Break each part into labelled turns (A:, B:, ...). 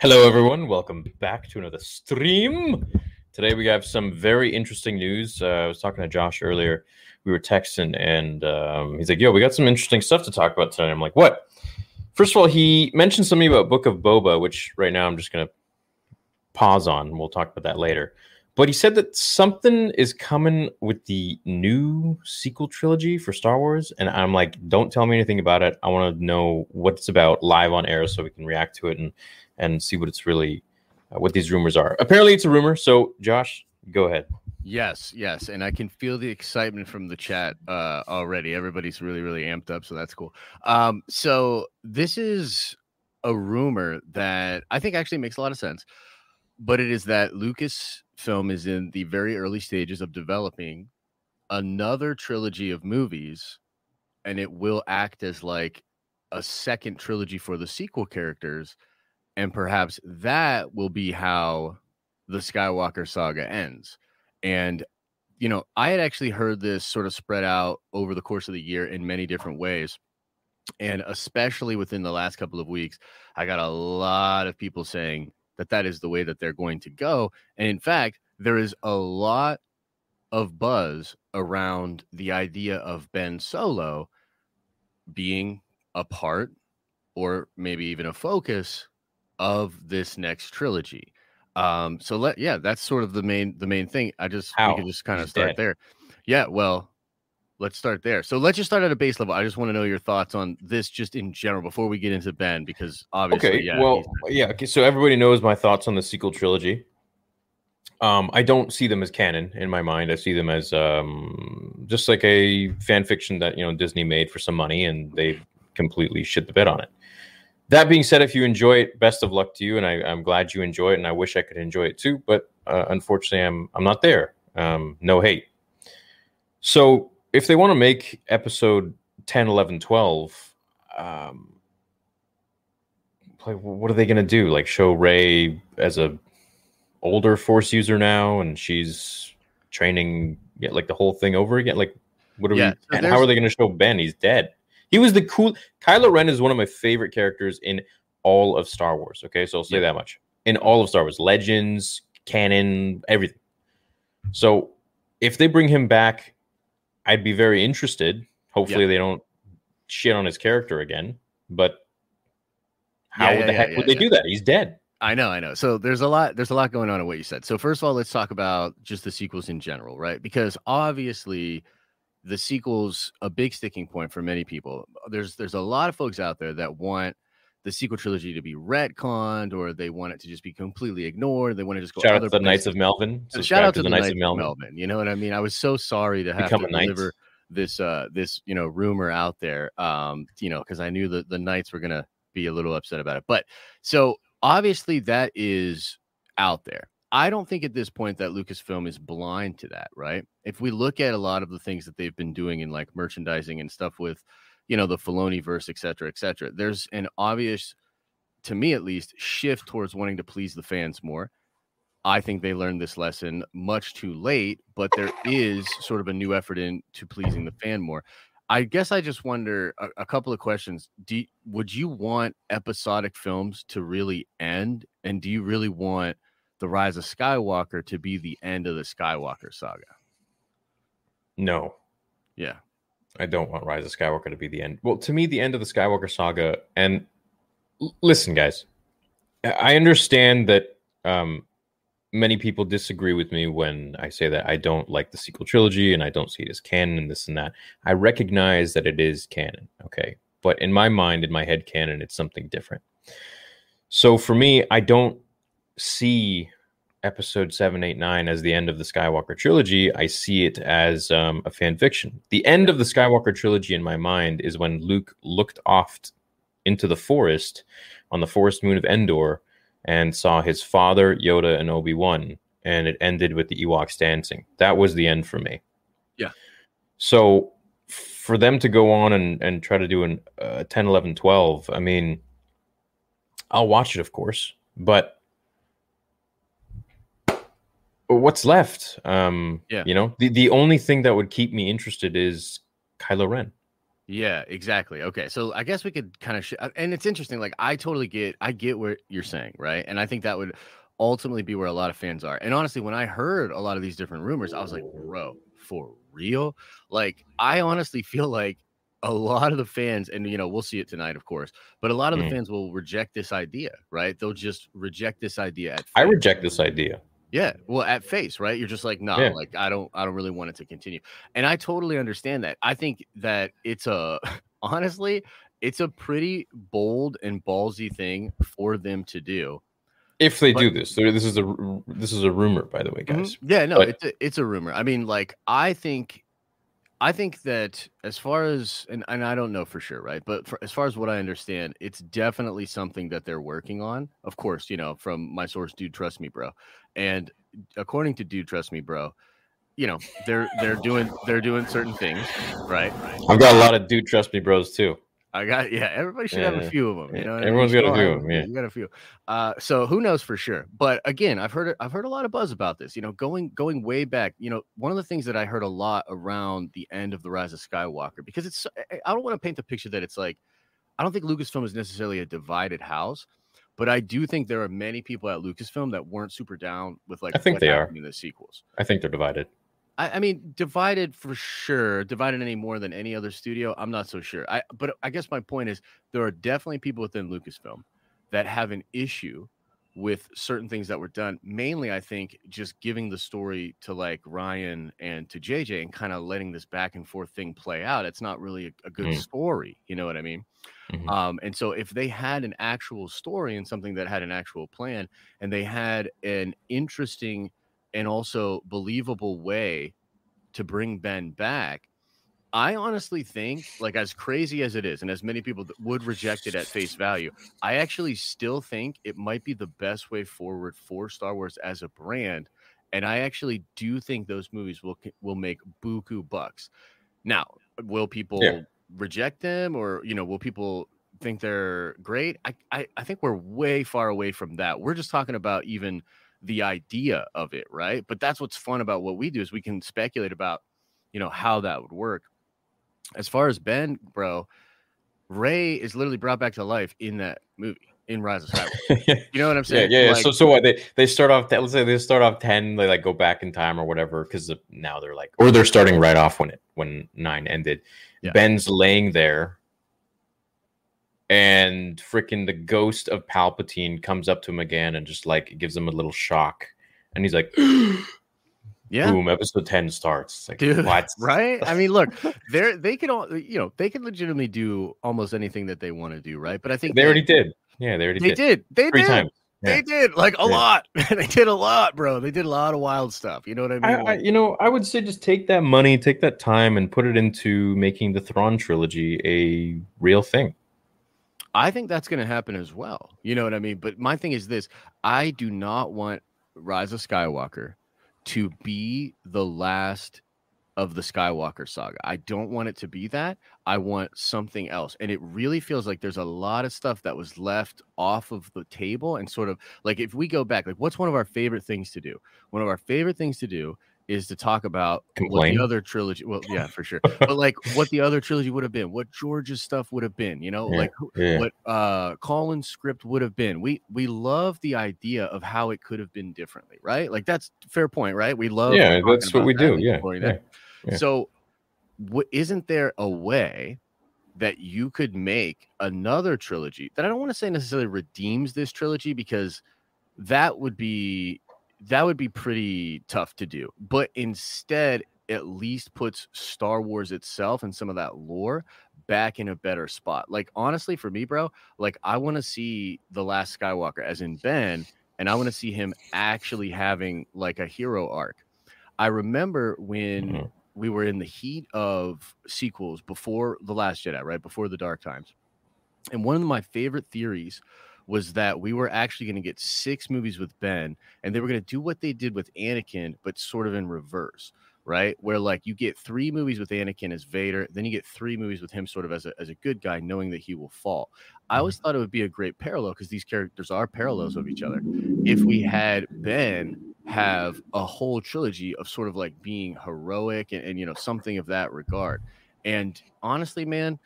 A: Hello, everyone. Welcome back to another stream. Today we have some very interesting news. Uh, I was talking to Josh earlier. We were texting, and um, he's like, "Yo, we got some interesting stuff to talk about tonight." I'm like, "What?" First of all, he mentioned something about Book of Boba, which right now I'm just gonna pause on. We'll talk about that later. But he said that something is coming with the new sequel trilogy for Star Wars, and I'm like, "Don't tell me anything about it. I want to know what it's about live on air, so we can react to it and and see what it's really, uh, what these rumors are." Apparently, it's a rumor. So, Josh, go ahead.
B: Yes, yes, and I can feel the excitement from the chat uh, already. Everybody's really, really amped up, so that's cool. Um, so this is a rumor that I think actually makes a lot of sense, but it is that Lucasfilm is in the very early stages of developing another trilogy of movies, and it will act as like a second trilogy for the sequel characters, and perhaps that will be how the Skywalker saga ends. And you know, I had actually heard this sort of spread out over the course of the year in many different ways. And especially within the last couple of weeks, I got a lot of people saying that that is the way that they're going to go. And in fact, there is a lot of buzz around the idea of Ben Solo being a part or maybe even a focus of this next trilogy. Um, so let yeah, that's sort of the main the main thing. I just
A: How?
B: we can just kind of start
A: dead.
B: there. Yeah, well, let's start there. So let's just start at a base level. I just want to know your thoughts on this just in general before we get into Ben, because obviously,
A: Okay.
B: yeah,
A: well, yeah. Okay. So everybody knows my thoughts on the sequel trilogy. Um, I don't see them as canon in my mind. I see them as um, just like a fan fiction that you know Disney made for some money, and they completely shit the bed on it. That being said, if you enjoy it, best of luck to you, and I, I'm glad you enjoy it, and I wish I could enjoy it too, but uh, unfortunately, I'm I'm not there. Um, no hate. So if they want to make episode 10, 11, 12, um, like what are they going to do? Like show Rey as a older force user now and she's training yeah, like the whole thing over again? Like what are
B: Yeah,
A: we
B: so
A: how are they going to show ben? He's dead. He was the cool kylo ren is one of my favorite characters in all of star wars okay? So i'll say
B: Yeah.
A: that much. In all of star wars legends canon everything. So if they bring him back i'd be very interested hopefully they don't shit on his character again but how
B: Yeah, yeah,
A: the heck
B: yeah,
A: would they do that? He's dead.
B: I know, I know. So there's a lot, there's a lot going on in what you said. So first of all, let's talk about just the sequels in general, right? Because obviously, the sequels a big sticking point for many people. There's there's a lot of folks out there that want the sequel trilogy to be retconned, or they want it to just be completely ignored. They want to just go
A: Shout out to the Knights of Melvin. So
B: shout out
A: to the Knights of Melvin.
B: You know what I mean? I was so sorry to have
A: Become
B: to
A: knight.
B: deliver this uh this you know rumor out there. Um, you know, because I knew that the Knights were gonna be a little upset about it. But so obviously that is out there. I don't think at this point that Lucasfilm is blind to that, right? If we look at a lot of the things that they've been doing in like merchandising and stuff with, you know, the Filoni verse, et cetera, et cetera, there's an obvious to me at least, shift towards wanting to please the fans more. I think they learned this lesson much too late, but there is sort of a new effort into pleasing the fan more. I guess I just wonder a, a couple of questions. Do you, would you want episodic films to really end, and do you really want the Rise of Skywalker to be the end of the Skywalker saga?
A: No.
B: Yeah.
A: I don't want Rise of Skywalker to be the end. Well, to me, the end of the Skywalker saga. And listen, guys, I understand that um, many people disagree with me when I say that I don't like the sequel trilogy and I don't see it as canon and this and that. I recognize that it is canon, okay? But in my mind, in my head canon, it's something different. So for me, I don't see episode 789 as the end of the Skywalker trilogy. I see it as um, a fan fiction. The end of the Skywalker trilogy in my mind is when Luke looked off into the forest on the forest moon of Endor and saw his father, Yoda, and Obi Wan, and it ended with the Ewoks dancing. That was the end for me.
B: Yeah.
A: So for them to go on and, and try to do an uh, 10, 11, 12, I mean, I'll watch it, of course, but what's left? Um,
B: Yeah.
A: You know, the, the only thing that would keep me interested is Kylo Ren.
B: Yeah, exactly. Okay, so I guess we could kind of, sh- uh, and it's interesting. Like, I totally get, I get what you're saying, right? And I think that would ultimately be where a lot of fans are. And honestly, when I heard a lot of these different rumors, I was like, bro, for real? Like, I honestly feel like a lot of the fans, and you know, we'll see it tonight, of course, but a lot of the
A: Mm.
B: fans will reject this idea, right? They'll just reject this idea at
A: I reject this idea.
B: Yeah, well, at face, right? You're just like, no,
A: Yeah.
B: like I don't, I don't really want it to continue, and I totally understand that. I think that it's a, honestly, it's a pretty bold and ballsy thing for them to do.
A: If they
B: But-
A: do this, this is a this is a rumor, by the way,
B: Mhm.
A: guys.
B: Yeah, no,
A: But-
B: it's a, it's a rumor. I mean, like I think, I think that as far as and, and I don't know for sure, right? But for, as far as what I understand, it's definitely something that they're working on. Of course, you know, from my source, dude, trust me, bro. And according to dude, trust me, bro, you know, they're they're doing they're doing certain things, right?
A: I've got a lot of dude trust me bros too.
B: I got yeah. Everybody should have a few of them. You
A: yeah,
B: know, I mean?
A: got a few
B: have
A: of 'em, yeah.
B: You got a few. Uh, so who knows for sure? But again, I've heard. I've heard a lot of buzz about this. You know, going going way back. You know, one of the things that I heard a lot around the end of the Rise of Skywalker because it's. I- I don't want to paint the picture that it's like. I don't think Lucasfilm is necessarily a divided house, but I do think there are many people at Lucasfilm that weren't super down with like.
A: I think they are.
B: in the sequels.
A: I think they're divided.
B: I, I mean, divided for sure. Divided any more than any other studio, I'm not so sure. I but I guess my point is there are definitely people within Lucasfilm that have an issue with certain things that were done. Mainly, I think just giving the story to like Ryan and to JJ and kind of letting this back and forth thing play out. It's not really a, a good
A: Mm.
B: story. You know what I mean?
A: Mhm.
B: Um, and so if they had an actual story and something that had an actual plan, and they had an interesting and also believable way to bring Ben back, I honestly think, like as crazy as it is, and as many people would reject it at face value, I actually still think it might be the best way forward for Star Wars as a brand. And I actually do think those movies will will make buku bucks. Now, will people
A: Yeah.
B: reject them, or you know, will people think they're great? I, I I think we're way far away from that. We're just talking about even the idea of it, right? But that's what's fun about what we do is we can speculate about, you know, how that would work. As far as Ben, bro, Rey is literally brought back to life in that movie in Rise of Skywalker. You know what I'm
A: yeah,
B: saying?
A: yeah. yeah.
B: Like,
A: so, so what? They they start off. Let's say they start off ten. They like go back in time or whatever because now they're like, or they're starting right off when it when nine ended.
B: Yeah.
A: Ben's laying there, and freaking the ghost of Palpatine comes up to him again and just like gives him a little shock, and he's like,
B: yeah.
A: boom, episode ten starts. It's like
B: Dude,
A: what?
B: right? I mean, look, they're they can all you know they can legitimately do almost anything that they want to do, right? But I think
A: They
B: that-
A: already did. Yeah, they already
B: they
A: did.
B: did they
A: Three
B: did
A: times.
B: they
A: Yeah.
B: did like a
A: Yeah.
B: lot. they did a lot, bro. They did a lot of wild stuff. You know what I mean?
A: I, I, you know, I would say just take that money, take that time, and put it into making the Thrawn trilogy a real thing.
B: I think that's going to happen as well. You know what I mean? But my thing is this I do not want Rise of Skywalker to be the last of the Skywalker saga. I don't want it to be that. I want something else. And it really feels like there's a lot of stuff that was left off of the table and sort of like if we go back, like what's one of our favorite things to do? One of our favorite things to do is to talk about what the other trilogy well yeah for sure but like what the other trilogy would have been what george's stuff would have been you know yeah, like yeah. what uh colin's script would have been. We we love the idea of how it could have been differently right? Like that's fair point right? We love
A: yeah that's what we do yeah, yeah,
B: yeah. so what isn't there a way that you could make another trilogy that i don't want to say necessarily redeems this trilogy because that would be that would be pretty tough to do. But instead, at least puts Star Wars itself and some of that lore back in a better spot. Like honestly, for me, bro, like I want to see the last Skywalker, as in Ben, and I want to see him actually having like a hero arc. I remember when mm-hmm. we were in the heat of sequels before the Last Jedi, right before the Dark Times, and one of my favorite theories was that we were actually going to get six movies with Ben, and they were going to do what they did with Anakin, but sort of in reverse, right? Where like you get three movies with Anakin as Vader, then you get three movies with him sort of as a as a good guy, knowing that he will fall. I always mm-hmm. thought it would be a great parallel because these characters are parallels of each other. If we had Ben have a whole trilogy of sort of like being heroic and, and you know something of that regard. And honestly, man,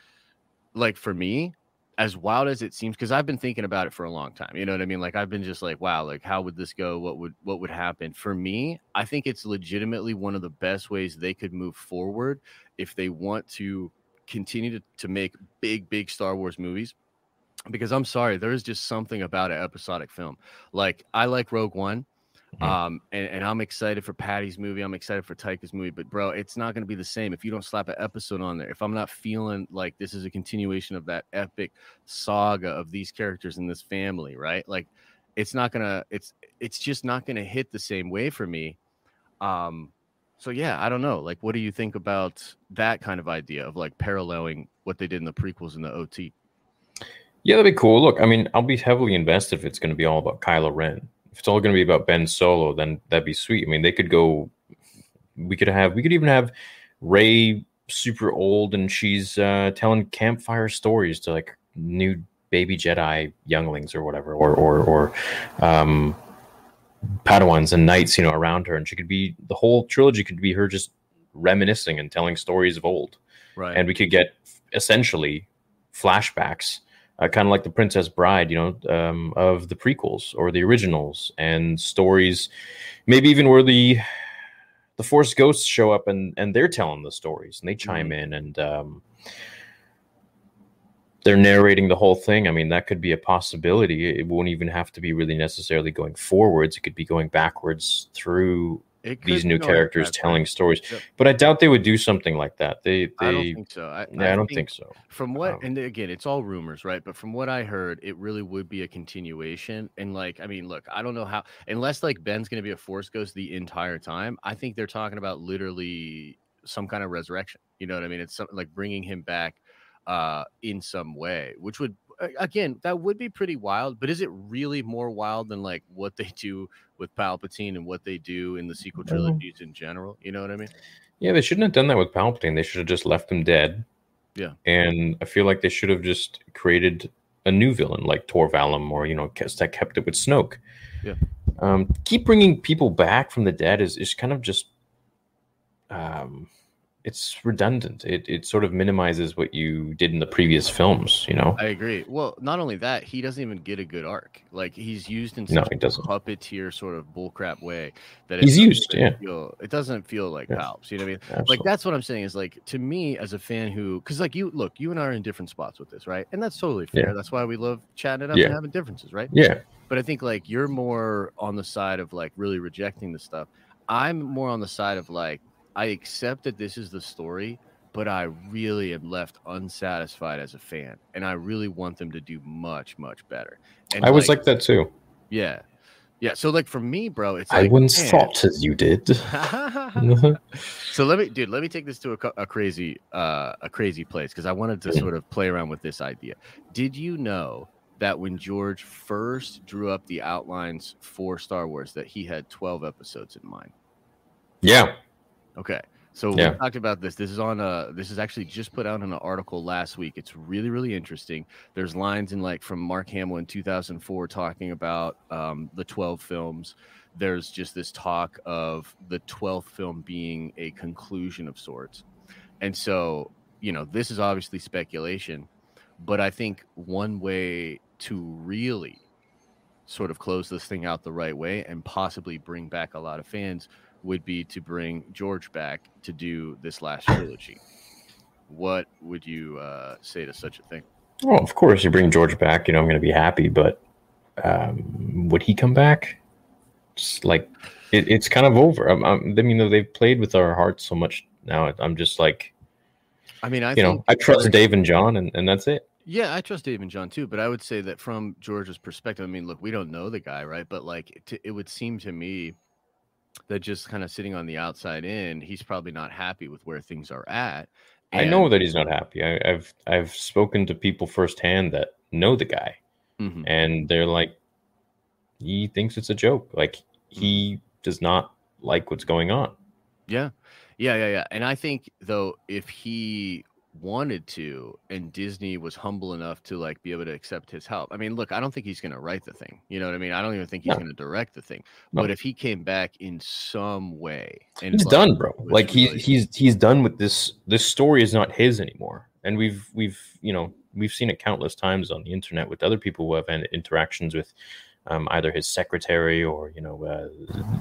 B: like for me, as wild as it seems because i've been thinking about it for a long time you know what i mean? Like i've been just like wow like how would this go? What would what would happen? For me i think it's legitimately one of the best ways they could move forward if they want to continue to, to make big big star wars movies because i'm sorry there is just something about an episodic film. Like i like rogue one. Um, and, and, I'm excited for Patty's movie. I'm excited for Taika's movie, but bro, it's not going to be the same if you don't slap an episode on there. If I'm not feeling like this is a continuation of that epic saga of these characters in this family, right? Like, it's not gonna, it's, it's just not gonna hit the same way for me. Um, so yeah, I don't know. Like, what do you think about that kind of idea of like paralleling what they did in the prequels and the OT?
A: Yeah, that'd be cool. Look, I mean, I'll be heavily invested if it's going to be all about Kylo Ren if it's all going to be about Ben Solo, then that'd be sweet. I mean, they could go. We could have. We could even have Rey super old, and she's uh, telling campfire stories to like new baby Jedi younglings or whatever, or or or um, Padawans and knights, you know, around her, and she could be the whole trilogy could be her just reminiscing and telling stories of old.
B: Right.
A: And we could get essentially flashbacks uh, kind of like the Princess Bride, you know, um, of the prequels or the originals, and stories, maybe even where the the Force ghosts show up and and they're telling the stories and they chime mm-hmm. in and um, they're narrating the whole thing. I mean, that could be a possibility. It won't even have to be really necessarily going forwards. It could be going backwards through these new characters telling stories. Yep. But I doubt they would do something like that. They, they I
B: don't think so. I,
A: yeah, I, I don't think, think, so.
B: From what, um, and again, it's all rumors, right? But from what I heard, it really would be a continuation. And like, I mean, look, I don't know how, unless like Ben's going to be a Force Ghost the entire time. I think they're talking about literally some kind of resurrection. You know what I mean? It's something like bringing him back uh in some way, which would again, that would be pretty wild, but is it really more wild than like what they do with Palpatine and what they do in the sequel mm-hmm. trilogies in general? You know what I mean?
A: Yeah, they shouldn't have done that with Palpatine. They should have just left him dead.
B: Yeah.
A: And I feel like they should have just created a new villain like Tor Valum or, you know, that kept it with Snoke.
B: Yeah.
A: Um, keep bringing people back from the dead is, is kind of just um, it's redundant. It it sort of minimizes what you did in the previous films. You know.
B: I agree. Well, not only that, he doesn't even get a good arc. Like he's used in
A: such no, he doesn't.
B: a puppeteer sort of bullcrap way
A: that he's used. Yeah.
B: Feel, it doesn't feel like yeah. Palps. You know what I mean? Absolutely. Like that's what I'm saying. Is like to me as a fan who, because like you look, you and I are in different spots with this, right? And that's totally fair. Yeah. That's why we love chatting it up yeah. and having differences, right?
A: Yeah.
B: But I think like you're more on the side of like really rejecting the stuff. I'm more on the side of like I accept that this is the story, but I really am left unsatisfied as a fan, and I really want them to do much, much better. And
A: I was like that too.
B: Yeah, yeah. So like for me, bro, it's
A: I
B: like,
A: once thought as you did.
B: so let me, dude, let me take this to a, a crazy, uh, a crazy place because I wanted to sort of play around with this idea. Did you know? That when George first drew up the outlines for Star Wars, that he had 12 episodes in mind.
A: Yeah,
B: Okay. So
A: Yeah.
B: we talked about this. This is on uh this is actually just put out in an article last week. It's really, really interesting. There's lines in like from Mark Hamill in 2004 talking about um the 12 films. There's just this talk of the 12th film being a conclusion of sorts. And so, you know, this is obviously speculation, but I think one way to really sort of close this thing out the right way and possibly bring back a lot of fans would be to bring George back to do this last trilogy. What would you uh, say to such a thing?
A: Well, of course, you bring George back. You know, I'm going to be happy, but um, would he come back? Just like it, it's kind of over. I'm, I'm, I mean, they've played with our hearts so much now. I'm just like,
B: I mean, I
A: you know, I trust Dave and John, and, and that's it.
B: Yeah, I trust Dave and John too, but I would say that from George's perspective, I mean, look, we don't know the guy, right? But like, it, it would seem to me that just kind of sitting on the outside in, he's probably not happy with where things are at.
A: I know that he's not happy. I, I've I've spoken to people firsthand that know the guy,
B: Mhm.
A: and they're like, he thinks it's a joke. Like he does not like what's going on.
B: Yeah. Yeah, yeah, yeah. And I think though if he wanted to and Disney was humble enough to like be able to accept his help. I mean, look, I don't think he's going to write the thing. You know what I mean? I don't even think he's
A: No.
B: going to direct the thing.
A: No.
B: But if he came back in some way and
A: he's
B: like,
A: done, bro. Like he
B: really-
A: he's he's done with this. This story is not his anymore, and we've we've you know we've seen it countless times on the internet with other people who have had interactions with um, either his secretary or you know uh,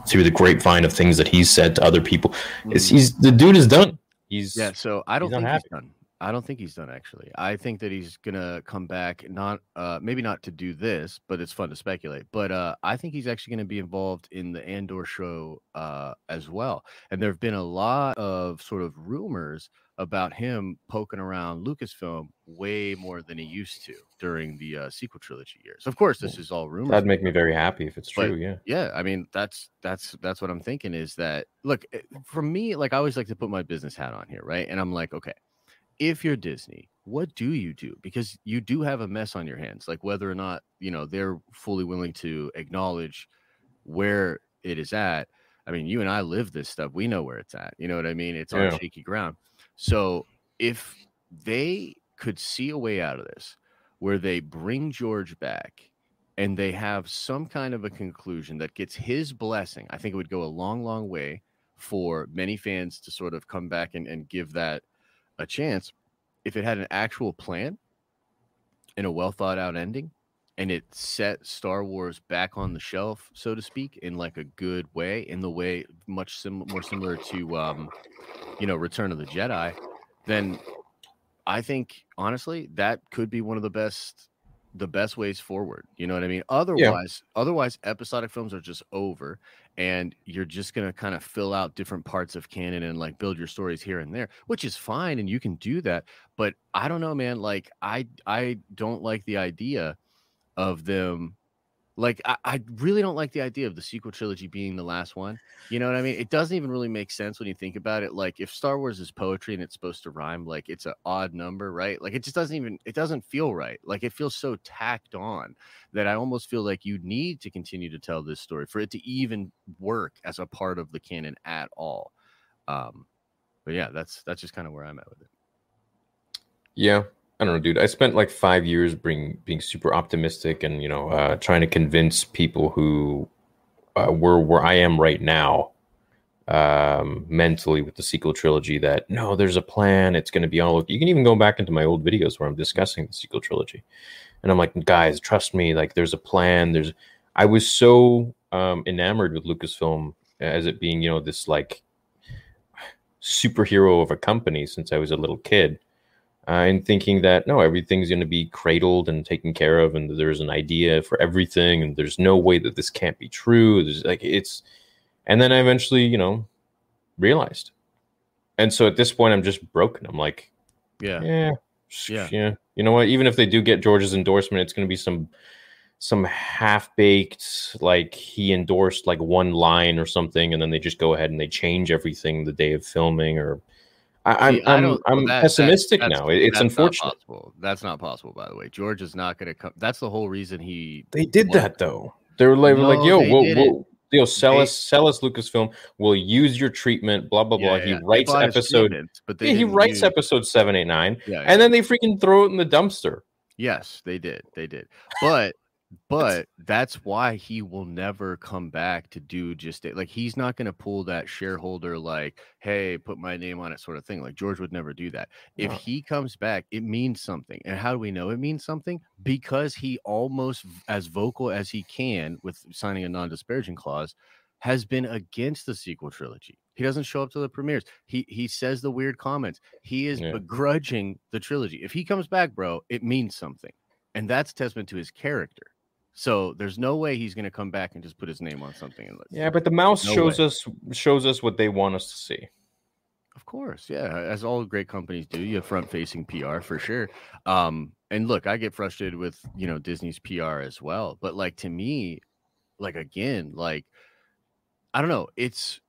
A: through the grapevine of things that he's said to other people. It's
B: Mhm.
A: he's the dude is done. He's
B: Yeah, so I don't think he's done. I don't think he's done actually. I think that he's gonna come back, not uh maybe not to do this, but it's fun to speculate. But uh I think he's actually gonna be involved in the Andor show uh as well. And there have been a lot of sort of rumors about him poking around Lucasfilm way more than he used to during the uh, sequel trilogy years. Of course, this is all rumors.
A: that'd make me very happy if it's
B: But-
A: true. yeah.
B: Yeah, I mean that's that's that's what I'm thinking is that look eh, for me like I always like to put my business hat on here, right? And I'm like, okay, if you're Disney, what do you do? Because you do have a mess on your hands, like whether or not you know they're fully willing to acknowledge where it is at. I mean, you and I live this stuff. We know where it's at. You know what I mean? It's on shaky ground. So if they could see a way out of this where they bring George back and they have some kind of a conclusion that gets his blessing, I think it would go a long, long way for many fans to sort of come back and, and give that a chance. If it had an actual plan and a well thought out ending, and it set Star Wars back on the shelf, so to speak, in like a good way, in the way much sim- more similar to, um, you know, Return of the Jedi, then I think honestly that could be one of the best the best ways forward. You know what I mean? Otherwise, otherwise episodic films are just over and you're just going to kind of fill out different parts of canon and like build your stories here and there, which is fine and you can do that, but I don't know man, like I I don't like the idea of them like I, I really don't like the idea of the sequel trilogy being the last one. You know what I mean? It doesn't even really make sense when you think about it. Like if Star Wars is poetry and it's supposed to rhyme, like it's an odd number, right? Like it just doesn't even it doesn't feel right. Like it feels so tacked on that I almost feel like you need to continue to tell this story for it to even work as a part of the canon at all. Um but yeah, that's that's just kind of where I'm at with it.
A: Yeah, I don't know, dude. I spent like five years being being super optimistic and you know uh, trying to convince people who uh, were where I am right now, um, mentally with the sequel trilogy. That no, there's a plan. It's going to be all. You can even go back into my old videos where I'm discussing the sequel trilogy, and I'm like, guys, trust me. Like, there's a plan. There's. I was so um, enamored with Lucasfilm as it being, you know, this like superhero of a company since I was a little kid Uh, and thinking that no, everything's going to be cradled and taken care of, and there's an idea for everything, and there's no way that this can't be true. There's like it's, and then I eventually, you know, realized, and so at this point, I'm just broken. I'm like,
B: Yeah.
A: yeah,
B: Yeah.
A: yeah. You know what? Even if they do get George's endorsement, it's going to be some some half baked, like he endorsed like one line or something, and then they just go ahead and they change everything the day of filming or. I, I'm
B: See, I
A: I'm,
B: don't-
A: I'm
B: well, that-
A: pessimistic
B: that- that's-
A: now. It's
B: that's not
A: unfortunate.
B: possible. That's not possible, by the way. George is not going to come. That's the whole reason he.
A: They did
B: Well,
A: that though. They were like, like yo,
B: they
A: we'll, we'll You'll sell
B: They-
A: us, sell us Lucasfilm. We'll use your treatment. Blah blah blah.
B: Yeah,
A: he
B: yeah.
A: Writes episode.
B: treatment, but they
A: Yeah, he writes
B: use-
A: episode seven, eight, nine,
B: Yeah,
A: and then they freaking throw it in the dumpster.
B: Yes, they did. They did. But but that's why he will never come back to do just it. Like he's not going to pull that shareholder like, "Hey, put my name on it" sort of thing. Like George would never do that. If
A: No.
B: he comes back, it means something. And how do we know it means something? Because he almost as vocal as he can with signing a non-disparaging clause has been against the sequel trilogy. He doesn't show up to the premieres. He he says the weird comments. He is
A: Yeah.
B: begrudging the trilogy. If he comes back, bro, it means something. And that's testament to his character. So there's no way he's going to come back and just put his name on something. And let's
A: Yeah, but the mouse
B: No
A: shows
B: way.
A: us shows us what they want us to see.
B: Of course, yeah. As all great companies do, you have front-facing PR for sure. Um, and look, I get frustrated with you know Disney's PR as well. But like to me, like again, like I don't know. It's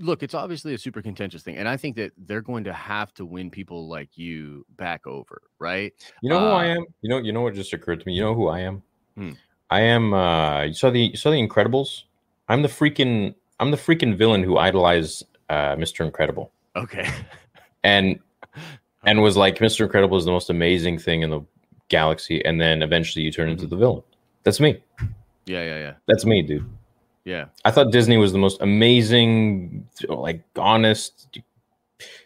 B: look, it's obviously a super contentious thing, and I think that they're going to have to win people like you back over, right?
A: You know who I
B: Uh,
A: am? You know, you know what just occurred to me. You know who I am?
B: Hmm.
A: I am. uh You saw the you saw the Incredibles. I'm the freaking I'm the freaking villain who idolized uh, Mr. Incredible
B: Okay.
A: and and was like Mr. Incredible is the most amazing thing in the galaxy, and then eventually you turn into
B: Mhm.
A: the villain. That's me.
B: yeah, yeah, yeah,
A: That's me, dude.
B: yeah.
A: I thought Disney was the most amazing, like honest,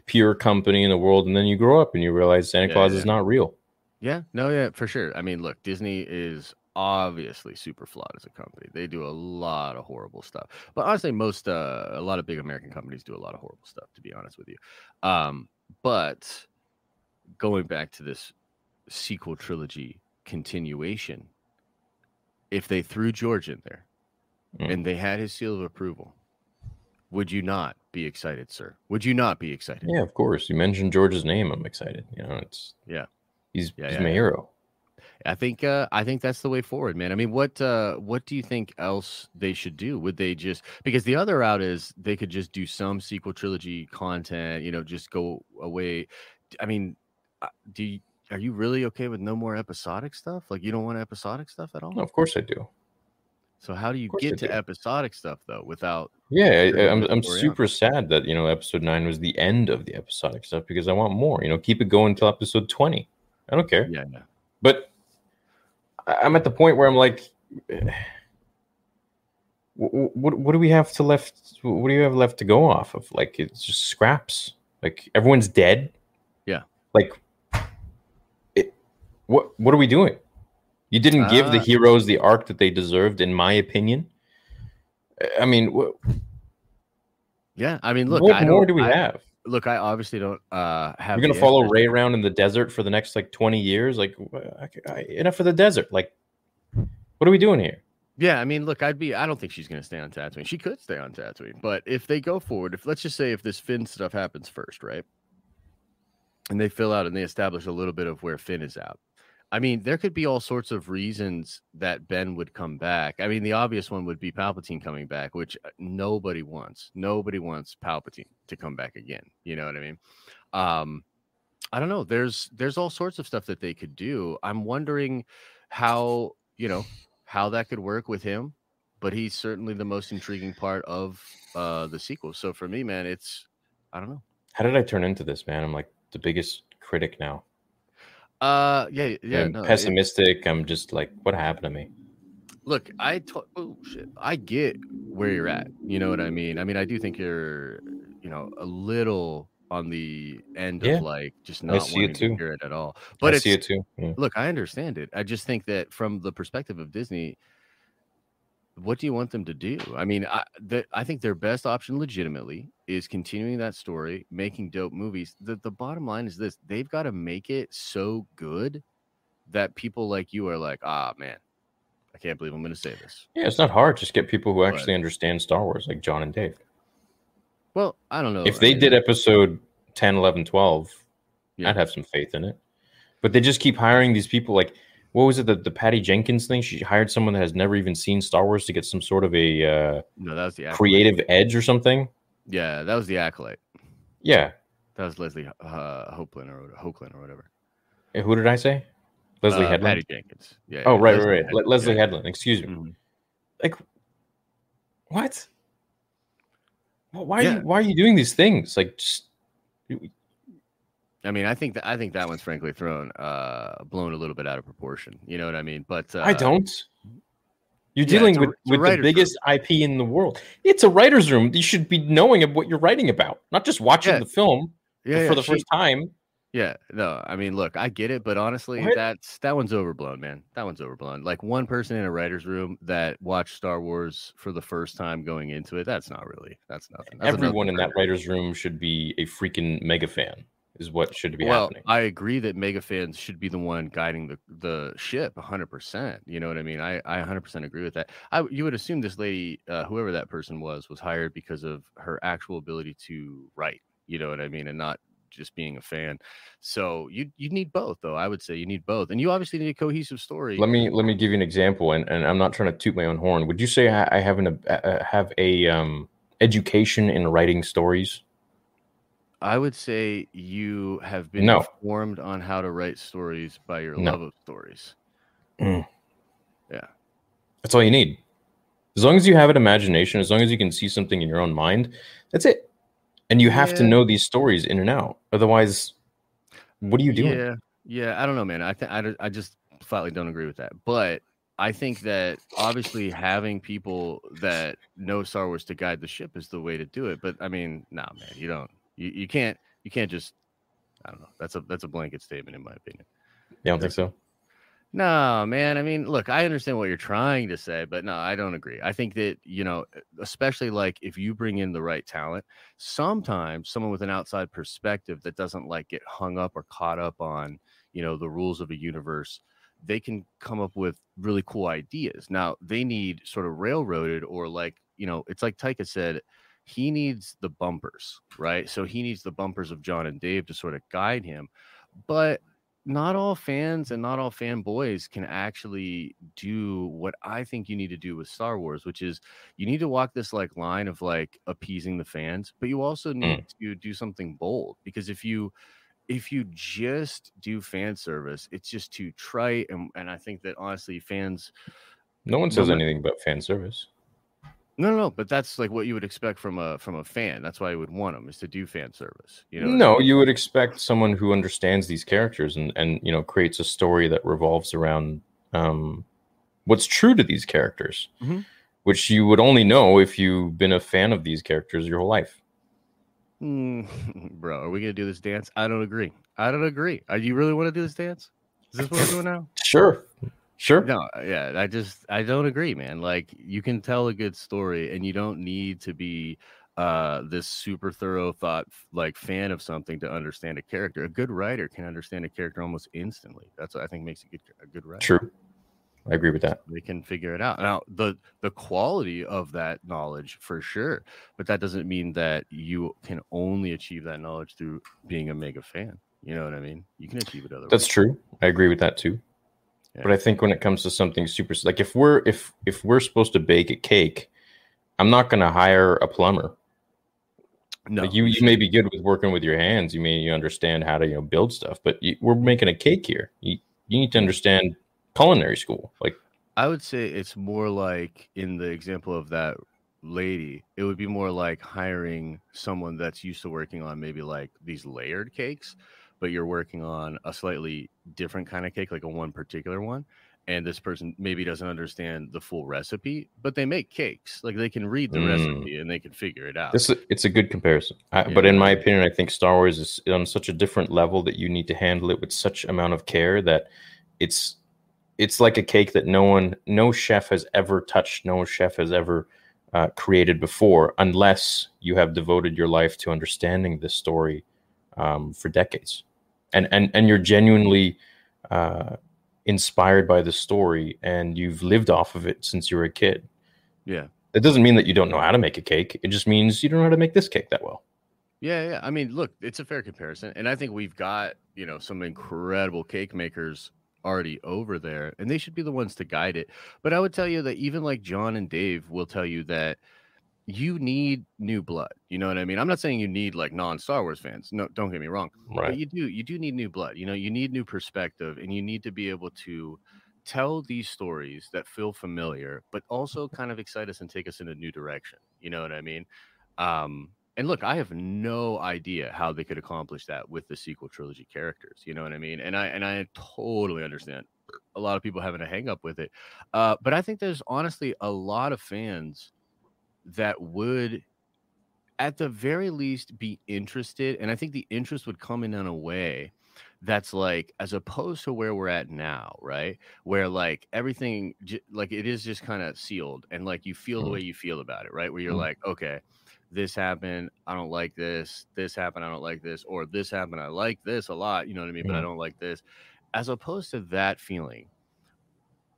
A: pure company in the world, and then you grow up and you realize Santa
B: Yeah,
A: Claus
B: yeah.
A: is not real.
B: Yeah, no, yeah, for sure. I mean, look, Disney is obviously super flawed as a company. They do a lot of horrible stuff. But honestly, most uh a lot of big American companies do a lot of horrible stuff, to be honest with you. Um, but going back to this sequel trilogy continuation, if they threw George in there
A: Mm.
B: and they had his seal of approval, would you not be excited, sir? Would you not be excited?
A: Yeah, of course. You mentioned George's name. I'm excited. You know, it's
B: Yeah.
A: He's
B: Yeah,
A: he's
B: yeah,
A: my
B: yeah.
A: hero.
B: I think uh, I think that's the way forward, man. I mean, what uh, what do you think else they should do? Would they just because the other route is they could just do some sequel trilogy content, you know, just go away. I mean, uh, do you, are you really okay with no more episodic stuff? Like you don't want episodic stuff at all?
A: No, of course I do.
B: So how do you get to
A: do.
B: episodic stuff though without?
A: Yeah, I, I'm I'm super sad that you know episode nine was the end of the episodic stuff because I want more. You know, keep it going till episode twenty. I don't care.
B: Yeah, yeah.
A: But I'm at the point where I'm like, what, what what do we have to left? What do you have left to go off of? Like it's just scraps. Like everyone's dead.
B: Yeah.
A: Like, it. What what are we doing? You didn't give the
B: Uh,
A: heroes the arc that they deserved, in my opinion. I mean, what,
B: Yeah, I mean, look,
A: what
B: I
A: more do we
B: I-
A: have?
B: Look, I obviously don't uh have.
A: You're gonna follow. Rey around in the desert for the next like 20 years? Like, enough of the desert. Like, what are we doing here?
B: Yeah, I mean, look, I'd be. I don't think she's going to stay on Tatooine. She could stay on Tatooine, but if they go forward, if let's just say if this Finn stuff happens first, right, and they fill out and they establish a little bit of where Finn is at. I mean, there could be all sorts of reasons that Ben would come back. I mean, the obvious one would be Palpatine coming back, which uh, nobody wants. Nobody wants Palpatine to come back again. You know what I mean? Um, I don't know. There's there's all sorts of stuff that they could do. I'm wondering how you know how that could work with him, but he's certainly the most intriguing part of uh the sequel. So for me, man, it's I don't know.
A: How did I turn into this, man? I'm like the biggest critic now.
B: Uh yeah, yeah, no, it-
A: pessimistic. I'm just like, what happened to me?
B: look, I to- oh shit. I get where you're at. You know what I mean? I mean, I do think you're, you know, a little on the end
A: Yeah,
B: of like just not
A: it
B: wanting to hear it at all. But
A: I
B: it's
A: see it too. Yeah.
B: look, I understand it. I just think that from the perspective of Disney, what do you want them to do? I mean, I, the, I think their best option, legitimately, is continuing that story, making dope movies. The, the bottom line is this: they've got to make it so good that people like you are like, ah, man, I can't believe I'm going to say this.
A: Yeah, it's not hard. Just get people who
B: But-
A: actually understand Star Wars, like John and Dave.
B: Well, I don't know.
A: if
B: I
A: they
B: mean,
A: did episode 10, 11, 12,
B: Yeah.
A: I'd have some faith in it. But they just keep hiring these people like, what was it, the, the Patty Jenkins thing? She hired someone that has never even seen Star Wars to get some sort of a uh,
B: no, that was the
A: creative edge or something.
B: Yeah, that was the acolyte.
A: Yeah.
B: That was Leslie uh, Hopeland or Hokeland or whatever.
A: Eh, Who did I say? Leslie
B: uh,
A: Headland.
B: Patty Jenkins. Yeah.
A: oh,
B: yeah,
A: right,
B: Leslie
A: right, right.
B: Headland,
A: Leslie
B: yeah.
A: Headland. Excuse me.
B: Mhm.
A: Like, What? Well, why? Are
B: Yeah.
A: you, why are you doing these things? Like, just
B: I mean, I think that I think that one's frankly thrown uh blown a little bit out of proportion. You know what I mean? But uh,
A: I don't. You're dealing
B: a-
A: with,
B: a
A: with the
B: writer's room.
A: biggest IP in the world. It's a writer's room. You should be knowing of what you're writing about, not just watching
B: Yeah.
A: the film
B: Yeah,
A: for the
B: she-
A: first time.
B: Yeah, no, I mean, look, I get it, but honestly,
A: What?
B: that's that one's overblown, man. That one's overblown. Like one person in a writer's room that watched Star Wars for the first time going into it, that's not really, that's nothing. That's
A: Everyone in that writer's room should be a freaking mega fan, is what should be
B: well,
A: happening.
B: I agree that mega fans should be the one guiding the the ship 100%. You know what I mean? I I 100% agree with that. I you would assume this lady, uh, whoever that person was, was hired because of her actual ability to write. You know what I mean, and not just being a fan. So you you need both, though. I would say you need both, and you obviously need a cohesive story.
A: let me let me give you an example, and, and I'm not trying to toot my own horn. Would you say I, I have an uh, have a um, education in writing stories?
B: I would say you have been
A: No.
B: informed on how to write stories by your
A: No.
B: love of stories. Mm. Yeah.
A: That's all you need. As long as you have an imagination, as long as you can see something in your own mind, that's it. And you have to know these stories in and out. Otherwise, what are you doing?
B: Yeah, yeah. I don't know, man. I I, I just flatly don't agree with that. But I think that obviously having people that know Star Wars to guide the ship is the way to do it. But I mean, nah, man, you don't. You, you can't. You can't just. I don't know. That's a that's a blanket statement in my opinion.
A: You don't think so?
B: No, man. I mean, look, I understand what you're trying to say, but no, I don't agree. I think that, you know, especially like if you bring in the right talent, sometimes someone with an outside perspective that doesn't like get hung up or caught up on, you know, the rules of a universe, they can come up with really cool ideas. Now, they need sort of railroaded or like, you know, it's like Taika said, he needs the bumpers, right? So he needs the bumpers of John and Dave to sort of guide him. But not all fans and not all fanboys can actually do what I think you need to do with Star Wars, which is you need to walk this like line of like appeasing the fans, but you also need mm. to do something bold because if you if you just do fan service, it's just too trite and and I think that honestly fans
A: No one says anything about fan service.
B: No no no, but that's like what you would expect from a from a fan. That's why I would want them is to do fan service. You know, what I
A: no,
B: mean?
A: you would expect someone who understands these characters and and you know creates a story that revolves around um, what's true to these characters,
B: Mhm.
A: which you would only know if you've been a fan of these characters your whole life.
B: Mm, bro, are we gonna do this dance? I don't agree. I don't agree. Are you really want to do this dance? Is this what we're doing now?
A: Sure, sure.
B: No, yeah, I just I don't agree, man. Like you can tell a good story, and you don't need to be uh this super thorough thought like fan of something to understand a character. A good writer can understand a character almost instantly. That's what I think makes a good a good writer.
A: True. I agree with that.
B: They can figure it out. Now, the the quality of that knowledge for sure, but that doesn't mean that you can only achieve that knowledge through being a mega fan. You know what I mean? You can achieve it otherwise.
A: That's true. I agree with that too.
B: Yeah.
A: But I think when it comes to something super like if we're if if we're supposed to bake a cake, I'm not going to hire a plumber.
B: no,
A: Like you you may be good with working with your hands. You may you understand how to you know build stuff, but you, we're making a cake here. You you need to understand culinary school. Like
B: I would say it's more like in the example of that lady, it would be more like hiring someone that's used to working on maybe like these layered cakes, but you're working on a slightly different kind of cake, like a one particular one. And this person maybe doesn't understand the full recipe, but they make cakes. Like they can read the
A: Mm.
B: recipe and they can figure it out.
A: this, is- it's a good comparison. I,
B: Yeah.
A: But in my opinion, I think Star Wars is on such a different level that you need to handle it with such amount of care that it's it's like a cake that no one, no chef has ever touched, no chef has ever uh, created before, unless you have devoted your life to understanding this story um, for decades, and and and you're genuinely uh, inspired by the story, and you've lived off of it since you were a kid.
B: yeah.
A: It doesn't mean that you don't know how to make a cake. It just means you don't know how to make this cake that well.
B: Yeah, yeah. I mean, look, it's a fair comparison, and I think we've got you know some incredible cake makers already over there, and they should be the ones to guide it. But I would tell you that even like John and Dave will tell you that you need new blood. You know what I mean? I'm not saying you need like non Star Wars fans. No, don't get me wrong. But
A: Right.
B: you do you do need new blood. You know, you need new perspective, and you need to be able to tell these stories that feel familiar, but also kind of excite us and take us in a new direction. You know what I mean? Um, and look, I have no idea how they could accomplish that with the sequel trilogy characters. You know what I mean? And I and I totally understand a lot of people having a hang up with it. Uh, but I think there's honestly a lot of fans that would at the very least be interested and i think the interest would come in in a way that's like as opposed to where we're at now right where like everything like it is just kind of sealed and like you feel the
A: Mhm.
B: way you feel about it right where you're
A: Mhm.
B: like okay this happened i don't like this this happened i don't like this or this happened i like this a lot you know what i mean but i
A: Mhm.
B: don't like this as opposed to that feeling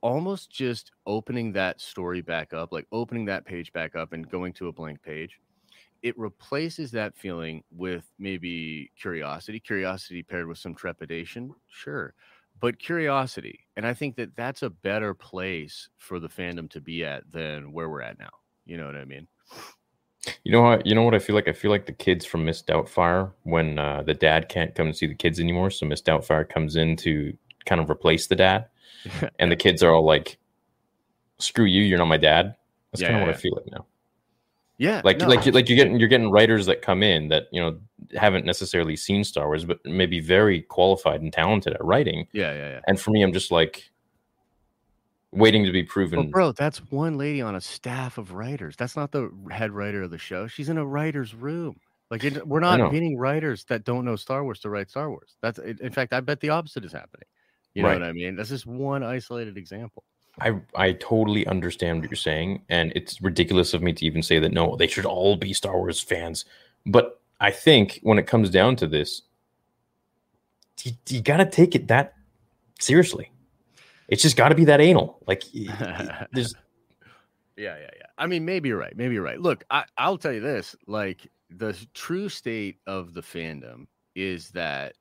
B: almost just opening that story back up like opening that page back up and going to a blank page it replaces that feeling with maybe curiosity curiosity paired with some trepidation sure but curiosity and i think that that's a better place for the fandom to be at than where we're at now you know what i mean
A: You know what? You know what I feel like? I feel like the kids from Miss Doubtfire when uh, the dad can't come and see the kids anymore, so Miss Doubtfire comes in to kind of replace the dad, and the kids are all like, "Screw you! You're not my dad." That's
B: Yeah,
A: kind of
B: yeah,
A: what
B: yeah.
A: I feel like now.
B: yeah
A: Like,
B: no,
A: like, like you're getting you're getting writers that come in that you know haven't necessarily seen Star Wars, but maybe very qualified and talented at writing.
B: yeah yeah yeah
A: And for me, I'm just like waiting to be proven.
B: bro, that's one lady on a staff of writers. That's not the head writer of the show. She's in a writer's room. Like it, we're not getting writers that don't know Star Wars to write Star Wars. That's in fact, I bet the opposite is happening. You know
A: Right.
B: what I mean? That's just one isolated example.
A: I I totally understand what you're saying, and it's ridiculous of me to even say that no, they should all be Star Wars fans. But I think when it comes down to this, you, you got to take it that seriously. It's just got to be that anal. Like there's
B: Yeah, yeah, yeah. I mean, maybe you're right. Maybe you're right. Look, I, I'll tell you this: like the true state of the fandom is that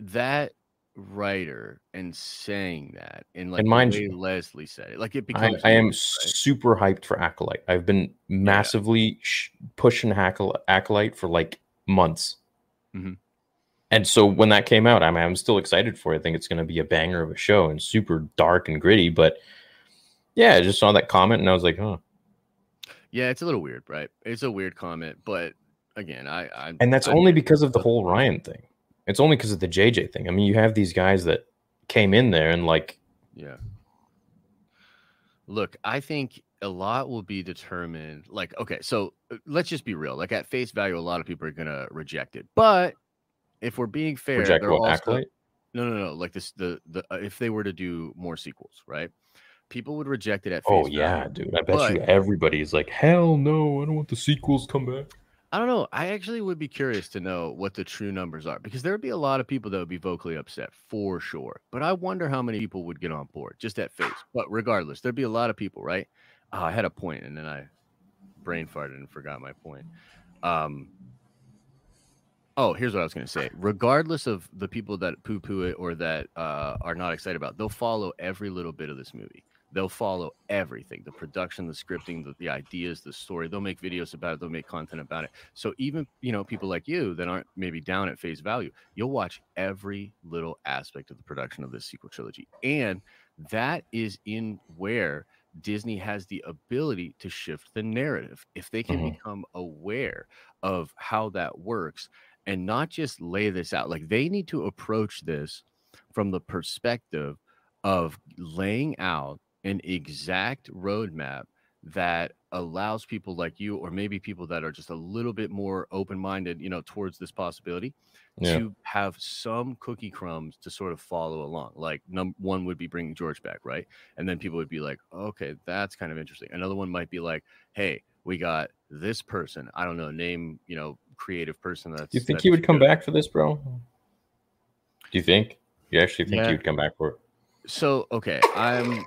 B: that writer and saying that and like
A: And mind
B: way
A: you,
B: Leslie said it, like it
A: I,
B: becomes.
A: I am
B: right?
A: super hyped for Acolyte. I've been massively sh- pushing Acolyte, Acolyte for like months.
B: Mhm.
A: And so when that came out, I'm, I'm still excited for it. I think it's going to be a banger of a show and super dark and gritty. But yeah, I just saw that comment and I was like, huh.
B: Yeah, it's a little weird, right? It's a weird comment, but again, I, I
A: And that's
B: I
A: only because of the whole Rian thing. It's only because of the JJ thing. I mean, you have these guys that came in there and like,
B: Yeah. Look, I think a lot will be determined. Like, okay, so uh, let's just be real. Like at face value, a lot of people are gonna reject it. But if we're being fair,
A: reject
B: they're
A: what
B: also no, no, no. Like this, the the uh, if they were to do more sequels, right? People would reject it at face
A: Oh yeah,
B: value.
A: dude. I bet you
B: But-
A: everybody is like, hell no, I don't want the sequels come back.
B: I don't know. I actually would be curious to know what the true numbers are because there would be a lot of people that would be vocally upset for sure. But I wonder how many people would get on board just at face. But regardless, there'd be a lot of people, right? Oh, I had a point and then I brain farted and forgot my point. Um, oh, here's what I was going to say. Regardless of the people that poo poo it or that uh, are not excited about, they'll follow every little bit of this movie. They'll follow everything the production, the scripting, the, the ideas, the story. They'll make videos about it, they'll make content about it. So even, you know, people like you that aren't maybe down at face value, you'll watch every little aspect of the production of this sequel trilogy. And that is in where Disney has the ability to shift the narrative. If they can
A: Mhm.
B: become aware of how that works and not just lay this out, like they need to approach this from the perspective of laying out an exact roadmap that allows people like you or maybe people that are just a little bit more open-minded you know towards this possibility
A: Yeah.
B: to have some cookie crumbs to sort of follow along like number one would be bringing george back right and then people would be like okay that's kind of interesting another one might be like hey we got this person i don't know name you know creative person that's
A: Do you think
B: that's
A: he would come
B: good.
A: back for this, bro? Do you think? You actually think
B: Yeah.
A: he would come back for it?
B: so okay i'm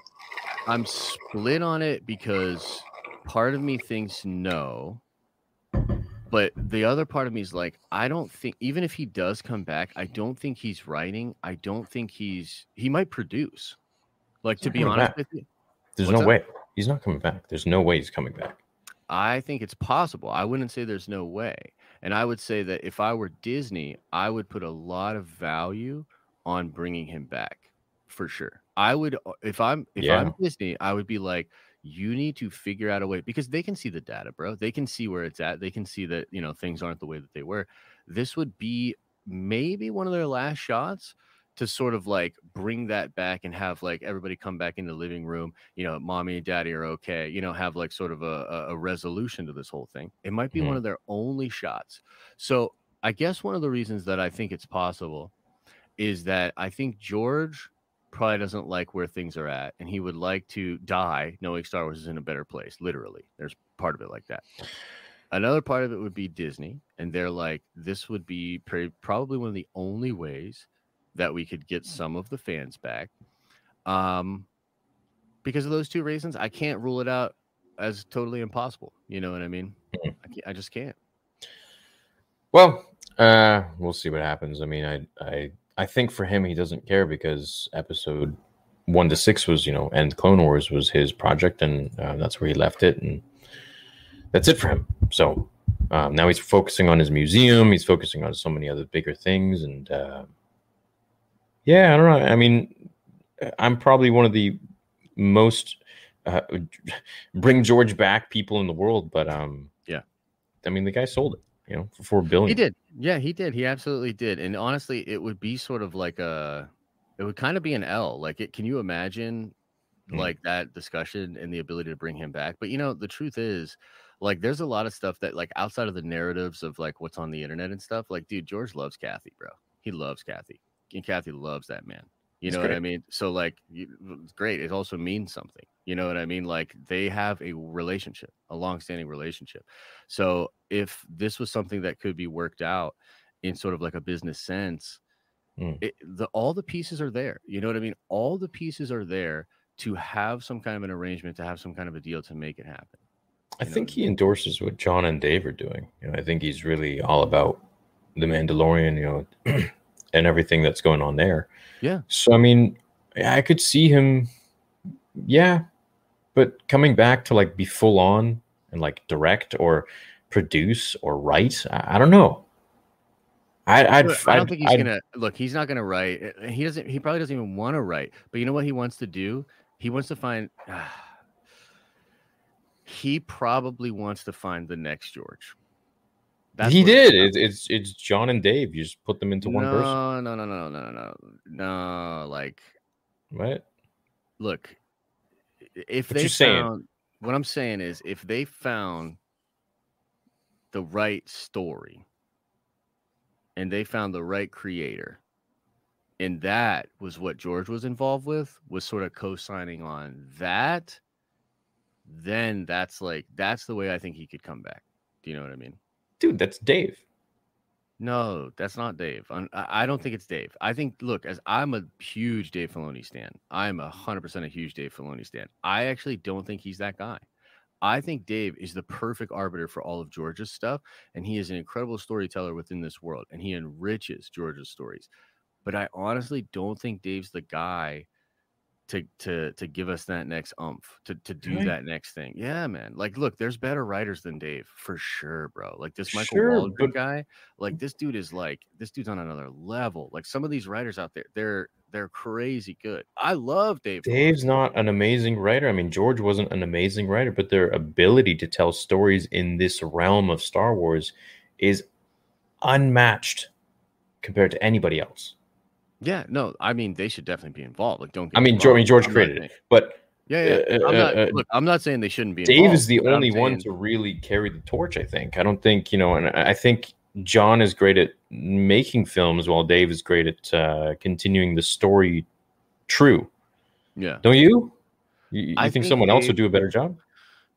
B: i'm split on it because part of me thinks no but the other part of me is like i don't think even if he does come back i don't think he's writing i don't think he's he might produce like to be honest
A: back.
B: with you
A: There's no
B: that?
A: way. He's not coming back. There's no way he's coming back.
B: I think it's possible. I wouldn't say there's no way. And I would say that if I were Disney, I would put a lot of value on bringing him back for sure. I would uh, if I'm if
A: Yeah.
B: I'm Disney, I would be like, you need to figure out a way because they can see the data, bro. They can see where it's at. They can see that you know things aren't the way that they were. This would be maybe one of their last shots to sort of like bring that back and have like everybody come back in the living room. You know, mommy and daddy are okay. You know, have like sort of a, a- resolution to this whole thing. It might be one
A: Mhm.
B: of their only shots. So I guess one of the reasons that I think it's possible is that I think George probably doesn't like where things are at and he would like to die knowing Star Wars is in a better place. Literally, there's part of it like that. Another part of it would be Disney, and they're like, this would be pre- probably one of the only ways that we could get some of the fans back. Um, because of those two reasons, I can't rule it out as totally impossible. You know what I mean?
A: Mhm.
B: I, can't, I just can't.
A: Well, uh, we'll see what happens. I mean, I, I, I think for him, he doesn't care because episode one to six was, you know, and Clone Wars was his project, and uh, that's where he left it, and that's it for him. So um, now he's focusing on his museum. He's focusing on so many other bigger things, and uh, yeah, I don't know. I mean, I'm probably one of the most uh, bring George back people in the world, but um,
B: Yeah.
A: I mean, the guy sold it, you know, for four billion.
B: He did. Yeah, he did. He absolutely did. And honestly, it would be sort of like a, it would kind of be an L. Like, it, can you imagine
A: Mm.
B: like that discussion and the ability to bring him back? But you know, the truth is, like, there's a lot of stuff that, like, outside of the narratives of like what's on the internet and stuff, like, dude, George loves Kathy, bro. He loves Kathy. And Kathy loves that man. You know what I mean? So, like, you, it's great. It also means something. You know what I mean? Like, they have a relationship, a long-standing relationship. So, if this was something that could be worked out in sort of like a business sense,
A: Mm.
B: it, the all the pieces are there. You know what I mean? All the pieces are there to have some kind of an arrangement, to have some kind of a deal to make it happen.
A: I
B: you
A: think he endorses what John and Dave are doing. You know, I think he's really all about the Mandalorian, you know, and everything that's going on there.
B: Yeah.
A: So I mean, I could see him, yeah, but coming back to like be full on and like direct or produce or write, I, I don't know. I, I'd,
B: I don't
A: I'd-
B: think he's
A: I'd-
B: gonna look. He's not gonna write. uh, He doesn't. He probably doesn't even want to write. But you know what he wants to do? He wants to find. he probably wants to find the next George.
A: That's
B: he
A: did. It's, it's, it's John and Dave. You just put them into no, one person.
B: No, no, no, no, no, no, no. Like,
A: what?
B: Look, if
A: what
B: they
A: found saying?
B: what I'm saying is if they found the right story and they found the right creator, and that was what George was involved with, was sort of co-signing on that. Then that's like that's the way I think he could come back. Do you know what I mean?
A: Dude, that's Dave.
B: No, that's not Dave. I'm- I don't think it's Dave. I think, look, as I'm a huge Dave Filoni stan, I'm a hundred percent a huge Dave Filoni stan. I actually don't think he's that guy. I think Dave is the perfect arbiter for all of George's stuff, and he is an incredible storyteller within this world, and he enriches George's stories. But I honestly don't think Dave's the guy to to to give us that next umph to to do
A: Really?
B: that next thing. Yeah, man. Like, look, there's better writers than Dave for sure, bro. Like this Michael
A: Sure,
B: Waldron
A: but-
B: guy, like this dude is like this dude's on another level. Like some of these writers out there, they're they're crazy good. I love Dave.
A: Dave's not an amazing writer. I mean, George wasn't an amazing writer, but their ability to tell stories in this realm of Star Wars is unmatched compared to anybody else.
B: Yeah, no, I mean they should definitely be involved. Like, don't.
A: I mean, George, I mean, George
B: I'm
A: created it, but
B: Yeah, yeah.
A: uh,
B: I'm not.
A: uh,
B: look, I'm not saying they shouldn't be.
A: Dave
B: involved,
A: is the only one to really carry the torch. I think. I don't think you know, and I think John is great at making films, while Dave is great at uh, continuing the story true.
B: Yeah.
A: Don't you? You, you
B: I
A: think,
B: think
A: someone else would do a better job?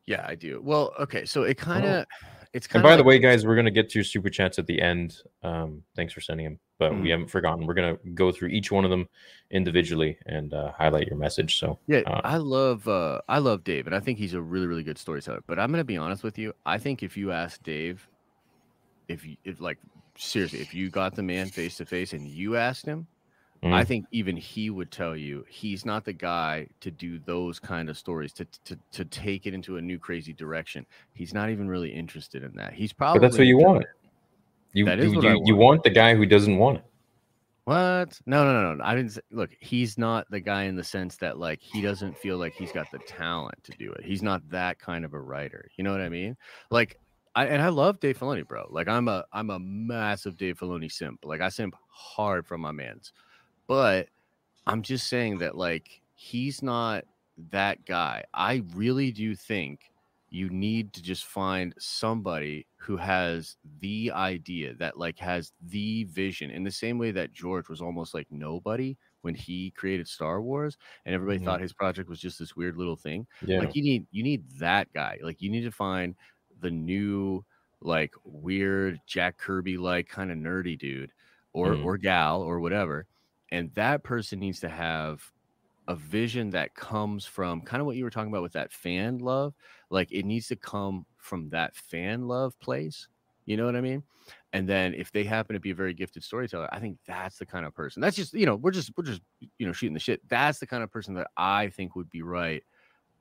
B: Yeah, I do. Well, okay, so it kind of, it's kind
A: And
B: of.
A: by the way, guys, we're gonna get to your super chats at the end. Um, thanks for sending them, but
B: Mm.
A: we haven't forgotten. We're gonna go through each one of them individually and uh, highlight your message. So
B: Yeah,
A: uh,
B: I love uh I love Dave, and I think he's a really really good storyteller. But I'm gonna be honest with you. I think if you ask Dave, if you if like seriously, if you got the man face to face and you asked him, I
A: Mm.
B: think even he would tell you he's not the guy to do those kind of stories to to to take it into a new crazy direction. He's not even really interested in that. He's probably
A: but that's what you want.
B: it.
A: You
B: That is
A: you, you, you
B: want.
A: want the guy who doesn't want it.
B: What? No, no, no, no. I didn't say, look. He's not the guy in the sense that like he doesn't feel like he's got the talent to do it. He's not that kind of a writer. You know what I mean? Like, I and I love Dave Filoni, bro. Like, I'm a I'm a massive Dave Filoni simp. Like, I simp hard for my man's, but I'm just saying that like he's not that guy. I really do think you need to just find somebody who has the idea that like has the vision in the same way that George was almost like nobody when he created Star Wars and everybody
A: Mhm.
B: thought his project was just this weird little thing.
A: Yeah.
B: Like you need you need that guy. Like you need to find the new like weird Jack Kirby like kind of nerdy dude or
A: Mm.
B: or gal or whatever. And that person needs to have a vision that comes from kind of what you were talking about with that fan love. Like it needs to come from that fan love place. You know what I mean? And then if they happen to be a very gifted storyteller, I think that's the kind of person. That's just, you know, we're just we're just, you know, shooting the shit. That's the kind of person that I think would be right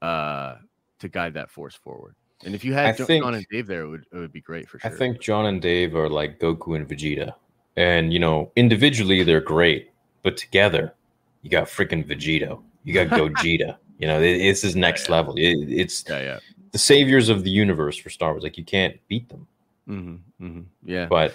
B: uh to guide that force forward. And if you
A: I
B: had
A: think-
B: John and Dave there, it would it would be great for sure.
A: I think John and Dave are like Goku and Vegeta. And, you know, individually they're great, but together you got freaking Vegeta. You got Gogeta. You know, it- this is next
B: yeah.
A: level. It- it's
B: yeah, yeah.
A: the saviors of the universe for Star Wars. Like, you can't beat them.
B: Mm-hmm, mm-hmm. Yeah.
A: But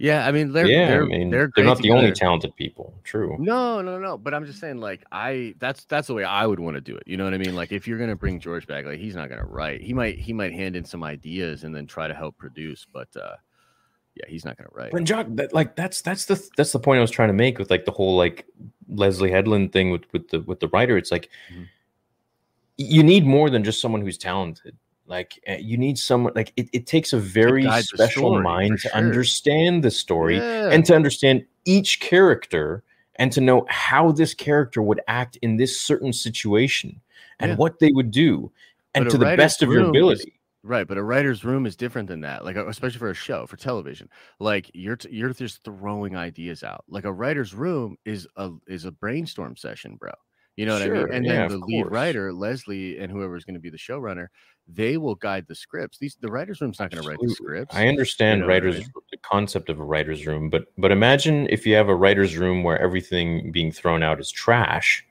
B: yeah, I mean they're
A: yeah,
B: they're,
A: I mean,
B: they're,
A: they're, not the only talented people. True.
B: No, no, no. But I'm just saying, like, I that's that's the way I would want to do it. You know what I mean? Like, if you're gonna bring George back, like, he's not gonna write. He might he might hand in some ideas and then try to help produce, but uh yeah, he's not gonna write.
A: When John, that, like that's that's the that's the point I was trying to make with like the whole like Leslie Headland thing with with the with the writer. It's like
B: Mhm.
A: you need more than just someone who's talented. Like uh, you need someone like it, it takes a very special
B: story,
A: mind to
B: sure.
A: understand the story
B: Yeah.
A: and to understand each character and to know how this character would act in this certain situation and
B: Yeah.
A: what they would do and
B: But
A: to the best of your ability.
B: Right, but a writer's room is different than that. Like uh, especially for a show, for television. Like you're t- you're just throwing ideas out. Like a writer's room is a is a brainstorm session, bro. You know what I
A: Sure,
B: mean? And
A: yeah,
B: then the lead
A: course. writer,
B: Leslie, and whoever's going to be the showrunner, they will guide the scripts. These the writer's room's not going to write the scripts.
A: I understand
B: know what I
A: writers
B: mean?
A: the concept of a writer's room, but but imagine if you have a writer's room where everything being thrown out is trash.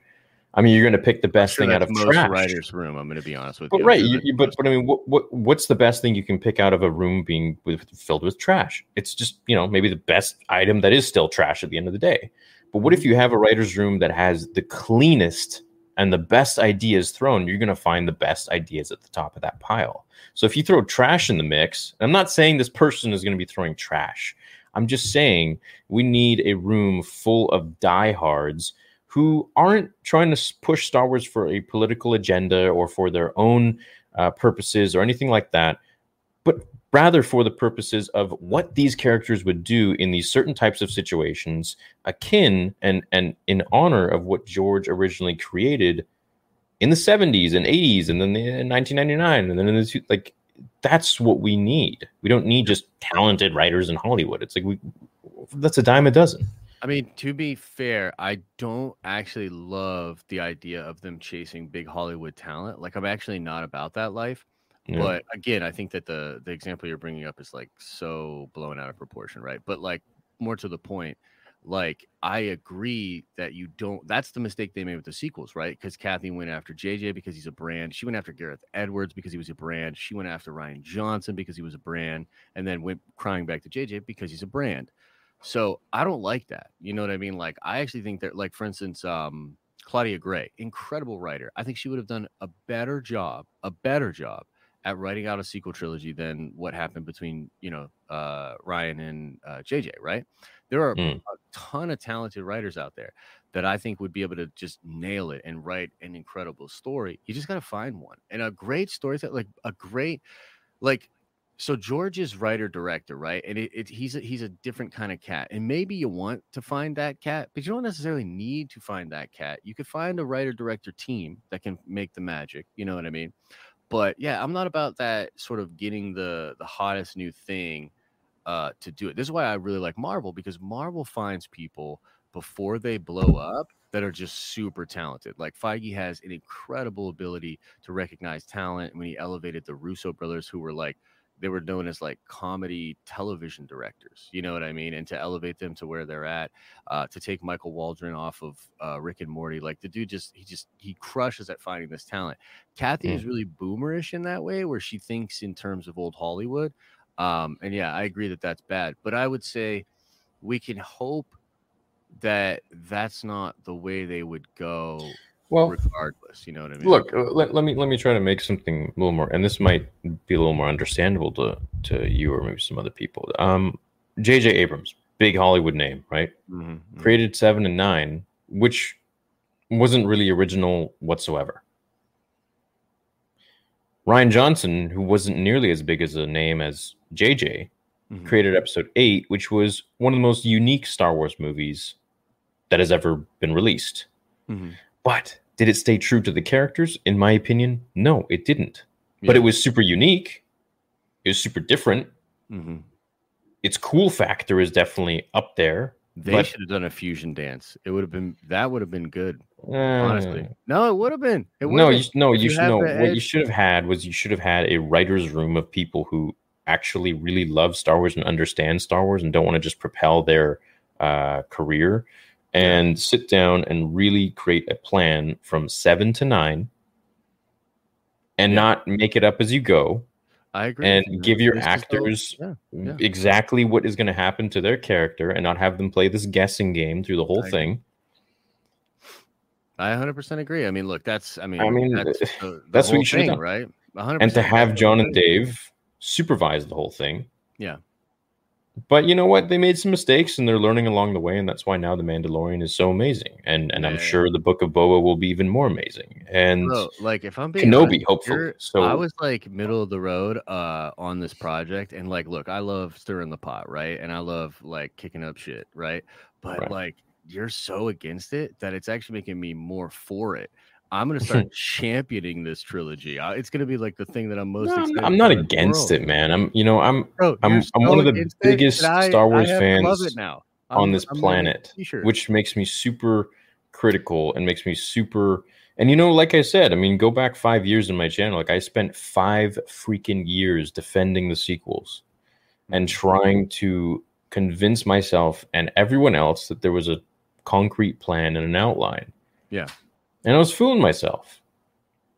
A: I mean, you're going to pick the best
B: Sure,
A: thing out of
B: most
A: trash.
B: writers' room. I'm going to be honest with you.
A: But
B: you.
A: right, you, you- but but I mean, what, what what's the best thing you can pick out of a room being with, filled with trash? It's just you know maybe the best item that is still trash at the end of the day. But what if
B: Mm-hmm.
A: you have a writer's room that has the cleanest and the best ideas thrown? You're going to find the best ideas at the top of that pile. So if you throw trash in the mix, I'm not saying this person is going to be throwing trash. I'm just saying we need a room full of diehards who aren't trying to push Star Wars for a political agenda or for their own uh, purposes or anything like that, but rather for the purposes of what these characters would do in these certain types of situations, akin and and in honor of what George originally created in the 70s and 80s and then in 1999 and then in the two, like that's what we need. We don't need just talented writers in Hollywood. It's like we that's a dime a dozen.
B: I mean, to be fair, I don't actually love the idea of them chasing big Hollywood talent. Like, I'm actually not about that life.
A: Yeah.
B: But again, I think that the the example you're bringing up is like so blown out of proportion, right? But like more to the point, like I agree that you don't. That's the mistake they made with the sequels, right? Because Kathy went after JJ because he's a brand. She went after Gareth Edwards because he was a brand. She went after Rian Johnson because he was a brand, and then went crying back to JJ because he's a brand. So I don't like that. You know what I mean? Like I actually think that, like for instance, um, Claudia Gray, incredible writer. I think she would have done a better job, a better job at writing out a sequel trilogy than what happened between you know uh, Rian and uh, JJ. Right? There are
A: Mm.
B: a ton of talented writers out there that I think would be able to just nail it and write an incredible story. You just got to find one and a great story that like a great like so George is writer director, right? And it, it he's a, he's a different kind of cat. And maybe you want to find that cat, but you don't necessarily need to find that cat. You could find a writer director team that can make the magic. You know what I mean? But yeah, I'm not about that sort of getting the the hottest new thing uh to do it. This is why I really like Marvel because Marvel finds people before they blow up that are just super talented. Like Feige has an incredible ability to recognize talent. When he elevated the Russo brothers, who were like they were known as like comedy television directors. You know what I mean? And to elevate them to where they're at, uh, to take Michael Waldron off of uh, Rick and Morty, like the dude just he just he crushes at finding this talent. Kathy mm. is really boomerish in that way, where she thinks in terms of old Hollywood. Um, and yeah, I agree that that's bad. But I would say we can hope that that's not the way they would go well regardless you know what i mean
A: look uh, let, let me let me try to make something a little more and this might be a little more understandable to to you or maybe some other people um jj abrams big hollywood name right mm-hmm, mm-hmm. created seven and nine which wasn't really original whatsoever rian johnson who wasn't nearly as big as a name as jj mm-hmm. created episode eight which was one of the most unique star wars movies that has ever been released mm-hmm. But did it stay true to the characters? In my opinion, no, it didn't. Yeah. But it was super unique. It was super different. Mm-hmm. Its cool factor is definitely up there.
B: They but... should have done a fusion dance. It would have been that would have been good. Uh, honestly, no, it would have been.
A: No, you, no, you, you should know what you should have had was you should have had a writers' room of people who actually really love Star Wars and understand Star Wars and don't want to just propel their uh, career and sit down and really create a plan from seven to nine and yeah. not make it up as you go.
B: I agree.
A: And you. give your actors yeah, yeah. exactly what is going to happen to their character and not have them play this guessing game through the whole I thing.
B: I 100% agree. I mean, look, that's, I mean,
A: I mean, that's, eh, the, the that's what you should have
B: right?
A: 100%. And to have John and Dave supervise the whole thing.
B: Yeah
A: but you know what? They made some mistakes and they're learning along the way, and that's why now the Mandalorian is so amazing. And and yeah, I'm sure the Book of Boba will be even more amazing. And Bro,
B: like if I'm being
A: Kenobi, honest, hopefully. So
B: I was like middle of the road uh on this project, and like, look, I love stirring the pot, right? And I love like kicking up shit, right? But right. like you're so against it that it's actually making me more for it. I'm gonna start championing this trilogy. It's gonna be like the thing that I'm most. No,
A: I'm not against it, man. I'm, you know, I'm, Bro, I'm, I'm one of the biggest I, Star Wars fans now. on this I'm planet, which makes me super critical and makes me super. And you know, like I said, I mean, go back five years in my channel. Like I spent five freaking years defending the sequels and mm-hmm. trying to convince myself and everyone else that there was a concrete plan and an outline.
B: Yeah
A: and I was fooling myself.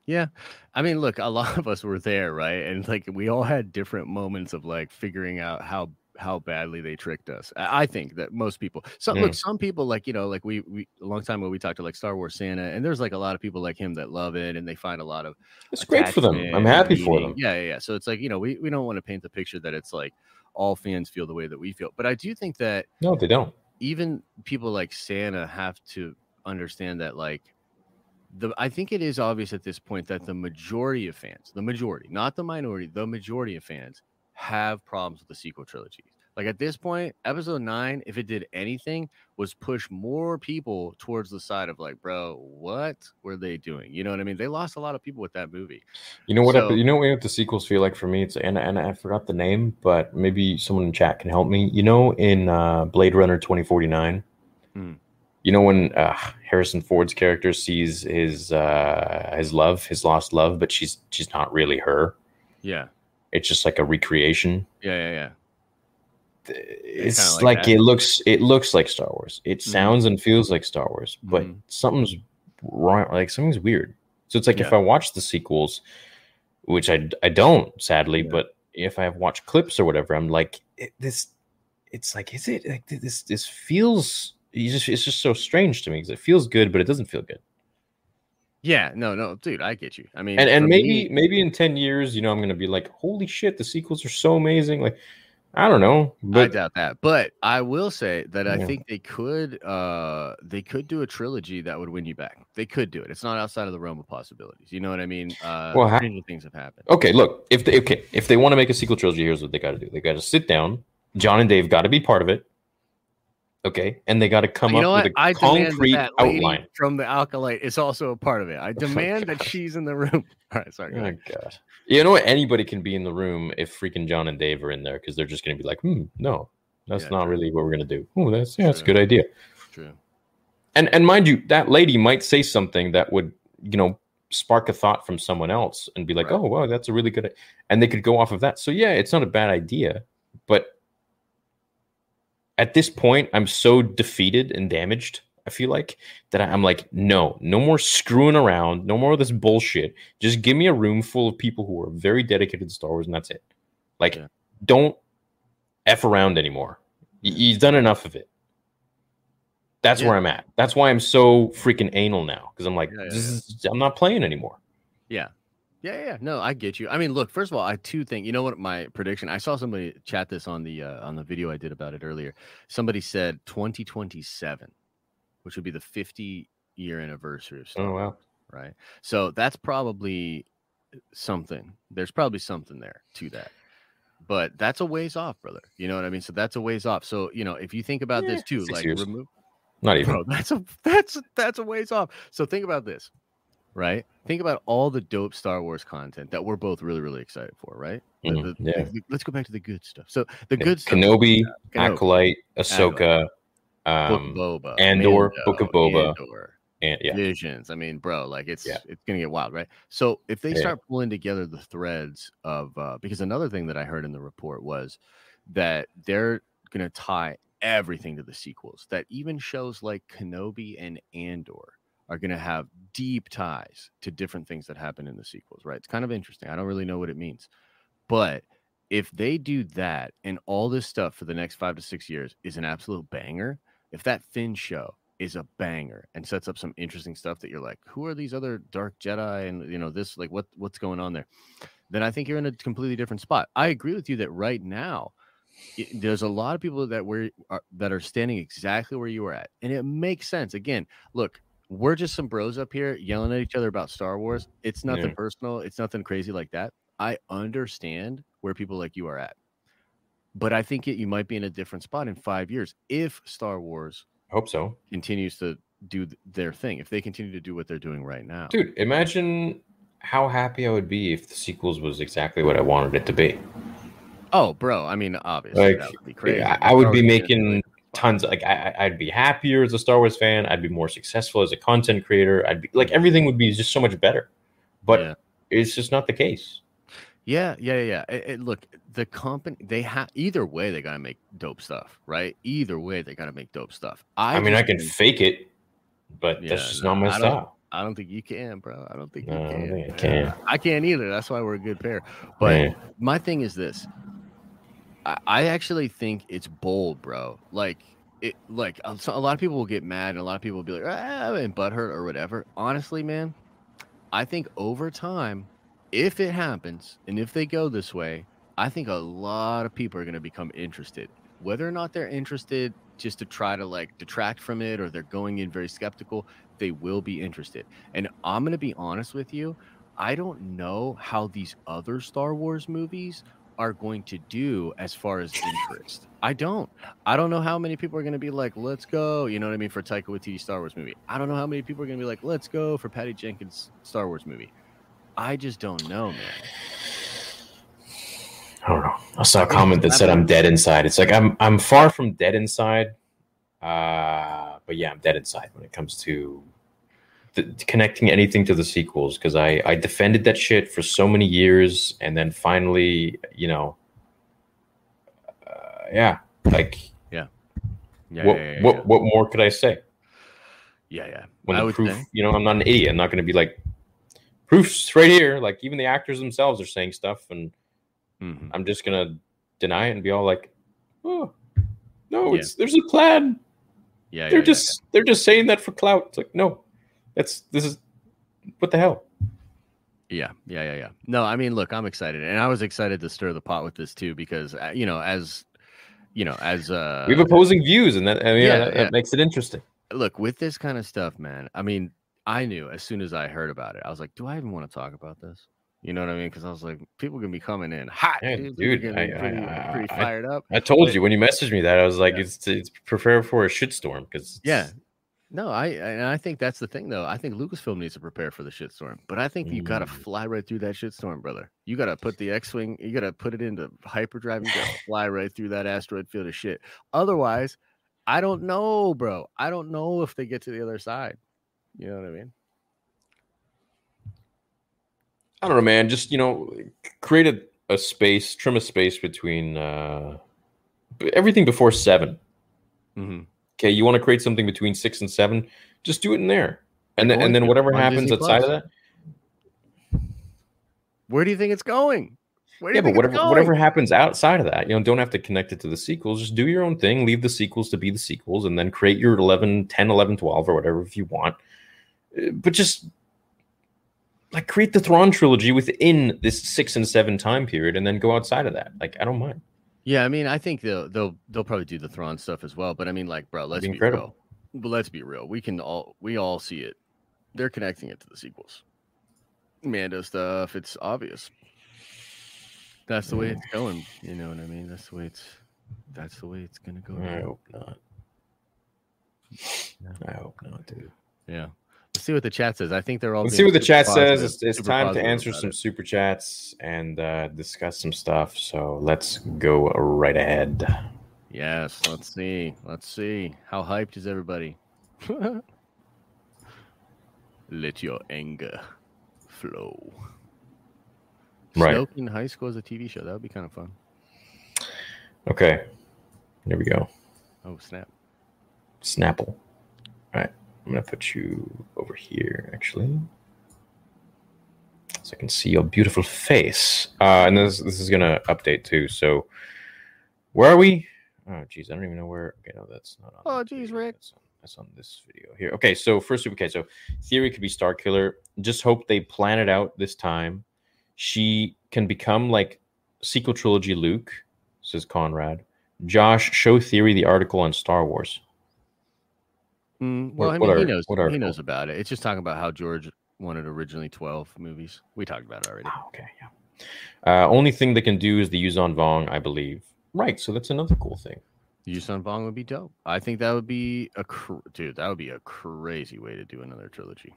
B: Yeah. I mean, look, a lot of us were there, right? And like we all had different moments of like figuring out how how badly they tricked us. I think that most people. So mm. look, some people like you know, like we we a long time ago we talked to like Star Wars Santa, and there's like a lot of people like him that love it, and they find a lot of.
A: It's great for them. I'm happy for them.
B: Yeah, yeah, yeah. So it's like you know, we we don't want to paint the picture that it's like all fans feel the way that we feel, but I do think that
A: no, they don't.
B: Even people like Santa have to understand that like the I think it is obvious at this point that the majority of fans, the majority, not the minority, the majority of fans have problems with the sequel trilogy. Like at this point, episode nine, if it did anything, was push more people towards the side of like, bro, what were they doing? You know what I mean? They lost a lot of people with that movie.
A: You know what? So, you know what the sequels feel like for me? It's and and I forgot the name, but maybe someone in chat can help me. You know, in uh, Blade Runner twenty forty nine. Hmm you know when uh, Harrison Ford's character sees his uh, his love, his lost love, but she's she's not really her.
B: Yeah,
A: it's just like a recreation.
B: Yeah, yeah, yeah.
A: It's, it's like, like it looks it looks like Star Wars. It mm-hmm. sounds and feels like Star Wars, but mm-hmm. something's wrong. Like something's weird. So it's like yeah. if I watch the sequels, which I I don't sadly, yeah. but if I have watched clips or whatever, I'm like it, this. It's like is it like this? This feels you just it's just so strange to me because it feels good, but it doesn't feel good.
B: Yeah, no, no, dude, I get you. I mean,
A: and and maybe me, maybe in ten years, you know, I'm gonna be like, holy shit, the sequels are so amazing. Like, I don't know.
B: But, I doubt that, but I will say that I think they could uh they could do a trilogy that would win you back. They could do it. It's not outside of the realm of possibilities. You know what I mean? Uh, well, how, things have happened.
A: Okay, look, if they okay, if they want to make a sequel trilogy, here's what they got to do. They got to sit down. John and Dave got to be part of it. Okay, and they got to come you up with a I concrete that outline
B: from the Acolyte is also a part of it. I oh demand oh that she's in the room. All right, sorry.
A: Oh god, you know what? Anybody can be in the room if freaking John and Dave are in there because they're just going to be like, hmm, no, that's yeah, not true. really what we're going to do. Oh, that's yeah, true. that's a good idea.
B: True.
A: And and mind you, that lady might say something that would you know spark a thought from someone else and be like,
B: Right.
A: "Oh, wow, that's a really good," and they could go off of that. So yeah, it's not a bad idea, but at this point, I'm so defeated and damaged. I feel like that I'm like, no, no more screwing around, no more of this bullshit. Just give me a room full of people who are very dedicated to Star Wars, and that's it. Like,
B: Yeah.
A: don't f around anymore. You've done enough of it. That's
B: Yeah.
A: where I'm at. That's why I'm so freaking anal now because I'm like,
B: Yeah,
A: is, I'm not playing anymore.
B: Yeah. Yeah, yeah, no, I get you. I mean, look, first of all, I too think you know what my prediction. I saw somebody chat this on the uh, on the video I did about it earlier. Somebody said 2027, which would be the 50 year anniversary of Star
A: Oh wow.
B: right? So that's probably something. There's probably something there to that. But that's a ways off, brother. You know what I mean? So that's a ways off. So, you know, if you think about this too, like
A: years.
B: remove
A: Not even.
B: bro that's a that's that's a ways off so think about this right think about all the dope star wars content that we're both really really excited for right The-
A: Mhm,
B: the-
A: yeah.
B: the- let's go back to the good stuff so the
A: Yeah,
B: good stuff
A: Kenobi,
B: Kenobi,
A: Acolyte, Ahsoka,
B: Book of
A: um,
B: Boba,
A: Andor, Book of Boba.
B: Andor,
A: and yeah,
B: Visions. I mean, bro, like it's
A: Yeah.
B: it's gonna get wild, right? So if they start pulling together the threads of uh because another thing that I heard in the report was that they're gonna tie everything to the sequels. That even shows like Kenobi and Andor are gonna have deep ties to different things that happen in the sequels, right? It's kind of interesting. I don't really know what it means, but if they do that and all this stuff for the next five to six years is an absolute banger, if that Finn show is a banger and sets up some interesting stuff that you're like, who are these other dark Jedi and you know this like what what's going on there? Then I think you're in a completely different spot. I agree with you that right now it- there's a lot of people that were are, that are standing exactly where you were at, and it makes sense. Again, look, we're just some bros up here yelling at each other about Star Wars. It's nothing
A: Yeah.
B: personal. It's nothing crazy like that. I understand where people like you are at, but I think it, you might be in a different spot in five years if Star Wars
A: I hope so.
B: continues to do th- their thing. If they continue to do what they're doing right now,
A: Dude, imagine how happy I would be if the sequels was exactly what I wanted it to be.
B: Oh, bro. I mean, obviously,
A: Like,
B: that would be crazy.
A: I, I would be
B: Star Wars fans are
A: making tons. Like I, I- I'd be happier as a Star Wars fan. I'd be more successful as a content creator. I'd be like everything would be just so much better. But
B: Yeah.
A: it's just not the case.
B: Yeah, yeah, yeah. yeah. It- it- look, the company they have either way they gotta make dope stuff, right? Either way they gotta make dope stuff. I,
A: I, mean, I can
B: think-
A: fake it, but
B: Yeah,
A: that's just
B: no,
A: not my
B: I
A: style.
B: I don't think you can, bro. I don't think
A: No,
B: you
A: I
B: can.
A: think I can.
B: I can't either. That's why we're a good pair. But
A: Yeah.
B: my thing is this: I, actually think it's bold, bro. Like it, like a a lot of people will get mad, and a lot of people will be like, ah, and butthurt or whatever. Honestly, man, I think over time, if it happens and if they go this way, I think a lot of people are going to become interested. Whether or not they're interested just to try to like detract from it or they're going in very skeptical, they will be interested. And I'm going to be honest with you, I don't know how these other Star Wars movies are going to do as far as interest. I don't. I don't know how many people are going to be like, let's go. You know what I mean? For Taika Waititi Star Wars movie. I don't know how many people are going to be like, let's go for Patty Jenkins Star Wars movie. I just don't know, man.
A: I don't know. I saw a comment that said I'm dead inside. It's like I'm I'm far from dead inside. Uh, but yeah, I'm dead inside when it comes to the, connecting anything to the sequels because I I defended that shit for so many years and then finally, you know, uh, yeah, like
B: Yeah,
A: what
B: yeah, yeah,
A: what
B: yeah.
A: what more could I say?
B: yeah, yeah.
A: When
B: I
A: the proof,
B: say-
A: you know, I'm not an idiot. I'm not going to be like proofs right here. Like even the actors themselves are saying stuff and.
B: Mhm.
A: I'm just gonna deny it and be all like, "Oh, no,
B: Yeah.
A: it's there's a plan.
B: Yeah,
A: they're
B: yeah,
A: just they're just saying that for clout." It's like, no, that's this is what the hell.
B: Yeah, yeah, yeah, yeah. No, I mean, look, I'm excited, and I was excited to stir the pot with this too because uh, you know, as you know, as uh,
A: we have opposing views, and that I mean,
B: yeah,
A: that,
B: yeah.
A: makes it interesting.
B: look with this kind of stuff, man. I mean, I knew as soon as I heard about it, I was like, do I even want to talk about this? You know what I mean? Because I was like, people gonna be coming in hot,
A: Yeah,
B: dude.
A: dude,
B: People gonna be
A: I-
B: pretty,
A: I-
B: pretty
A: I-
B: fired up.
A: I told
B: But-
A: you when you messaged me that I was like,
B: Yeah.
A: it's it's prepare for a shitstorm because
B: Yeah. No, I and I think that's the thing though. I think Lucasfilm needs to prepare for the shitstorm, but I think you gotta
A: Mm.
B: fly right through that shitstorm, brother. You gotta put the X-wing, you gotta put it into hyperdrive, you gotta fly right through that asteroid field of shit. Otherwise, I don't know, bro. I don't know if they get to the other side. You know what I mean?
A: I don't know, man. Just you know, create a, a space, trim a space between uh, everything before 7
B: Mm-hmm.
A: Okay, you want to create something between six and seven, just do it in there, and then and then whatever happens outside of that,
B: Where do you think it's going?
A: Yeah. But whatever whatever happens outside of that, you know, don't have to connect it to the sequels. Just do your own thing. Leave the sequels to be the sequels, and then create your 11, 10, 11, 12, or whatever if you want. Uh, But just like create the Thrawn trilogy within this six and seven time period, and then go outside of that. Like I don't mind.
B: Yeah, I mean, I think they'll they'll they'll probably do the Thrawn stuff as well. But I mean, like, bro, let's
A: be
B: be, real. But let's be real. We can all we all see it. They're connecting it to the sequels. Mando stuff. It's obvious. That's the way it's going. You know what I mean? That's the way it's. That's the way it's gonna go.
A: I hope not. I hope not, dude.
B: Yeah. Let's see what the chat says. I think they're all.
A: Let's see what the chat says. It's, it's time to answer some
B: it.
A: super chats and uh, discuss some stuff. So let's go right ahead.
B: Yes. Let's see. Let's see. How hyped is everybody? Let your anger flow.
A: Right.
B: Snoke in high school as a TV show. That would be kind of fun.
A: Okay. There we go.
B: Oh snap!
A: Snapple. All right. I'm going to put you over here, actually. So I can see your beautiful face. Uh, and this, this is going to update too. So where are we? Oh, geez. I don't even know where. Okay, no, that's not on.
B: Oh, geez. Rick.
A: That's on, that's on this video here. Okay, so first, okay, so Theory could be Star Killer. Just hope they plan it out this time. She can become like sequel trilogy Luke, says Conrad. Josh, show Theory the article on Star Wars.
B: Mm, well,
A: What-
B: I mean, he knows.
A: what
B: He knows about it. It's just talking about how George wanted originally twelve movies. We talked about it already.
A: Oh, okay, yeah. Uh, only thing they can do is the Yuuzhan Vong, I believe. Right, so that's another cool thing.
B: Yuuzhan Vong would be dope. I think that would be a cr- dude. That would be a crazy way to do another trilogy.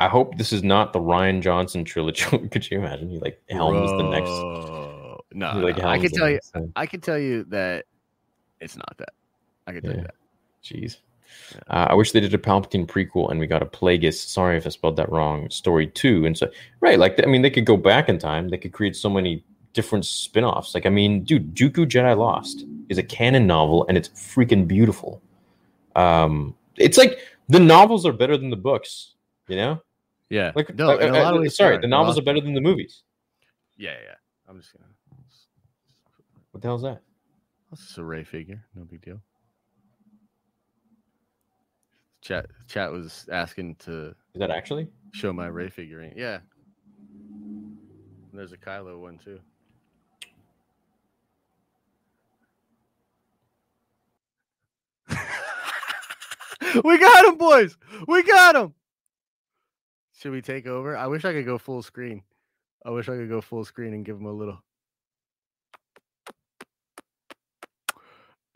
A: I hope this is not the Rian Johnson trilogy. Could you imagine? He like helms the next.
B: No,
A: like,
B: no, I can tell you. I can tell you that it's not that. I can tell you that.
A: Jeez. Uh, I wish they did a Palpatine prequel and we got a Plagueis. Sorry if I spelled that wrong. Story two, and so right, like I mean, they could go back in time. They could create so many different spin-offs. Like I mean, dude, Dooku Jedi Lost is a canon novel and it's freaking beautiful. Um, it's like the novels are better than the books. You know,
B: Yeah.
A: like
B: no,
A: uh,
B: in a lot of
A: uh,
B: ways.
A: sorry, the novels are better than the movies.
B: Yeah, yeah. I'm just gonna.
A: What the hell is that?
B: That's a Rey figure. No big deal. Chat chat was asking to
A: Is that actually?
B: show my Rey figurine. Yeah. There's a Kylo one too. we got him, boys. We got him. Should we take over? I wish I could go full screen. I wish I could go full screen and give him a little.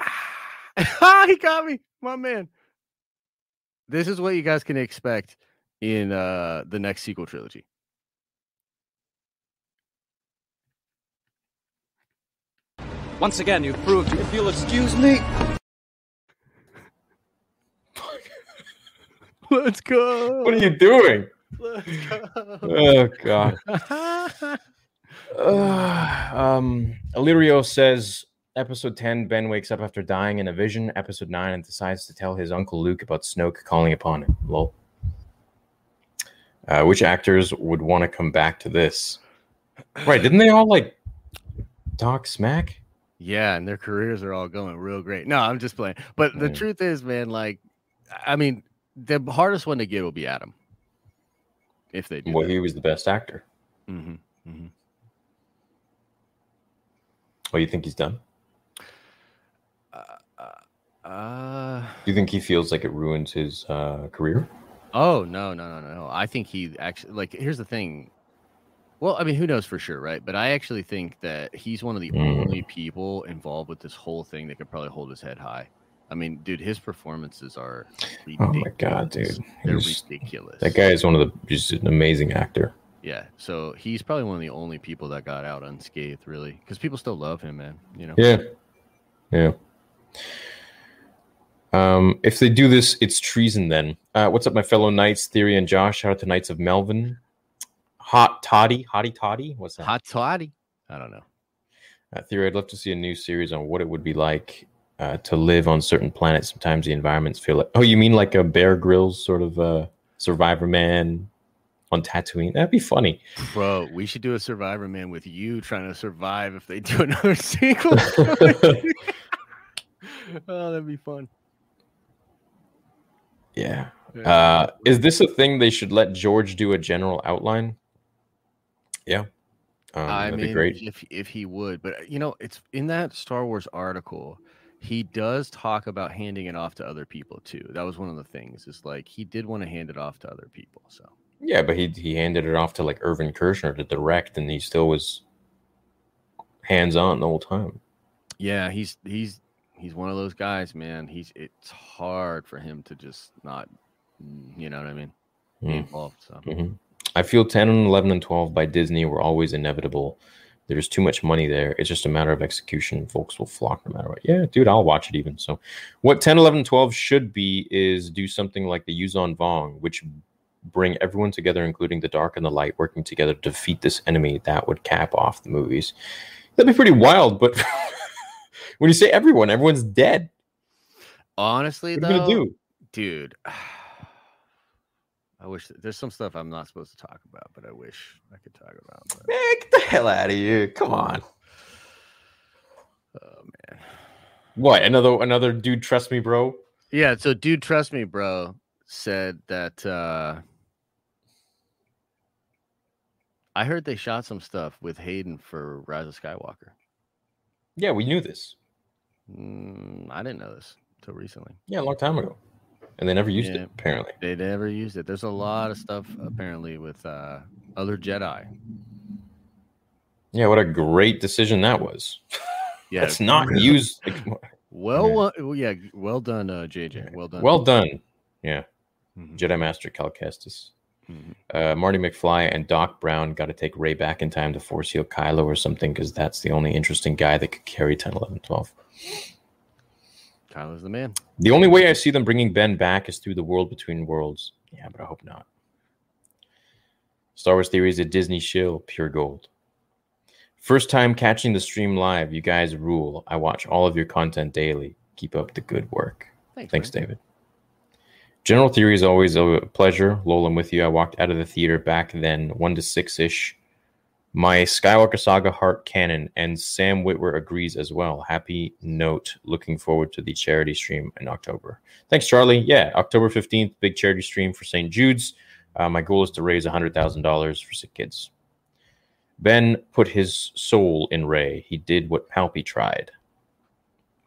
B: Ah, he got me, my man. This is what you guys can expect in uh the next sequel trilogy.
C: Once again, you've proved if you'll excuse me.
B: Let's go.
A: What are you doing?
B: Let's go.
A: Oh God. Uh, um, Illyrio says episode 10 Ben wakes up after dying in a vision. Episode 9 and decides to tell his uncle Luke about Snoke calling upon him. Lol. Uh, which actors would want to come back to this? Right, didn't they all like talk smack?
B: yeah, and their careers are all going real great. No, I'm just playing. But the
A: Mm.
B: truth is, man, like, I mean, the hardest one to get will be Adam. If they do.
A: Well, he was the best actor.
B: Mm-hmm.
A: Mm-hmm. Do you think he's done?
B: Uh,
A: Do you think he feels like it ruins his uh, career?
B: oh no, no, no, no. I think he actually like. Here's the thing. Well, I mean, who knows for sure, right? But I actually think that he's one of the
A: Mm.
B: only people involved with this whole thing that could probably hold his head high. I mean, dude, his performances are
A: Oh my God, dude.
B: They're
A: He's-
B: ridiculous.
A: That guy is one of the just an amazing actor.
B: Yeah, so he's probably one of the only people that got out unscathed, really, because people still love him, man. You know.
A: Yeah. Yeah. Um, if they do this, it's treason then. Uh, what's up, my fellow knights, Theory and Josh? Shout out to Knights of Melvin. Hot Toddy, Hottie Toddy. What's that?
B: Hot toddy. I don't know.
A: Uh, Theory, I'd love to see a new series on what it would be like uh, to live on certain planets. Sometimes the environments feel like, oh, you mean like a Bear Grylls sort of uh, Survivor Man on Tatooine? That'd be funny.
B: Bro, we should do a Survivor Man with you trying to survive if they do another sequel. oh, that'd be fun.
A: Yeah.
B: Yeah.
A: Uh, is this a thing they should let George do a general outline? Yeah. Um,
B: I
A: that'd
B: mean,
A: be great.
B: if if he would, but uh, you know, it's in that Star Wars article. He does talk about handing it off to other people too. That was one of the things. Is like he did want to hand it off to other people. So
A: Yeah, but he he handed it off to like Irvin Kershner to direct, and he still was hands on the whole time.
B: yeah, he's he's he's one of those guys, man. He's it's hard for him to just not, you know what I mean, be
A: Mm.
B: involved. So
A: Mhm. I feel 10 and 11 and 12 by Disney were always inevitable. There's too much money there. It's just a matter of execution. Folks will flock no matter what. Yeah, dude, I'll watch it even. So, what 10, 11, 12 should be is do something like the Yuuzhan Vong, which bring everyone together, including the dark and the light, working together to defeat this enemy. That would cap off the movies. That'd be pretty wild. But when you say everyone, everyone's dead.
B: honestly,
A: What
B: though,
A: do?
B: dude. I wish there's some stuff I'm not supposed to talk about, but I wish I could talk about. But,
A: Man, get the hell out of here. Come on.
B: oh man.
A: What? Another another dude, trust me, bro.
B: Yeah, so dude, trust me, bro, said that uh I heard they shot some stuff with Hayden for Rise of Skywalker.
A: Yeah, we knew this.
B: Mm, I didn't know this until recently.
A: Yeah, a long time ago. And they never used
B: Yeah.
A: it, apparently.
B: They never used it. There's a lot of stuff apparently with uh other Jedi.
A: Yeah, what a great decision that was.
B: Yeah,
A: Let's not use.
B: well,
A: yeah.
B: well, well, yeah, well done, uh, JJ. Well done.
A: Well done. Yeah,
B: Mhm,
A: Jedi Master Cal Kestis.
B: Mhm.
A: Uh, Marty McFly and Doc Brown got to take Rey back in time to force heal Kylo or something because that's the only interesting guy that could carry 10, 11, 12.
B: Kylo's the man.
A: The only way I see them bringing Ben back is through the world between worlds. Yeah, but I hope not. Star Wars Theory is a Disney shill, pure gold. First time catching the stream live. You guys rule. I watch all of your content daily. Keep up the good work.
B: Thanks,
A: Thanks. David. General Theory is always a pleasure. Lol, I'm with you. I walked out of the theater back then, one to six ish. My Skywalker Saga heart canon, and Sam Witwer agrees as well. Happy note. Looking forward to the charity stream in October. Thanks, Charlie. Yeah, October 15th, big charity stream for St. Jude's. Uh, my goal is to raise $100,000 for sick kids. Ben put his soul in Rey. He did what Palpy tried.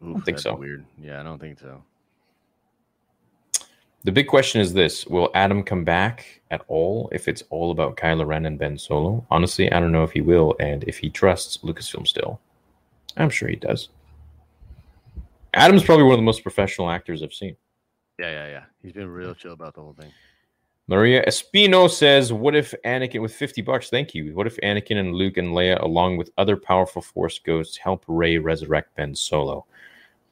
B: Oof,
A: think
B: that's
A: so.
B: Weird. Yeah, I don't think so.
A: The big question is this Will Adam come back at all if it's all about Kylo Ren and Ben Solo? Honestly, I don't know if he will and if he trusts Lucasfilm still. I'm sure he does. Adam's probably one of the most professional actors I've seen.
B: Yeah, yeah, yeah. He's been real chill about the whole thing.
A: Maria Espino says, What if Anakin, with 50 bucks, thank you. What if Anakin and Luke and Leia, along with other powerful Force ghosts, help Rey resurrect Ben Solo?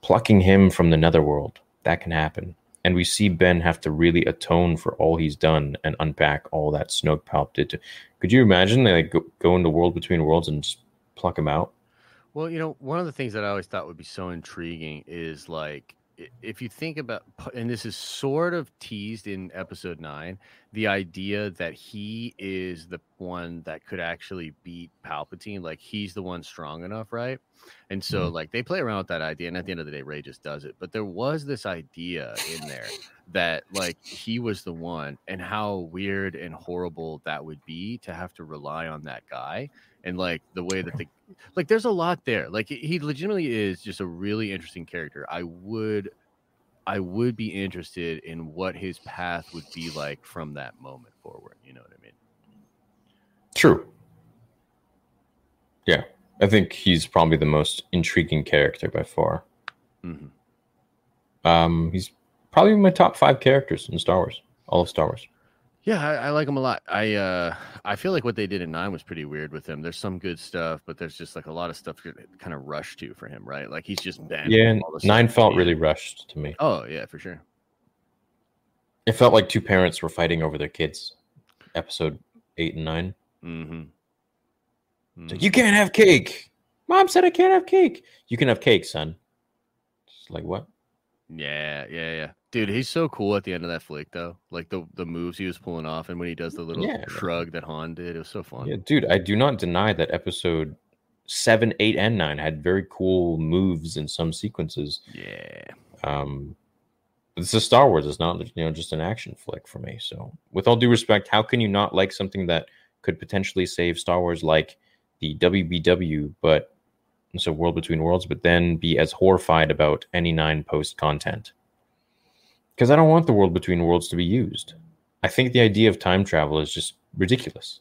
A: Plucking him from the netherworld. That can happen. And we see Ben have to really atone for all he's done and unpack all that Snoke Palp did to. Could you imagine they like, go, go in the world between worlds and just pluck him out?
B: Well, you know, one of the things that I always thought would be so intriguing is like if you think about, and this is sort of teased in episode nine, the idea that he is the one that could actually beat Palpatine, like he's the one strong enough, right? And so, mm-hmm. like, they play around with that idea, and at the end of the day, Rey just does it. But there was this idea in there that, like, he was the one, and how weird and horrible that would be to have to rely on that guy, and like the way that the like there's a lot there like he- legitimately is just a really interesting character i would i would be interested in what his path would be like from that moment forward you know what i mean
A: True. Yeah. I think he's probably the most intriguing character by far.
B: Mhm.
A: Um, he's probably my top five characters in Star Wars, all of Star Wars.
B: Yeah I, I like him a lot i uh i feel like what they did in nine was pretty weird with him there's some good stuff but there's just like a lot of stuff kind of rushed to for him right like he's just banned
A: Yeah, nine felt really rushed to me.
B: oh yeah for sure
A: It felt like two parents were fighting over their kids. Episode eight and nine.
B: Mm-hmm.
A: It's like, you can't have cake. Mom said I can't have cake. You can have cake, son. It's like what?
B: Yeah, yeah, yeah. Dude, he's so cool at the end of that flick though. Like the the moves he was pulling off and when he does the little
A: Yeah,
B: shrug that Han did, it was so fun.
A: Yeah, dude, I do not deny that episode seven, eight, and nine had very cool moves in some sequences.
B: Yeah.
A: Um, this is Star Wars. It's not you know just an action flick for me. So, with all due respect, how can you not like something that could potentially save Star Wars, like the WBW, but so World Between Worlds, but then be as horrified about any nine post content? Because I don't want the World Between Worlds to be used. I think the idea of time travel is just ridiculous.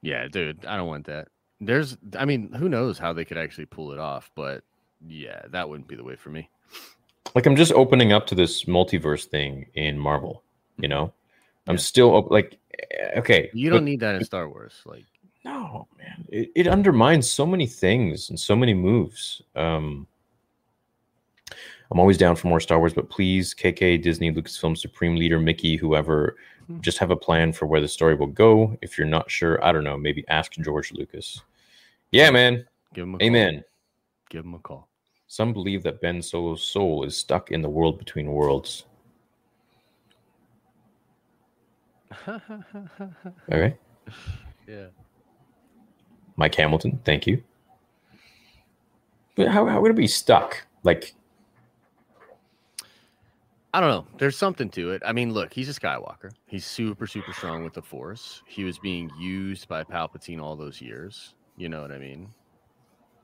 B: Yeah, dude, I don't want that. There's I mean, who knows how they could actually pull it off, but yeah, that wouldn't be the way for me.
A: like I'm just opening up to this multiverse thing in Marvel. You know, I'm
B: Yeah.
A: still like, eh, okay,
B: You don't need that in Star Wars. Like
A: no man. It, it undermines so many things and so many moves. Um, I'm always down for more Star Wars, but please, KK, Disney, Lucasfilm, Supreme Leader, Mickey, whoever,
B: Hmm.
A: just have a plan for where the story will go. If you're not sure, I don't know, maybe ask George Lucas. Yeah, man.
B: give him a call.
A: Amen.
B: Give him a call.
A: Some believe that Ben Solo's soul is stuck in the world between worlds. All right.
B: yeah.
A: Mike Hamilton, thank you. But how, how would it be stuck? Like,
B: I don't know. There's something to it. I mean, look, he's a Skywalker. He's super, super strong with the Force. He was being used by Palpatine all those years. You know what I mean?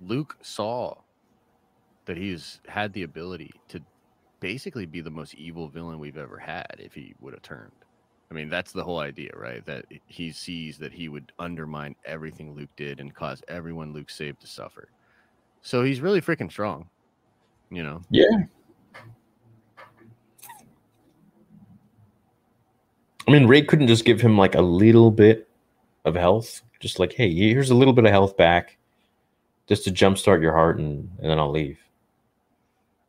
B: Luke saw that he's had the ability to basically be the most evil villain we've ever had if he would have turned. I mean, that's the whole idea, right? That he sees that he would undermine everything Luke did and cause everyone Luke saved to suffer. So he's really freaking strong. You know?
A: yeah. I mean, Rey couldn't just give him like a little bit of health. Just like, hey, here's a little bit of health back just to jumpstart your heart and, and then I'll leave.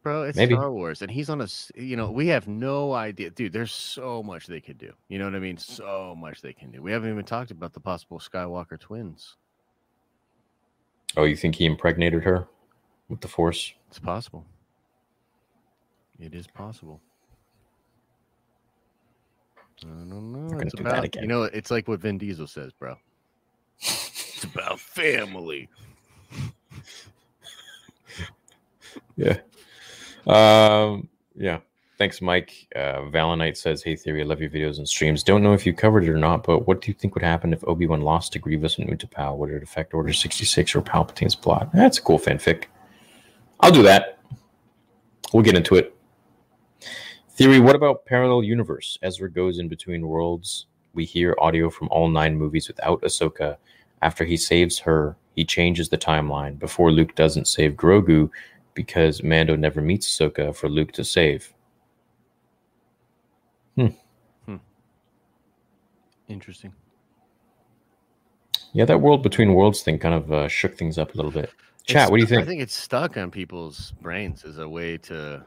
B: Bro, it's
A: Maybe.
B: Star Wars, and he's on a. You know, we have no idea, dude. There's so much they could do. You know what I mean? So much they can do. We haven't even talked about the possible Skywalker twins.
A: Oh, you think he impregnated her with the Force?
B: It's possible. It is possible. I don't know. It's
A: do
B: about
A: again.
B: you know. It's like what Vin Diesel says, bro. it's about family.
A: Yeah. Um, yeah. Thanks, Mike. Uh, Valenite says, Hey, Theory, I love your videos and streams. Don't know if you covered it or not, but what do you think would happen if Obi Wan lost to Grievous and Utapau? Would it affect Order 66 or Palpatine's plot? That's a cool fanfic. I'll do that. We'll get into it. Theory, what about parallel universe? Ezra goes in between worlds. We hear audio from all nine movies without Ahsoka. After he saves her, he changes the timeline before Luke doesn't save Grogu because Mando never meets Ahsoka for Luke to save. Hmm.
B: Interesting.
A: Yeah, that world between worlds thing kind of uh, shook things up a little bit. Chat,
B: It's-
A: what do you think?
B: I think it's stuck on people's brains as a way to.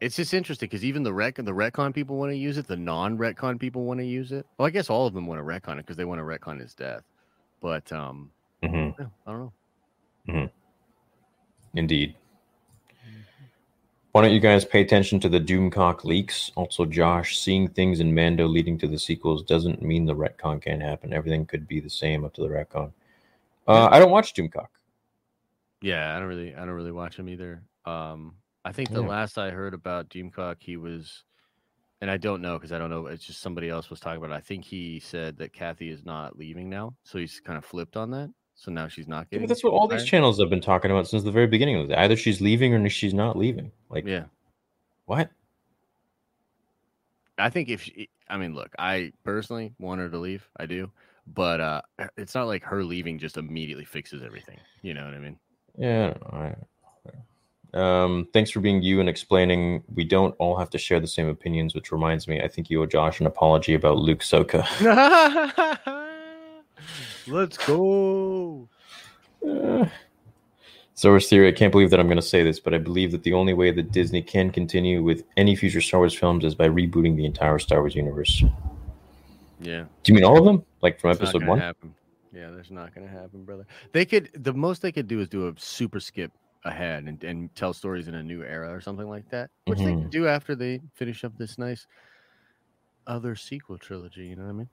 B: It's just interesting because even the rec the retcon people want to use it. The non-retcon people want to use it. Well, I guess all of them want to retcon it because they want to retcon his death. But um,
A: hmm
B: yeah, I don't know.
A: Indeed. Why don't you guys pay attention to the Doomcock leaks? Also, Josh, seeing things in Mando leading to the sequels doesn't mean the retcon can't happen. Everything could be the same up to the retcon. Uh, I don't watch Doomcock.
B: Yeah, I don't really, I don't really watch him either. Um, I think the
A: Yeah.
B: last I heard about Doomcock, he was, and I don't know because I don't know. It's just somebody else was talking about. it. I think he said that Kathy is not leaving now, so he's kind of flipped on that. So now she's not
A: Yeah,
B: getting.
A: but that's what all these channels have been talking about since the very beginning of it. Either she's leaving or she's not leaving. Like,
B: Yeah,
A: what?
B: I think if she, I mean, look, I personally want her to leave. I do, but uh it's not like her leaving just immediately fixes everything. You know what I mean?
A: Yeah, I don't know. I- Um, thanks for being you and explaining. We don't all have to share the same opinions, which reminds me, I think you owe Josh an apology about Luke Soka.
B: Let's go.
A: Uh, Source theory. I can't believe that I'm going to say this, but I believe that the only way that Disney can continue with any future Star Wars films is by rebooting the entire Star Wars universe.
B: Yeah.
A: Do you mean all of them? Like from
B: It's
A: episode one?
B: Happen. Yeah, that's not gonna happen, brother. They could the most they could do is do a super skip ahead and, and tell stories in a new era or something like that. Which they
A: Mhm.
B: could do after they finish up this nice other sequel trilogy, you know what I mean?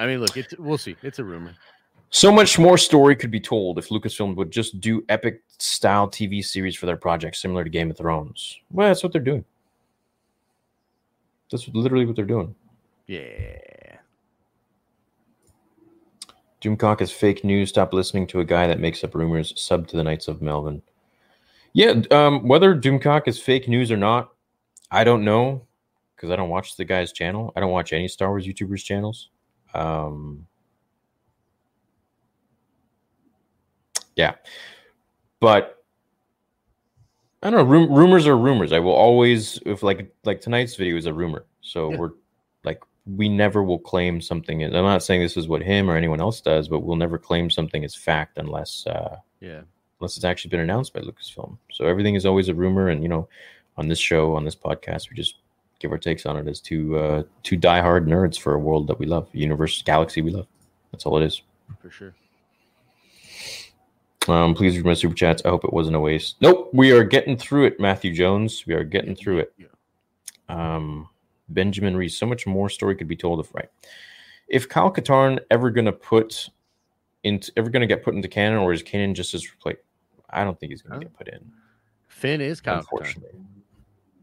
B: I mean, look, it's we'll see. It's a rumor.
A: So much more story could be told if Lucasfilm would just do epic style TV series for their projects, similar to Game of Thrones. Well, that's what they're doing. That's literally what they're doing.
B: Yeah.
A: Doomcock is fake news. Stop listening to a guy that makes up rumors. Sub to the Knights of Melvin. Yeah, um, whether Doomcock is fake news or not, I don't know because I don't watch the guy's channel. I don't watch any Star Wars YouTubers' channels. Um, yeah, but I don't know. Rum- rumors are rumors. I will always, if like like tonight's video is a rumor, so
B: Yeah.
A: we're like we never will claim something. I'm not saying this is what him or anyone else does, but we'll never claim something as fact unless uh,
B: Yeah.
A: unless it's actually been announced by Lucasfilm. So everything is always a rumor, and you know, on this show, on this podcast, we just give our takes on it as two uh, two diehard nerds for a world that we love, universe, galaxy we love. That's all it is.
B: For sure.
A: Um, please read my super chats. I hope it wasn't a waste. Nope, we are getting through it, Matthew Jones. We are getting through it. Um, Benjamin Reese. So much more story could be told if right. If Kyle Katarn ever gonna put into ever gonna get put into canon, or is canon just as replaced? I don't think he's gonna
B: Huh?
A: get put in.
B: Finn is Kyle Katarn.
A: unfortunately.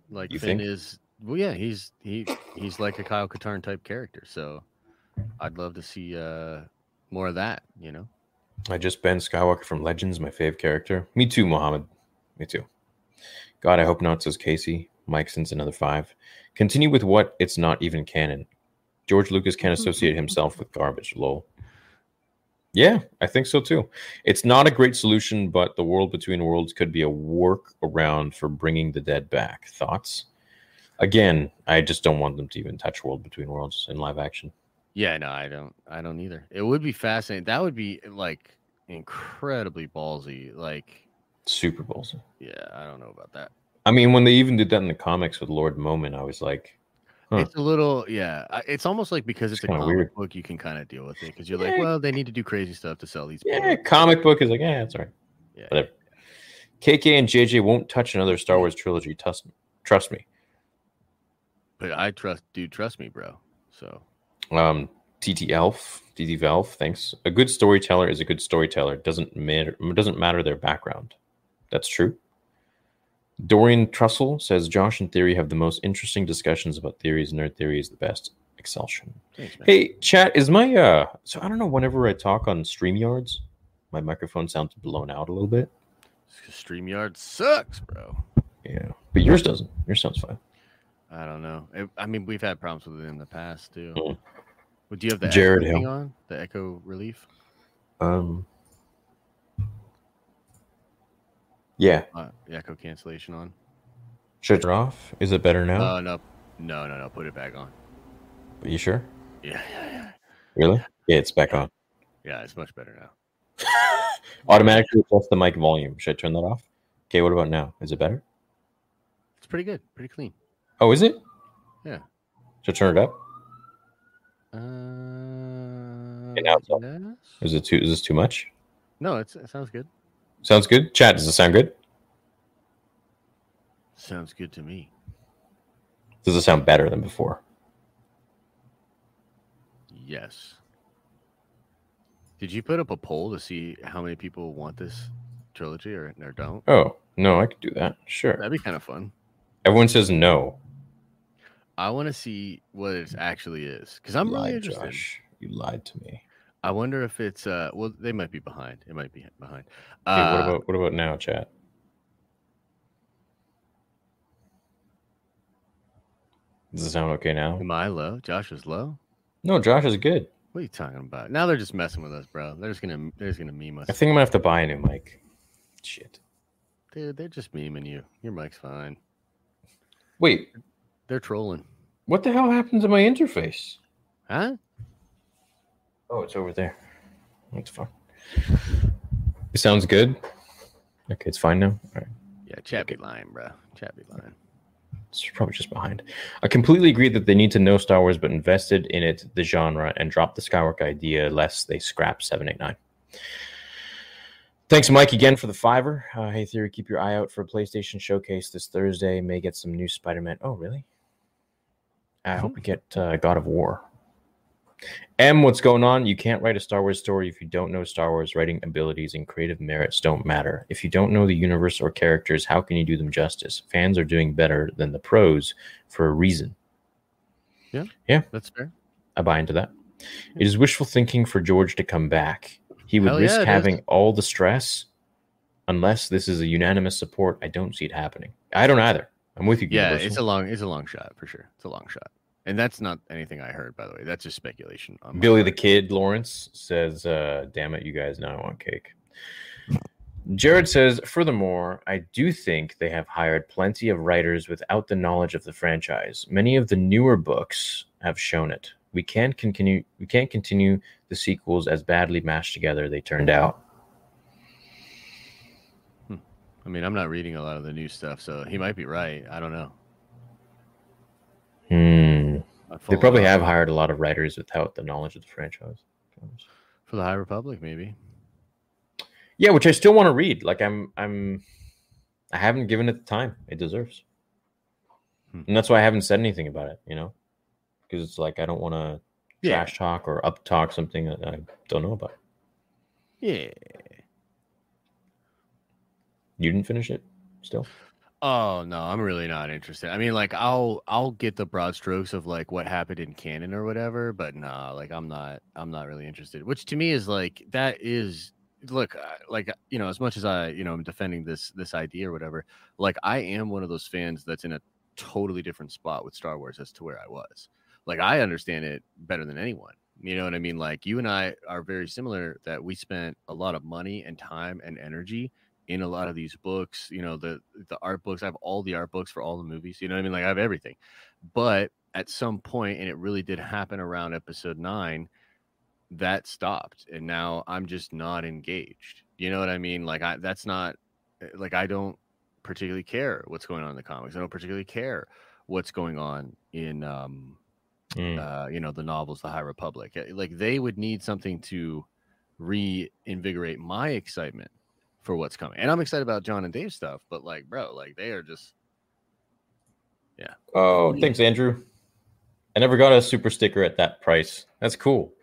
B: Like
A: You
B: Finn
A: think?
B: is well, yeah, he's he he's like a Kyle Katarn type character. So I'd love to see uh more of that, you know.
A: I just Ben Skywalker from Legends, my fave character. Me too, Mohammed. Me too. God, I hope not, says Casey. Mike sends another five. Continue with what it's not even canon. George Lucas can't associate himself with garbage. Lol. Yeah, I think so too. It's not a great solution, but the world between worlds could be a work around for bringing the dead back. Thoughts? Again, I just don't want them to even touch World Between Worlds in live action.
B: Yeah, no, I don't I don't either. It would be fascinating. That would be like incredibly ballsy. Like,
A: Super Bowls.
B: yeah, I don't know about that.
A: I mean, when they even did that in the comics with Lord Momin, I was like, Huh.
B: It's a little, yeah. It's almost like because it's,
A: It's
B: a comic
A: weird.
B: book, you can kind of deal with it because you're like, well, they need to do crazy stuff to sell these.
A: yeah,
B: books.
A: comic book is like, yeah, that's all right.
B: yeah.
A: Whatever. KK and JJ won't touch another Star Wars trilogy. Trust, trust me.
B: But I trust, dude, trust me, bro. So
A: Um, TT Elf, TT Valve, thanks. A good storyteller is a good storyteller. Doesn't matter. Doesn't matter their background. That's true. Dorian Trussell says Josh and Theory have the most interesting discussions about theories. Nerd Theory is the best. Excelsion.
B: thanks.
A: Hey, chat, is my uh so I don't know whenever I talk on StreamYards, my microphone sounds blown out a little bit.
B: Streamyard sucks, bro.
A: Yeah. But yours doesn't. Yours sounds fine.
B: I don't know. It, I mean, we've had problems with it in the past too.
A: Mm.
B: Do you have the
A: Jared
B: echo
A: Hill.
B: on the echo relief?
A: Um Yeah.
B: Uh, the echo cancellation on?
A: Shut it off. Is it better now?
B: Oh no, no, no, no. Put it back on.
A: Are you sure?
B: Yeah, yeah, yeah.
A: Really? Yeah, it's back on.
B: Yeah, it's much better now.
A: Automatically adjust the mic volume. Should I turn that off? Okay, what about now? Is it better?
B: It's pretty good, pretty clean.
A: Oh, is it?
B: Yeah.
A: Should I turn it up?
B: Uh,
A: now
B: yes?
A: Is it too is this too much?
B: No, it's, it sounds good.
A: Sounds good? Chat, does it sound good?
B: Sounds good to me.
A: Does it sound better than before?
B: Yes. Did you put up a poll to see how many people want this trilogy or, or don't?
A: Oh, no, I could do that. Sure.
B: That'd be kind of fun.
A: Everyone says no.
B: I want to see what it actually is because I'm
A: you
B: really
A: lied,
B: interested.
A: Josh. You lied to me.
B: I wonder if it's uh well they might be behind. It might be behind. Uh,
A: what about what about now, chat? Does it sound okay now?
B: am I low? Josh is low.
A: No, Josh is good.
B: What are you talking about? Now they're just messing with us, bro. They're just gonna they're just gonna meme us.
A: I think I'm gonna have to buy a new mic. Shit.
B: Dude, they're just memeing you. Your mic's fine.
A: Wait,
B: They're trolling.
A: what the hell happened to my interface?
B: Huh?
A: Oh, it's over there. What the fuck? It sounds good. Okay, it's fine now. All right.
B: Yeah, chat be lying, bro. Chat line.
A: It's probably just behind. I completely agree that they need to know Star Wars, but invested in it, the genre, and drop the Skywalker idea, lest they scrap 789. Thanks, Mike, again for the fiver. Uh, hey, Theory, keep your eye out for a PlayStation Showcase this Thursday. May get some new Spider Man. Oh, really? I hope we get uh, God of War. M, what's going on? You can't write a Star Wars story if you don't know Star Wars. Writing abilities and creative merits don't matter. If you don't know the universe or characters, how can you do them justice? Fans are doing better than the pros for a reason.
B: Yeah.
A: Yeah.
B: That's fair.
A: I buy into that. It is wishful thinking for George to come back. He would
B: Hell
A: risk
B: yeah,
A: having
B: is.
A: all the stress. Unless this is a unanimous support, I don't see it happening. I don't either. I'm with you.
B: Yeah,
A: Universal.
B: it's a long it's a long shot for sure. It's a long shot. And that's not anything I heard, by the way. That's just speculation.
A: Billy the. Kid Lawrence says, uh, damn it, you guys, now I want cake. Jared says, furthermore, I do think they have hired plenty of writers without the knowledge of the franchise. Many of the newer books have shown it. We can't continue we can't continue the sequels as badly mashed together they turned out.
B: I mean, I'm not reading a lot of the new stuff, so he might be right. I don't know.
A: Hmm.
B: I've
A: They probably have hired a lot of writers without the knowledge of the franchise.
B: for the High Republic, maybe.
A: Yeah, which I still want to read. Like I'm I'm I haven't given it the time it deserves.
B: Hmm.
A: And that's why I haven't said anything about it, you know? Because it's like I don't want to
B: Yeah.
A: trash talk or up talk something that I don't know about.
B: Yeah.
A: You didn't finish it still?
B: Oh no, I'm really not interested. I mean, like I'll I'll get the broad strokes of like what happened in canon or whatever, but nah, like I'm not I'm not really interested. Which to me is like that is look uh, like you know as much as I you know I'm defending this this idea or whatever, like I am one of those fans that's in a totally different spot with Star Wars as to where I was. Like I understand it better than anyone. You know what I mean? Like you and I are very similar that we spent a lot of money and time and energy in a lot of these books you know the the art books i have all the art books for all the movies you know what i mean like i have everything but at some point and it really did happen around episode 9 that stopped and now i'm just not engaged you know what i mean like i that's not eh, like i don't particularly care what's going on in the comics i don't particularly care what's going on in um
A: Mm.
B: uh, you know, the novels, the High Republic. Uh, Like they would need something to reinvigorate my excitement for what's coming. And I'm excited about John and Dave stuff, but like, bro, like they are just yeah.
A: Oh, thanks, Andrew. I never got a super sticker at that price. That's cool.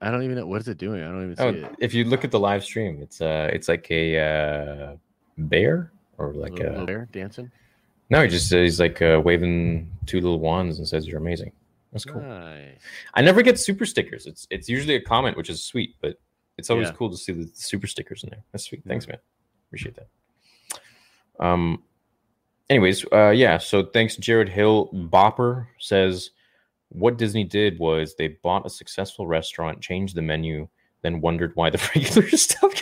B: I don't even know what is it doing. I don't even see
A: Oh,
B: it.
A: if you look at the live stream, it's uh it's like a uh bear or like
B: Little-
A: a
B: bear dancing.
A: No, he just he's like uh, waving two little wands and says you're amazing. That's cool.
B: Nice.
A: I never get super stickers. It's it's usually a comment, which is sweet, but it's always
B: Yeah.
A: cool to see the super stickers in there. That's sweet. Thanks, man. Appreciate that. Um. Anyways, uh, yeah. So thanks, Jared Hill. Bopper says what Disney did was they bought a successful restaurant, changed the menu, then wondered why the regular stuff.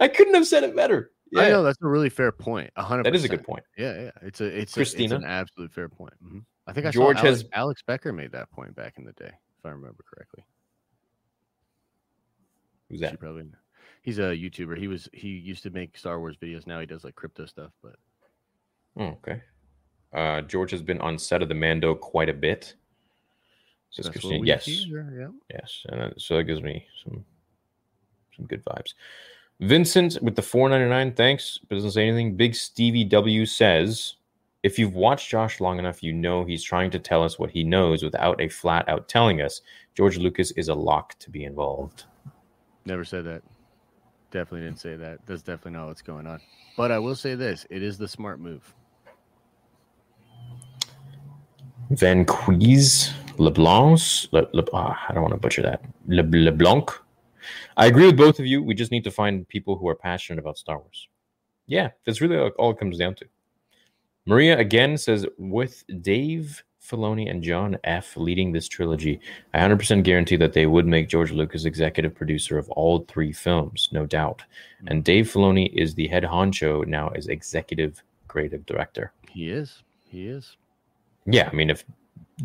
A: I couldn't have said it better.
B: I
A: Yeah,
B: know that's a really fair point. A hundred.
A: that is a good point.
B: Yeah, yeah. It's a it's A,
A: Christina?
B: it's an absolute fair point. Mhm. I think I
A: George
B: saw Alex,
A: has-
B: Alex Becker made that point back in the day, if I remember correctly.
A: Who's that?
B: She probably he's a YouTuber. He was he used to make Star Wars videos. Now he does like crypto stuff. But
A: Oh, okay. Uh, George has been on set of the Mando quite a bit. Says
B: that's
A: Yes.
B: Yeah.
A: Yes, and that, so that gives me some some good vibes. Vincent with the 499, thanks, but doesn't say anything. Big Stevie W says, if you've watched Josh long enough, you know he's trying to tell us what he knows without a flat out telling us. George Lucas is a lock to be involved.
B: Never said that. Definitely didn't say that. That's definitely not what's going on. But I will say this: it is the smart move.
A: Van Quees LeBlanc. Le, Le, ah, I don't want to butcher that. Le, LeBlanc. I agree with both of you. We just need to find people who are passionate about Star Wars. Yeah, that's really all- all it comes down to. Maria again says, with Dave Filoni and John F. leading this trilogy, I 100% guarantee that they would make George Lucas executive producer of all three films, no doubt. Hmm. And Dave Filoni is the head honcho now as executive creative director.
B: He is. He is.
A: Yeah, I mean, if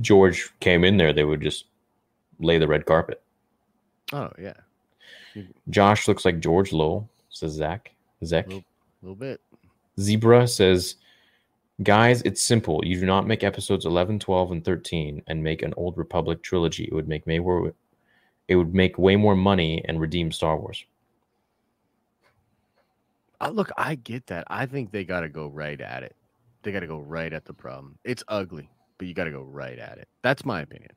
A: George came in there, they would just lay the red carpet.
B: Oh yeah,
A: Josh looks like George Lowell, says Zach. Zach.
B: A little bit.
A: Zebra says, Guys, it's simple. You do not make episodes 11, 12, and 13 and make an Old Republic trilogy. It would make way more, it would make way more money and redeem Star Wars.
B: Uh, look, I get that. I think they got to go right at it. They got to go right at the problem. It's ugly, but you got to go right at it. That's my opinion.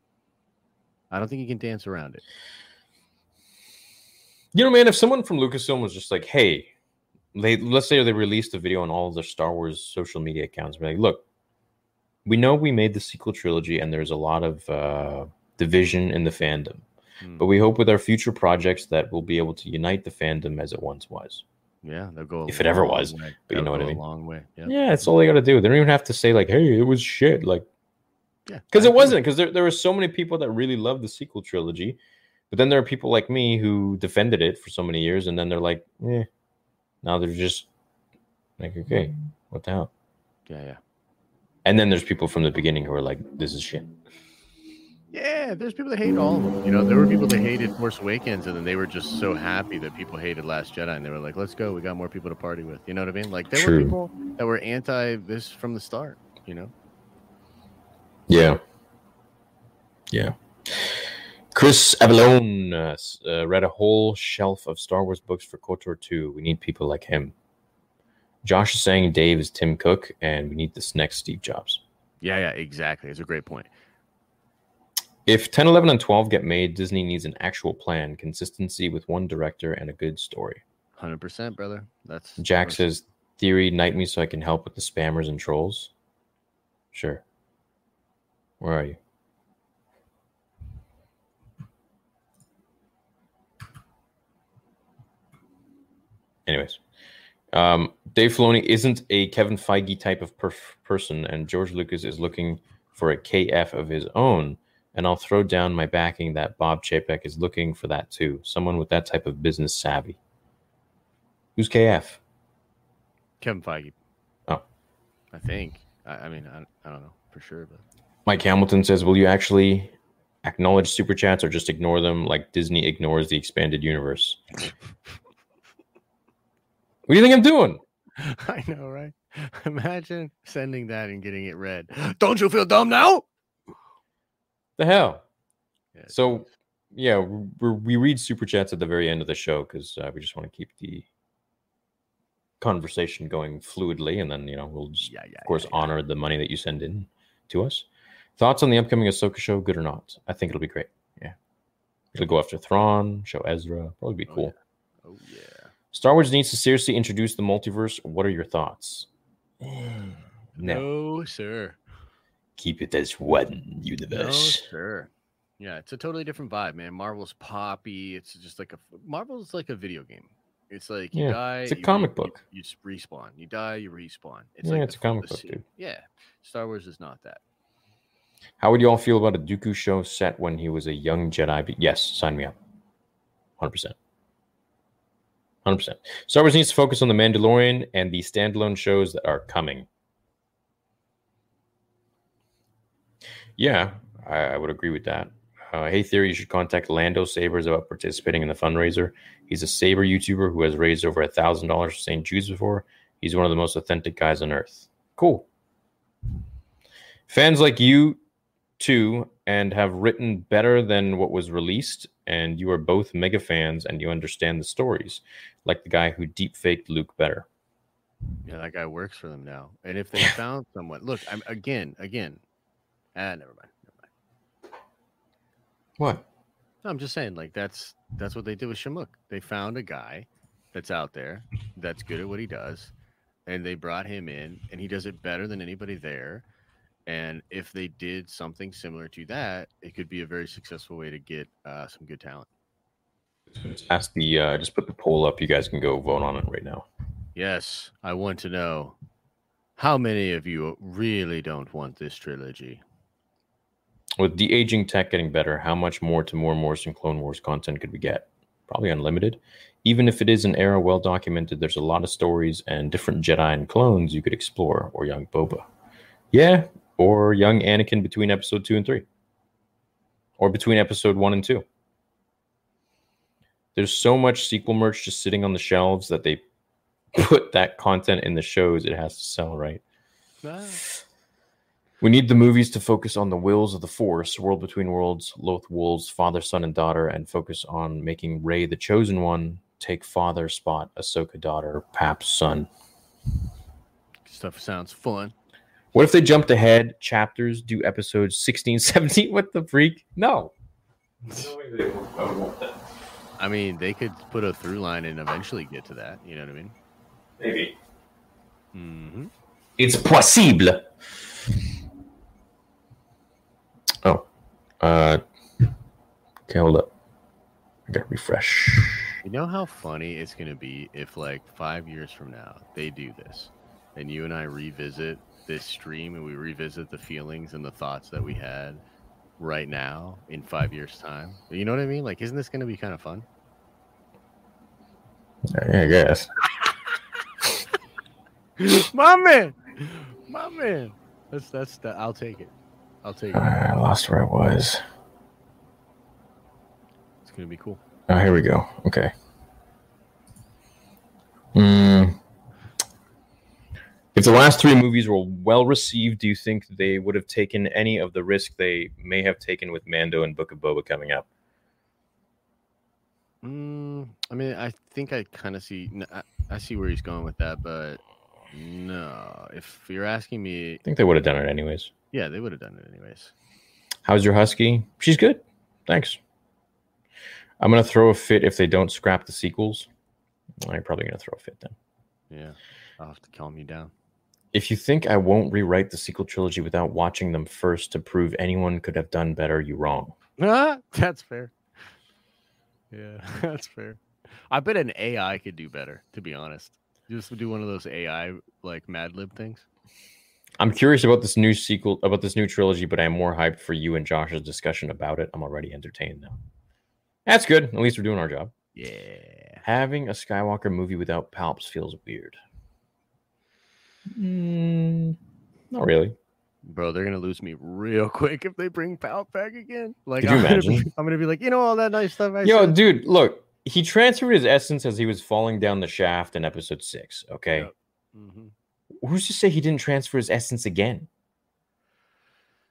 B: I don't think you can dance around it.
A: You know, man, if someone from Lucasfilm was just like, "Hey, they let's say they released a video on all of their Star Wars social media accounts, be like, look, we know we made the sequel trilogy, and there's a lot of uh, division in the fandom,
B: Hmm.
A: but we hope with our future projects that we'll be able to unite the fandom as it once was."
B: Yeah, they'll go.
A: If it ever was,
B: way.
A: but you know what I mean.
B: Long way. Yeah.
A: Yeah, that's all they got to do. They don't even have to say like, "Hey, it was shit." Like,
B: Yeah.
A: because it wasn't. Because there there were so many people that really loved the sequel trilogy, but then there are people like me who defended it for so many years, and then they're like, "Eh." Now they're just like, "Okay, what the hell?"
B: Yeah, yeah.
A: And then there's people from the beginning who are like, "This is shit."
B: Yeah, there's people that hate all of them. You know, there were people that hated Force Awakens, and then they were just so happy that people hated Last Jedi, and they were like, "Let's go, we got more people to party with." You know what I mean? Like there
A: True.
B: were people that were anti this from the start. You know?
A: Yeah. Yeah. Chris Avellone uh, uh, read a whole shelf of Star Wars books for KOTOR 2. We need people like him. Josh is saying Dave is Tim Cook, and we need this next Steve Jobs.
B: Yeah, yeah, exactly. It's a great point.
A: If 10, 11, and 12 get made, Disney needs an actual plan, consistency with one director, and a good story.
B: Hundred percent, brother. That's
A: Jack
B: that's-
A: says, Theory, knight me so I can help with the spammers and trolls. Sure. Where are you? Anyways, um, Dave Filoni isn't a Kevin Feige type of person, and George Lucas is looking for a KF of his own. And I'll throw down my backing that Bob Chapek is looking for that too. Someone with that type of business savvy. Who's KF?
B: Kevin Feige.
A: Oh.
B: I think. I, I mean, I, I don't know for sure, but
A: Mike Hamilton says, "Will you actually acknowledge super chats or just ignore them like Disney ignores the expanded universe?" what do you think I'm doing?
B: I know, right? Imagine sending that and getting it read. Don't you feel dumb now?
A: The hell.
B: Yeah,
A: So, yeah, we we read super chats at the very end of the show because uh, we just want to keep the conversation going fluidly, and then you know we'll just,
B: yeah, yeah.
A: of course, honor the money that you send in to us. Thoughts on the upcoming Ahsoka show? Good or not? I think it'll be great. Yeah, it'll go after Thrawn, show Ezra. Probably be
B: Oh,
A: cool.
B: Oh yeah.
A: Star Wars needs to seriously introduce the multiverse. What are your thoughts? Mm, no,
B: No, sir.
A: keep it as one universe.
B: No, sir. Yeah, it's a totally different vibe, man. Marvel's poppy. It's just like a Marvel's like a video game. It's like you
A: Yeah,
B: die.
A: it's a
B: you
A: comic
B: you-
A: book.
B: You, just respawn. You die. You respawn. It's
A: Yeah,
B: like
A: it's a comic book, dude.
B: Yeah, Star Wars is not that.
A: How would you all feel about a Dooku show set when he was a young Jedi? But yes, sign me up. 100%. 100%. Star Wars needs to focus on The Mandalorian and the standalone shows that are coming. Yeah, I, I would agree with that. Uh, hey, Theory, you should contact Lando Sabers about participating in the fundraiser. He's a Saber YouTuber who has raised over a $1,000 for St. Jude's before. He's one of the most authentic guys on earth. Cool. Fans like you too and have written better than what was released and you are both mega fans and you understand the stories like the guy who deep faked luke better
B: Yeah, that guy works for them now. And if they found someone, look, I'm again, again. Ah, never mind. Never mind.
A: what
B: No, I'm just saying, like that's that's what they did with Shamook. They found a guy that's out there that's good at what he does, and they brought him in, and he does it better than anybody there. And if they did something similar to that, it could be a very successful way to get uh, some good talent.
A: ask the uh just put the poll up. You guys can go vote on it right now.
B: Yes, I want to know how many of you really don't want this trilogy.
A: with the aging tech getting better how much more to more morrison clone wars content could we get? Probably unlimited. Even if it is an era well documented there's a lot of stories and different jedi and clones you could explore or young boba. Yeah or young anakin between episode two and three or between episode one and two there's so much sequel merch just sitting on the shelves that they put that content in the shows it has to sell right
B: Ah.
A: We need the movies to focus on the wills of the Force, World Between Worlds, Loth Wolves, Father, Son, and Daughter, and focus on making Rey the chosen one, take father spot, Ahsoka daughter, Pap's son.
B: Stuff sounds fun.
A: What if they jumped ahead chapters, do episodes 16, 17? What the freak? No.
B: I mean, they could put a through line and eventually get to that. You know what I mean?
A: Maybe.
B: Mm-hmm.
A: It's possible. Oh. Uh okay, hold up. I gotta refresh.
B: You know how funny it's gonna be if, like, five years from now, they do this, and you and I revisit this stream, and we revisit the feelings and the thoughts that we had right now in five years' time. You know what I mean? Like, isn't this gonna be kind of fun?
A: I guess.
B: My man, my man. That's that's that. I'll take it. I'll take it.
A: I lost where I was.
B: It's gonna be cool.
A: Oh, here we go. Okay. Hmm. If the last three movies were well received, do you think they would have taken any of the risk they may have taken with Mando and Book of Boba coming up?
B: Mm, I mean, I think I kind of see. I, I see where he's going with that, but no. If you're asking me,
A: I think they would have done it anyways.
B: yeah, they would have done it anyways.
A: How's your husky? She's good. Thanks. I'm gonna throw a fit if they don't scrap the sequels. I'm probably gonna throw a fit then.
B: Yeah, I'll have to calm you down.
A: If you think I won't rewrite the sequel trilogy without watching them first to prove anyone could have done better, you wrong.
B: Ah, that's fair. Yeah, that's fair. I bet an AI could do better. To be honest, just do one of those AI like Mad Lib things.
A: I'm curious about this new sequel, about this new trilogy, but I'm more hyped for you and Josh's discussion about it. I'm already entertained now. That's good. At least we're doing our job.
B: Yeah.
A: Having a Skywalker movie without Palps feels weird. Mm, not really.
B: Bro, they're gonna lose me real quick if they bring Palp back again. Like,
A: Could you
B: I'm gonna, be. I'm gonna be like, you know, all that nice stuff. I
A: Yo,
B: said?
A: dude, look, he transferred his essence as he was falling down the shaft in episode six. Okay.
B: Yep. Mhm.
A: Who's to say he didn't transfer his essence again?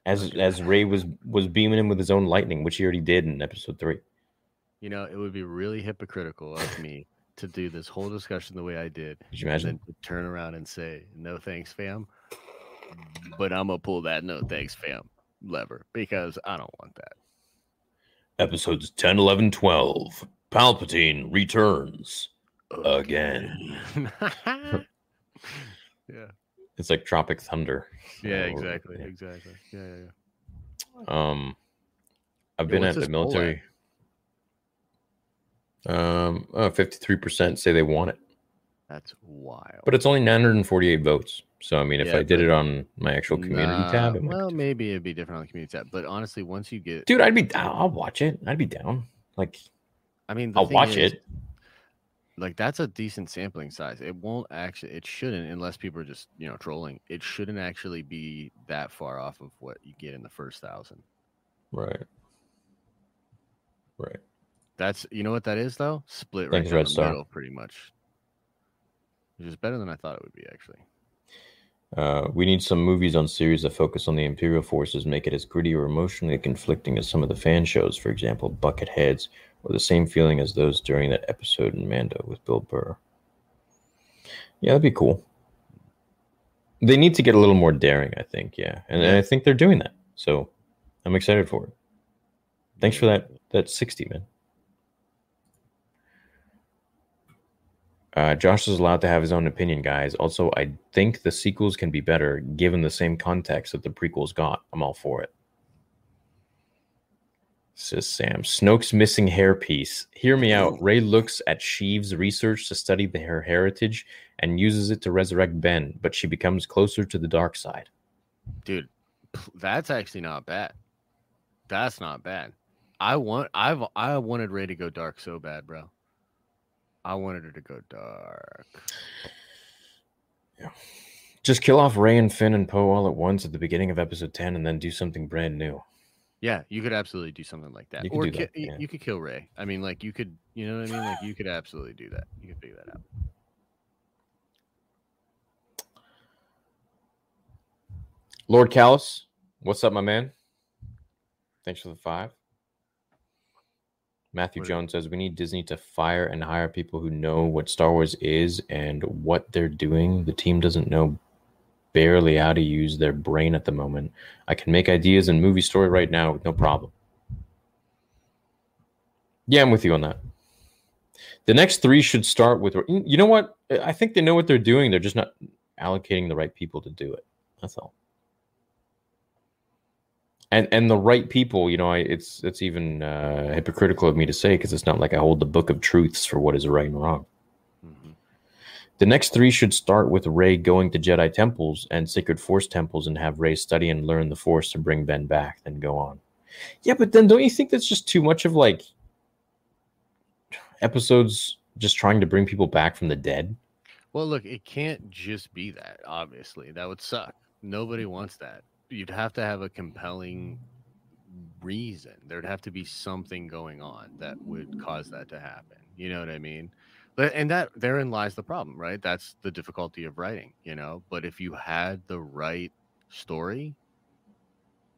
A: As as Rey was was beaming him with his own lightning, which he already did in episode three.
B: You know, it would be really hypocritical of me to do this whole discussion the way I did,
A: Could you
B: and
A: imagine?
B: then to turn around and say, "No thanks, fam." But I'm gonna pull that "No thanks, fam" lever because I don't want that.
A: Episodes 10, 11, 12. Palpatine returns again.
B: yeah.
A: It's like Tropic Thunder.
B: Yeah. Exactly. Exactly. Yeah. Yeah. yeah.
A: Um, I've
B: Yo,
A: been at the military. Um, oh, 53% say they want it,
B: That's wild.
A: but it's only 948 votes. So, I mean, if
B: Yeah,
A: I did it on my actual community
B: Nah,
A: tab, it
B: well, maybe it'd be different on the community tab. But honestly, once you get,
A: dude, I'd be down. I'll watch it. I'd be down. Like,
B: I mean,
A: I'll watch
B: is,
A: it.
B: Like that's a decent sampling size. It won't actually. It shouldn't, unless people are just you know trolling. It shouldn't actually be that far off of what you get in the first thousand.
A: Right. Right.
B: That's you know what that is though. Split right
A: Thanks,
B: down
A: Red
B: the
A: Star.
B: middle, pretty much. Which is better than I thought it would be actually.
A: Uh, we need some movies on series that focus on the Imperial forces, make it as gritty or emotionally conflicting as some of the fan shows, for example, Bucketheads, or the same feeling as those during that episode in Mando with Bill Burr. Yeah, that'd be cool. They need to get a little more daring, I think. Yeah, and, and I think they're doing that. So I'm excited for it. Thanks for that. That sixty man. Uh, Josh is allowed to have his own opinion, guys. Also, I think the sequels can be better given the same context that the prequels got. I'm all for it. Says Sam. Snoke's missing hairpiece. Hear me out. Rey looks at Sheev's research to study the, her heritage and uses it to resurrect Ben, but she becomes closer to the dark side.
B: dude that's actually not bad that's not bad i want i've i wanted rey to go dark so bad bro i wanted her to go dark Yeah.
A: Just kill off Rey and Finn and Poe all at once at the beginning of episode 10 and then do something brand new.
B: yeah you could absolutely do something like that
A: You
B: or ki-
A: that, yeah.
B: you could kill rey i mean like you could you know what i mean like you could absolutely do that you could figure that out
A: Lord Callus, what's up, my man? Thanks for the five. Matthew Jones says we need Disney to fire and hire people who know what Star Wars is and what they're doing. The team doesn't know barely how to use their brain at the moment. I can make ideas and movie story right now with no problem. Yeah, I'm with you on that. The next three should start with you know what? I think they know what they're doing. They're just not allocating the right people to do it. That's all and and the right people you know I, it's it's even uh, hypocritical of me to say because it's not like i hold the book of truths for what is right and wrong
B: Mhm.
A: the next three should start with rey going to jedi temples and sacred force temples and have rey study and learn the force to bring ben back then go on yeah but then don't you think that's just too much of like episodes just trying to bring people back from the dead
B: Well, look, it can't just be that. Obviously, that would suck. Nobody wants that. You'd have to have a compelling reason. There'd have to be something going on that would cause that to happen. You know what I mean? But and that therein lies the problem, right? That's the difficulty of writing, you know. But if you had the right story,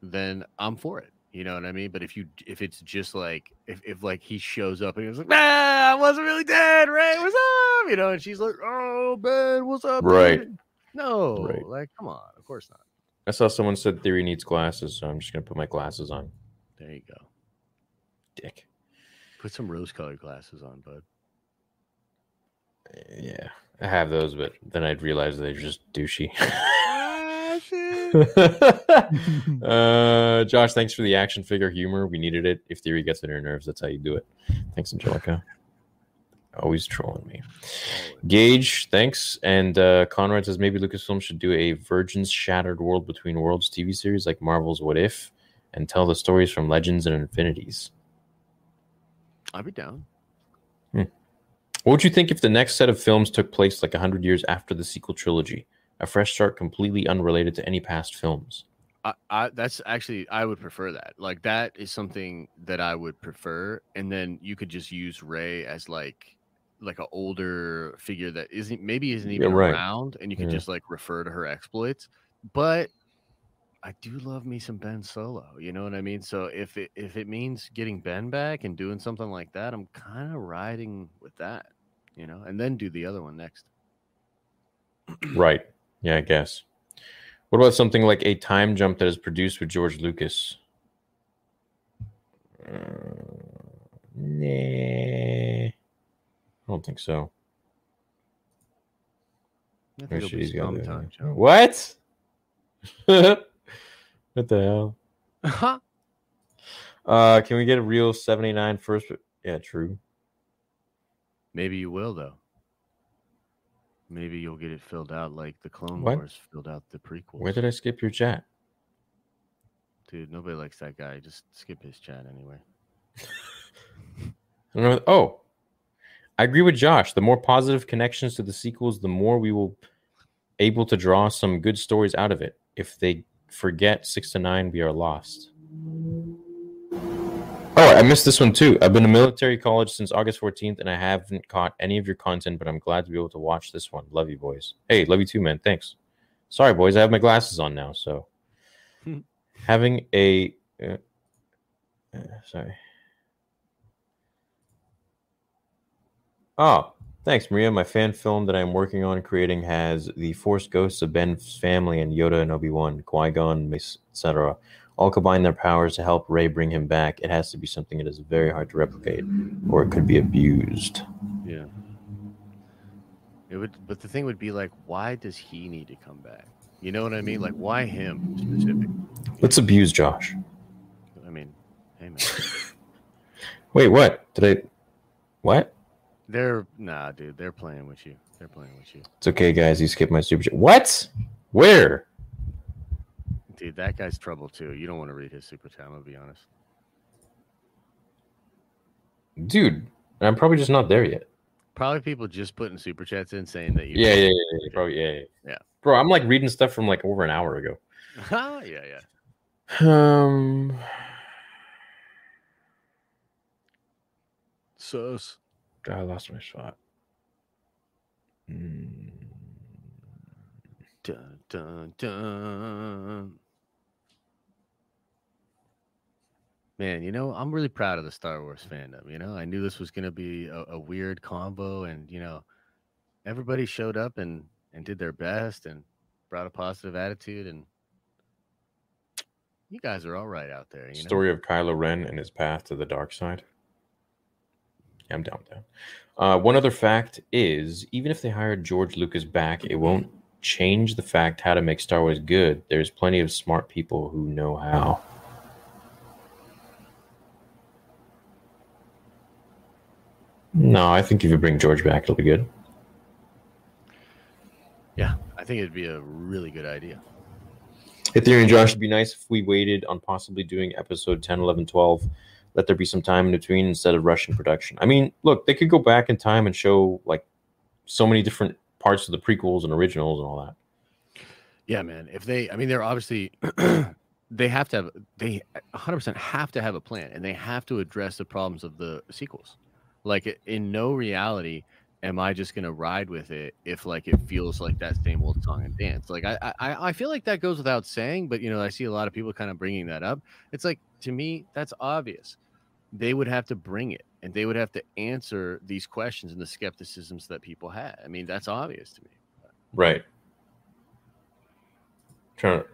B: then I'm for it. You know what I mean? But if you if it's just like if, if like he shows up and he's like, ah, I wasn't really dead, right? what's up? You know, and she's like, Oh Ben, what's up?
A: Right.
B: dude?" No,
A: Right.
B: like come on, of course not.
A: I saw someone said theory needs glasses so i'm just going to put my glasses on
B: There you go.
A: dick
B: Put some rose colored glasses on, bud.
A: Yeah, I have those, but then I'd realize they're just douchey.
B: Ah, shit.
A: uh, Josh, thanks for the action figure humor. We needed it. If theory gets on your nerves, that's how you do it. Thanks, Angelica. Always trolling me. Gage, thanks. And uh, Conrad says maybe Lucasfilm should do a Virgin's Shattered World Between Worlds TV series like Marvel's What If and tell the stories from Legends and Infinities.
B: I'll be down. Hmm.
A: What would you think if the next set of films took place like 100 years after the sequel trilogy? A fresh start completely unrelated to any past films.
B: I, I that's actually I would prefer that. Like that is something that I would prefer, and then you could just use Rey as like like an older figure that isn't maybe isn't
A: Yeah,
B: even
A: right.
B: around, and you can
A: Yeah.
B: just like refer to her exploits. But I do love me some Ben Solo. You know what I mean? So if it if it means getting Ben back and doing something like that, I'm kind of riding with that. You know, and then do the other one next.
A: Right. Yeah, I guess. What about something like a time jump that is produced with George Lucas? Uh, nah. I don't think so.
B: I think
A: Or
B: it'll
A: should
B: be
A: he go
B: time.
A: What? what the hell? Uh, can we get a real 79 first? Yeah, true.
B: Maybe you will though. Maybe you'll get it filled out like the Clone
A: What?
B: Wars filled out the prequels.
A: Where did I skip your chat?
B: Dude, nobody likes that guy. Just skip his chat anyway.
A: I don't know. Oh, I agree with Josh. The more positive connections to the sequels, the more we will able to draw some good stories out of it. If they forget six to nine, we are lost. Oh, I missed this one too. I've been in military college since August 14th, and I haven't caught any of your content, but I'm glad to be able to watch this one. Love you, boys. Hey, love you too, man. Thanks. Sorry, boys. I have my glasses on now, so having a uh, uh, sorry. Oh, thanks, Maria. My fan film that I'm working on creating has the Force ghosts of Ben's family and Yoda and Obi Wan, Qui Gon, etc. All combine their powers to help Rey bring him back. It has to be something that is very hard to replicate, or it could be abused.
B: Yeah. It would but the thing would be like, why does he need to come back? You know what I mean? Like why him specific?
A: Let's abuse Josh.
B: I mean, hey man.
A: Wait, what? Did I? What?
B: They're nah, dude, they're playing with you. They're playing with you.
A: It's okay, guys. You skipped my super chat. What? Where?
B: Dude, that guy's trouble too. You don't want to read his super chat, I'm gonna be honest.
A: Dude, I'm probably just not there yet.
B: Probably people just putting super chats in saying that you
A: Yeah, yeah, yeah, yeah. Probably, yeah, yeah.
B: Yeah.
A: Bro, I'm like reading stuff from like over an hour ago.
B: yeah, yeah.
A: Um,
B: Sus.
A: I lost my spot. Mm.
B: Dun, dun, dun. Man, you know, I'm really proud of the Star Wars fandom. You know, I knew this was going to be a, a, weird combo, and you know, everybody showed up and and did their best and brought a positive attitude. And you guys are all right out there. You
A: Story know? of Kylo Ren and his path to the dark side. Yeah, I'm down with that. Uh, one other fact is even if they hired George Lucas back, it won't change the fact how to make Star Wars good. There's plenty of smart people who know how. No, I think if you bring George back, it'll be good.
B: yeah, I think it'd be a really good idea.
A: Hey, Theory and Josh, it'd be nice if we waited on possibly doing episode 10, 11, 12. Let there be some time in between instead of rushing production. I mean, look, they could go back in time and show like so many different parts of the prequels and originals and all that.
B: Yeah, man. If they, I mean, they're obviously they have to have they 100% have to have a plan, and they have to address the problems of the sequels. Like in no reality am I just gonna ride with it if like it feels like that same old song and dance. Like I I I feel like that goes without saying, but you know I see a lot of people kind of bringing that up. It's like to me that's obvious. They would have to bring it, and they would have to answer these questions and the skepticisms that people had. I mean that's obvious to me.
A: Right. Trying to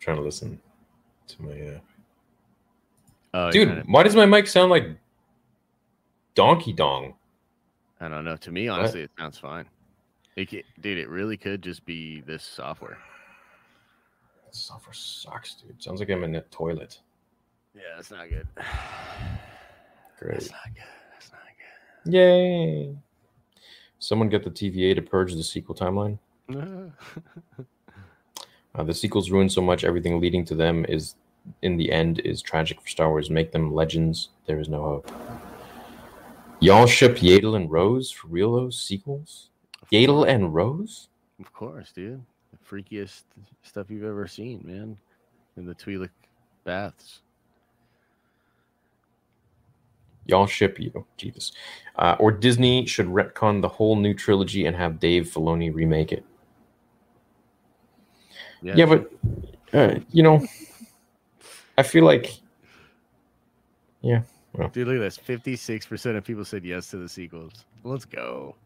A: trying to listen to my uh...
B: Oh,
A: dude.
B: kinda-
A: Why does my mic sound like Donkey Dong?
B: I don't know. To me, honestly, it sounds fine. It, dude, it really could just be this software.
A: That software sucks, dude. Sounds like I'm in a toilet.
B: Yeah, that's not good.
A: Great.
B: That's not good. That's not good.
A: Yay! Someone get the TVA to purge the sequel timeline. Uh, the sequels ruin so much. Everything leading to them is, in the end, is tragic for Star Wars. Make them legends. There is no hope. Y'all ship Yaddle and Rose for real? Those sequels? Yaddle and Rose?
B: of course, dude. Freakiest stuff you've ever seen, man. In the Twi'lek baths.
A: Y'all ship you, Jesus. Uh, or Disney should retcon the whole new trilogy and have Dave Filoni remake it. Yeah, but uh, you know, I feel like, yeah,
B: dude, look at this. Fifty-six percent of people said yes to the sequels. Let's go,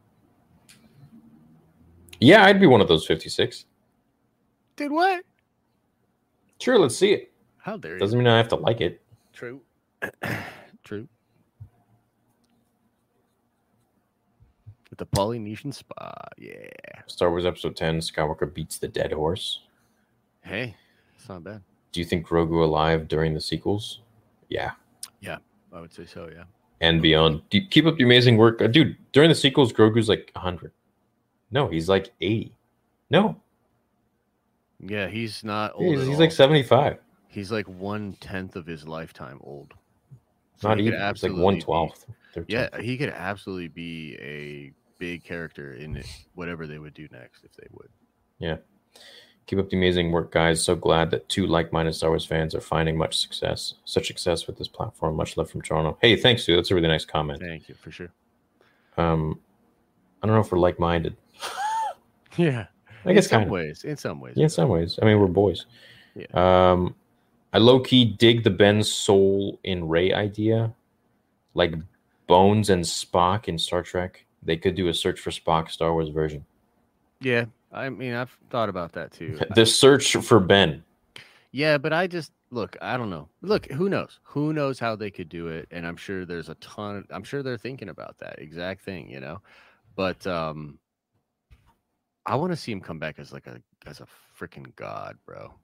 A: yeah, I'd be one of those fifty-six.
B: Dude. What?
A: Sure, let's see it.
B: How dare you?
A: Doesn't mean I have to like it.
B: True. True. With the Polynesian spa, yeah.
A: Star Wars Episode Ten: Skywalker beats the dead horse.
B: Hey, it's not bad.
A: Do you think Grogu alive during the sequels? Yeah, Yeah,
B: I would say so, yeah.
A: and beyond. Do you keep up the amazing work, uh, dude. During the sequels, Grogu's like hundred. No, he's like eighty. No,
B: Yeah, he's not old.
A: he's, he's like seventy-five.
B: he's like one tenth of his lifetime old.
A: Not even. It's like one twelfth.
B: Yeah, he could absolutely be a big character in whatever they would do next if they would.
A: Yeah. Keep up the amazing work, guys. So glad that two like-minded Star Wars fans are finding much success, such success with this platform. Much love from Toronto. Hey, thanks, dude. That's a really nice comment.
B: Thank you for sure.
A: Um, I don't know if we're like-minded.
B: Yeah,
A: I guess
B: in some
A: kind of.
B: ways. In some ways,
A: Yeah, in some ways. I mean, we're boys.
B: Yeah.
A: Um, I low-key dig the Ben Soul in Rey idea, like Bones and Spock in Star Trek. They could do a search for Spock Star Wars version.
B: yeah. I mean, I've thought about that too.
A: The search for Ben.
B: Yeah, but I just look, I don't know. Look, who knows? Who knows how they could do it? And I'm sure there's a ton I'm sure they're thinking about that exact thing, you know. But um I want to see him come back as like a as a freaking god, bro.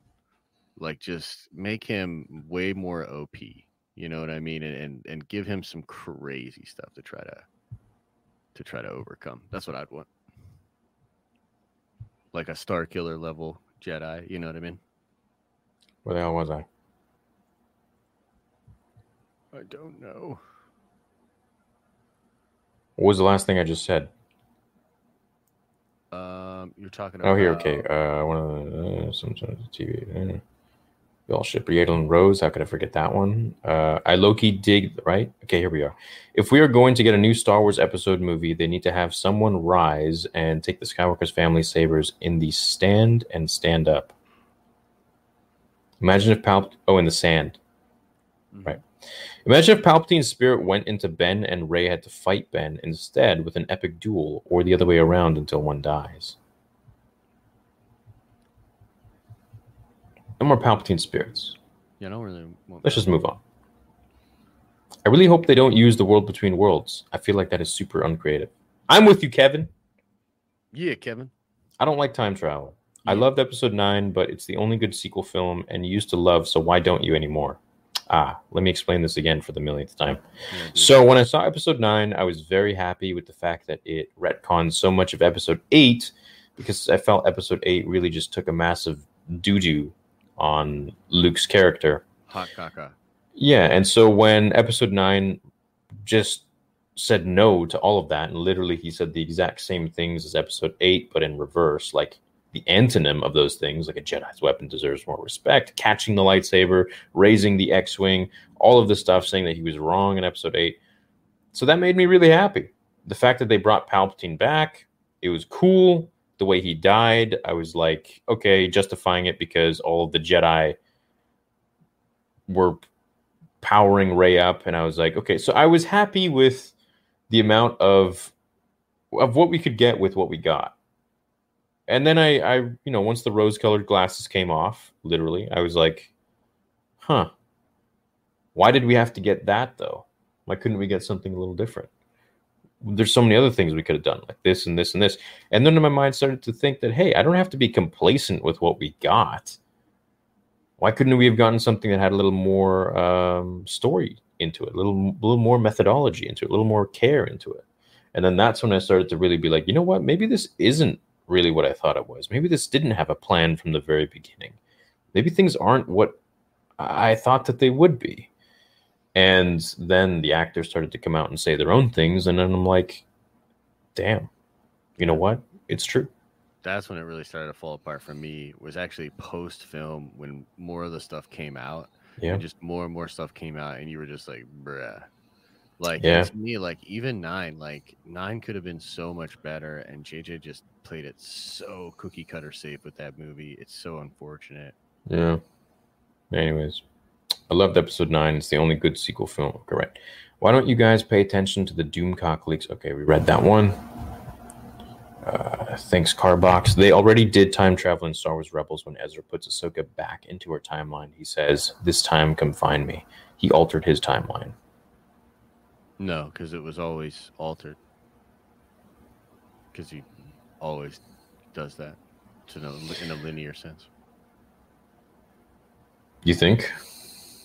B: Like just make him way more OP. You know what I mean? And and, and give him some crazy stuff to try to to try to overcome. That's what I'd want. Like a star killer level Jedi, you know what I mean?
A: Where the hell was I?
B: I don't know.
A: What was the last thing I just said?
B: Um, you're talking about.
A: Oh, here, okay. Uh, one of the uh, some sort of TV. Uh, we all ship and Rose. How could I forget that one? Uh, I low key dig. Right? Okay, here we are. If we are going to get a new Star Wars episode movie, they need to have someone rise and take the Skywalker's family sabers in the stand and stand up. Imagine if Palp. Oh, in the sand.
B: Mhm.
A: Right. Imagine if Palpatine's spirit went into Ben and Rey had to fight Ben instead with an epic duel, or the other way around until one dies. No more Palpatine spirits.
B: Yeah, I don't really.
A: Let's just move on. I really hope they don't use the world between worlds. I feel like that is super uncreative. I'm with you, Kevin.
B: Yeah, Kevin.
A: I don't like time travel. I loved episode nine, but it's the only good sequel film and you used to love, so why don't you anymore? Ah, let me explain this again for the millionth time.
B: Dude.
A: So when I saw episode nine, I was very happy with the fact that it retconned so much of episode eight because I felt episode eight really just took a massive doo doo on Luke's character.
B: hot caca.
A: Yeah, and so when episode nine just said no to all of that, and literally he said the exact same things as episode eight, but in reverse, like the antonym of those things, like a Jedi's weapon deserves more respect, catching the lightsaber, raising the X-wing, all of this stuff, saying that he was wrong in episode eight. So that made me really happy. The fact that they brought Palpatine back, it was cool. The way he died, I was like, okay, justifying it because all of the Jedi were powering Rey up, and I was like, okay, so I was happy with the amount of of what we could get with what we got. And then I, I, you know, once the rose-colored glasses came off, literally, I was like, huh, why did we have to get that though? Why couldn't we get something a little different? There's so many other things we could have done, like this and this and this. And then my mind started to think that, hey, I don't have to be complacent with what we got why couldn't we have gotten something that had a little more um, story into it, a little, a little more methodology into it, a little more care into it? And then that's when I started to really be like, you know what? Maybe this isn't really what I thought it was. Maybe this didn't have a plan from the very beginning. Maybe things aren't what I thought that they would be. And then the actors started to come out and say their own things. And then I'm like, damn, you know what? It's true.
B: That's when it really started to fall apart for me. Was actually post film when more of the stuff came out.
A: Yeah.
B: and just more and more stuff came out, and you were just like, bruh. Like
A: Yeah.
B: to me, like even nine, like nine could have been so much better, and JJ just played it so cookie cutter safe with that movie. It's so unfortunate.
A: Yeah. Anyways, I loved episode nine. It's the only good sequel film. Correct. Why don't you guys pay attention to the Doomcock leaks? Okay, we read that one. Uh, thanks, Carbox. They already did time travel in Star Wars Rebels when Ezra puts Ahsoka back into her timeline. He says, This time, come find me. He altered his timeline.
B: No, because it was always altered. Because he always does that, to no, in a linear sense.
A: You think?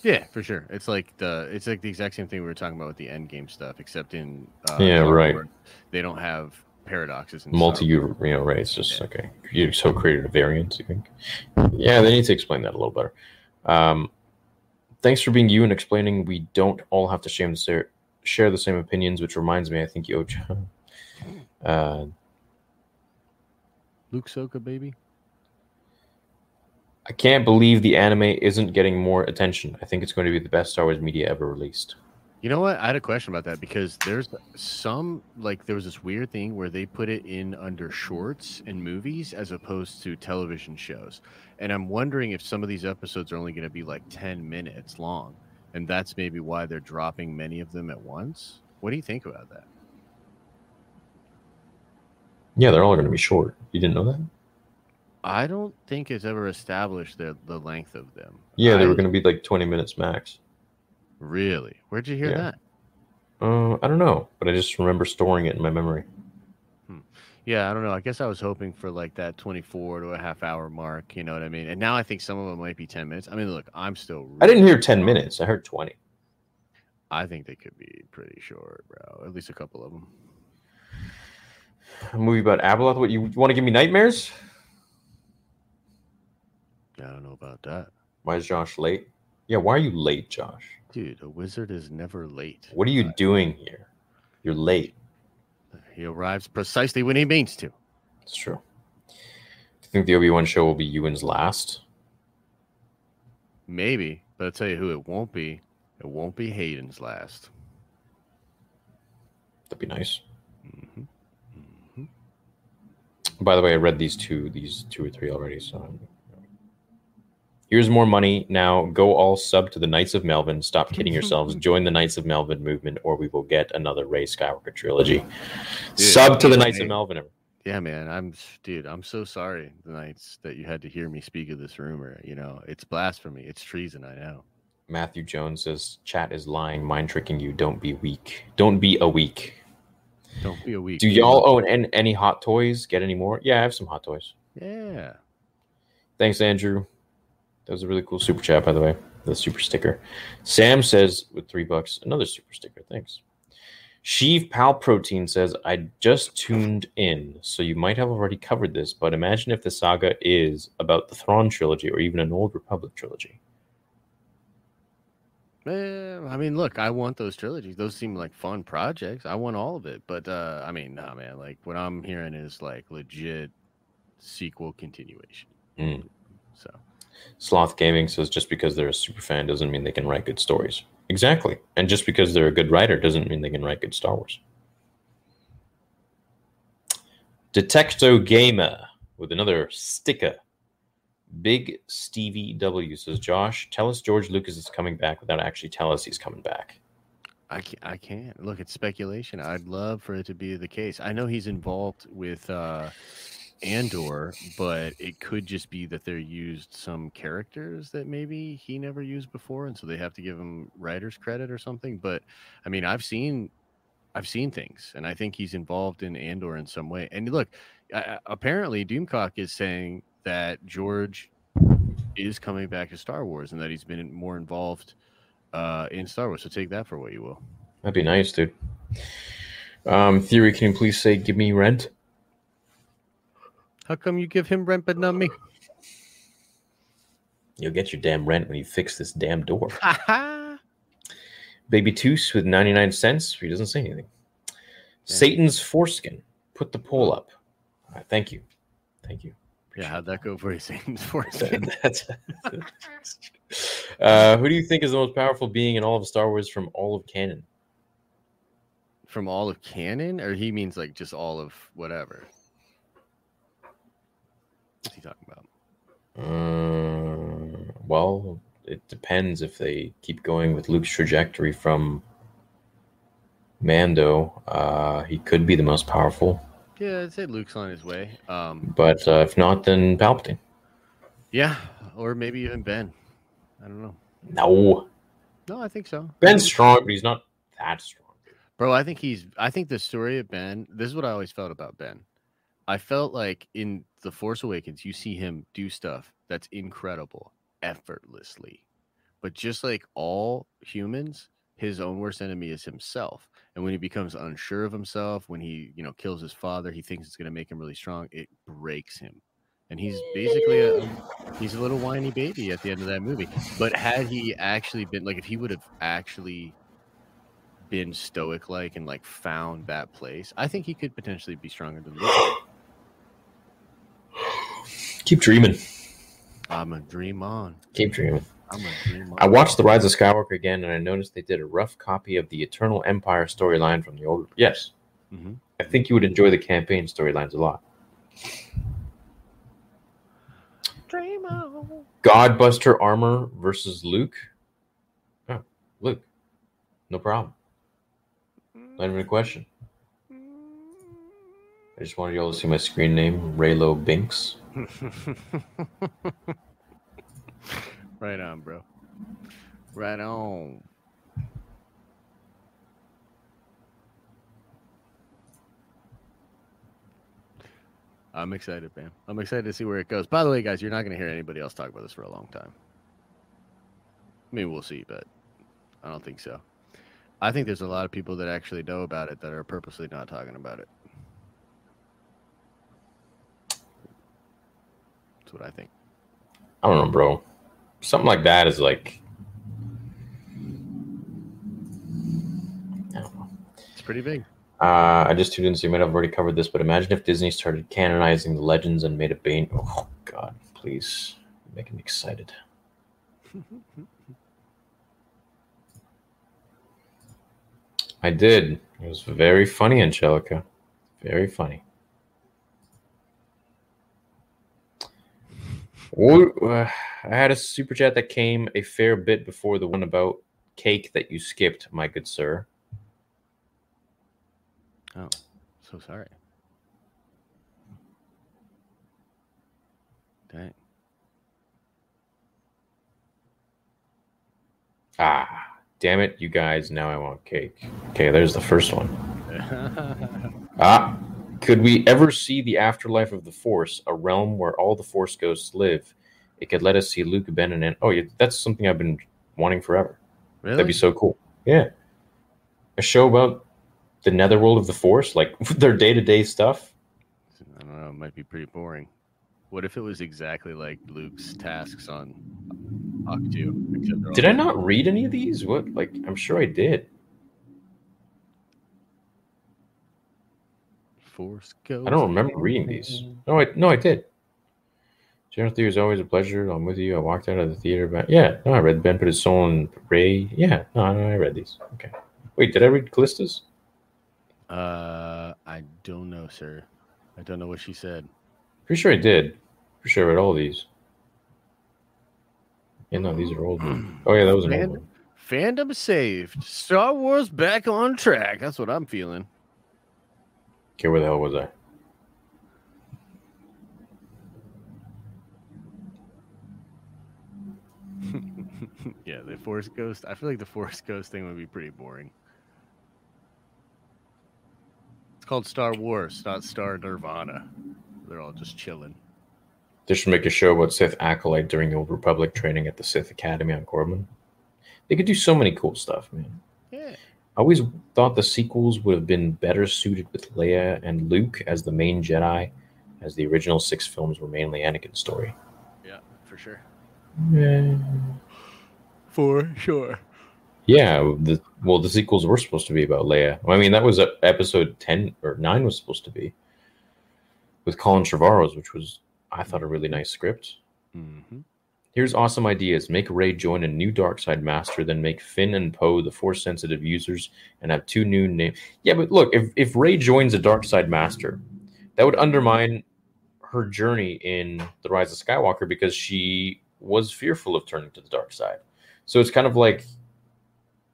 B: Yeah, for sure. It's like the it's like the exact same thing we were talking about with the end game stuff, except in uh,
A: Yeah, right.
B: They don't have paradoxes.
A: Multi you know, right? It's just
B: Yeah.
A: okay. You so created a variant, you think? Yeah, they need to explain that a little better. Um, thanks for being you and explaining we don't all have to share the, share the same opinions, which reminds me, I think you uh,
B: Luke Soka, baby.
A: I can't believe the anime isn't getting more attention. I think it's going to be the best Star Wars media ever released.
B: You know what? I had a question about that because there's some like there was this weird thing where they put it in under shorts and movies as opposed to television shows. And I'm wondering if some of these episodes are only going to be like 10 minutes long. And that's maybe why they're dropping many of them at once. What do you think about that?
A: Yeah, they're all going to be short. You didn't know that?
B: I don't think it's ever established the, the length of them.
A: Yeah, they
B: I-
A: were going to be like 20 minutes max.
B: Really? Where'd you hear
A: Yeah.
B: that?
A: Uh, I don't know, but I just remember storing it in my memory.
B: Yeah, I don't know. I guess I was hoping for like that 24 to a half hour mark. You know what I mean? And now I think some of them might be 10 minutes. I mean, look, I'm still.
A: I didn't hear 10
B: strong.
A: minutes. I heard 20.
B: I think they could be pretty short, bro. At least a couple of them.
A: A movie about Abeloth. What you, you want to give me nightmares?
B: Yeah, I don't know about that.
A: Why is Josh late? Yeah, why are you late, Josh?
B: Dude, a wizard is never late.
A: What are you doing here? You're late.
B: He arrives precisely when he means to.
A: It's true. Do you think the Obi Wan show will be Ewan's last?
B: Maybe, but I'll tell you who it won't be. It won't be Hayden's last.
A: That'd be nice.
B: Mhm. Mhm.
A: By the way, I read these two, these two or three already. So Here's more money. Now go all sub to the Knights of Melvin. Stop kidding yourselves. Join the Knights of Melvin movement, or we will get another Rey Skywalker trilogy.
B: Dude,
A: sub to the Knights
B: hey.
A: of Melvin.
B: Yeah, man. I'm dude, I'm so sorry the nights that you had to hear me speak of this rumor. You know, it's blasphemy. It's treason, I know.
A: Matthew Jones says, "Chat is lying, mind tricking you. Don't be weak. Don't be a weak."
B: Don't be a weak.
A: Do y'all own an- any hot toys? Get any more? Yeah, I have some hot toys.
B: Yeah.
A: Thanks, Andrew. That was a really cool super chat, by the way. The super sticker. Sam says with three bucks, another super sticker. Thanks. Sheev Pal Protein says, I just tuned in, so you might have already covered this, but imagine if the saga is about the Thrawn trilogy or even an Old Republic trilogy.
B: Man, I mean, look, I want those trilogies. Those seem like fun projects. I want all of it. But uh I mean, nah man, like what I'm hearing is like legit sequel continuation.
A: Mm.
B: So
A: Sloth Gaming says, just because they're a super fan doesn't mean they can write good stories. Exactly. And just because they're a good writer doesn't mean they can write good Star Wars. Detecto Gamer with another sticker. Big Stevie W says, Josh, tell us George Lucas is coming back without actually tell us he's coming back.
B: I can't, I can't look. It's speculation. I'd love for it to be the case. I know he's involved with uh, Andor, but it could just be that they're used some characters that maybe he never used before, and so they have to give him writers credit or something. But I mean, I've seen, I've seen things, and I think he's involved in Andor in some way. And look, uh, apparently, Doomcock is saying that George is coming back to Star Wars and that he's been more involved uh, in Star Wars. So take that for what you will.
A: That'd be nice, dude. Um, Theory, can you please say, give me rent?
B: How come you give him rent but not me?
A: You'll get your damn rent when you fix this damn door. Baby Toos with 99 cents. He doesn't say anything. Satan's foreskin. Put the poll up. All right, thank you. Thank you.
B: Yeah, how'd that go for you, Satan's foreskin?
A: That's, uh, who do you think is the most powerful being in all of Star Wars from all of canon?
B: From all of canon, or he means like just all of whatever? Talking about?
A: Uh, well, it depends if they keep going with Luke's trajectory from Mando. Uh, he could be the most powerful,
B: Yeah, I'd say Luke's on his way. Um,
A: but uh, if not, then Palpatine.
B: yeah, or maybe even Ben. I don't know.
A: No,
B: No, I think so.
A: Ben's strong, but he's not that strong.
B: Bro, I think he's. I think the story of Ben. This is what I always felt about Ben. I felt like in the Force Awakens, you see him do stuff that's incredible, effortlessly. But just like all humans, his own worst enemy is himself. And when he becomes unsure of himself, when he you know kills his father, he thinks it's going to make him really strong. It breaks him, and he's basically a he's a little whiny baby at the end of that movie. But had he actually been like, if he would have actually been stoic like and like found that place, I think he could potentially be stronger than Luke.
A: Keep dreaming.
B: I'm a dream on.
A: Keep dreaming.
B: I'm a dream on.
A: I watched The Rise of Skywalker again, and I noticed they did a rough copy of the Eternal Empire storyline from the old. Yes,
B: Mhm.
A: I think you would enjoy the campaign storylines a lot.
B: Dream on.
A: Godbuster armor versus Luke. Oh, Luke, no problem. Not even a question. I just wanted y'all to see my screen name, Reylo Binks.
B: right on, bro. Right on. I'm excited, man. I'm excited to see where it goes. By the way, guys, you're not going to hear anybody else talk about this for a long time. I mean, we'll see, but I don't think so. I think there's a lot of people that actually know about it that are purposely not talking about it. That's what I think.
A: I don't know, bro. Something like that is like. I don't know.
B: It's pretty big.
A: Uh, I just tuned in, so you might have already covered this, but imagine if Disney started canonizing the legends and made a Bane. Oh, God, please. You're making me excited. I did. It was very funny, Angelica. Very funny. Well, uh, I had a super chat that came a fair bit before the one about cake that you skipped, my good sir.
B: Oh, so sorry. Dang.
A: Ah, damn it, you guys. Now I want cake. Okay, there's the first one. Ah, could we ever see the afterlife of the Force, a realm where all the Force ghosts live? It could let us see Luke, Ben, and oh, yeah, that's something I've been wanting forever.
B: really?
A: That'd be so cool. Yeah, a show about the netherworld of the Force, like their day to day stuff.
B: I don't know. It might be pretty boring. What if it was exactly like Luke's tasks on Ahch-To? except they're all
A: Did I not read any of these? What? Like, I'm sure I did.
B: Force Ghost?
A: I don't remember reading these. No, I no, I did. General Theory is always a pleasure. I'm with you. I walked out of the theater, but yeah, no, I read Ben put his soul in Rey. Yeah, no, no, I read these. Okay. Wait, did I read Callista's?
B: Uh, I don't know, sir. I don't know what she said.
A: Pretty sure I did. Pretty sure I read all these. Yeah, no, these are old. ones. Oh yeah, that was an old
B: Man.
A: one.
B: Fandom saved. Star Wars back on track. That's what I'm feeling.
A: Okay, where the hell was I?
B: yeah, the Force Ghost. I feel like the Force Ghost thing would be pretty boring. It's called Star Wars, not Star Nirvana. They're all just chilling.
A: They should make a show about Sith Acolyte during the Old Republic training at the Sith Academy on Korriban. They could do so many cool stuff, man.
B: Yeah.
A: I always thought the sequels would have been better suited with Leia and Luke as the main Jedi, as the original six films were mainly Anakin's story.
B: Yeah, for sure.
A: Yeah,
B: For sure.
A: yeah. The well, the sequels were supposed to be about Leia. I mean, that was uh, episode ten or nine was supposed to be with Colin Trevorrow's, which was I thought a really nice script.
B: Mm-hmm.
A: Here's awesome ideas. Make Rey join a new dark side master, then make Finn and Poe the force sensitive users and have two new names. Yeah, but look, if, if Rey joins a dark side master, that would undermine her journey in The Rise of Skywalker because she was fearful of turning to the dark side. So it's kind of like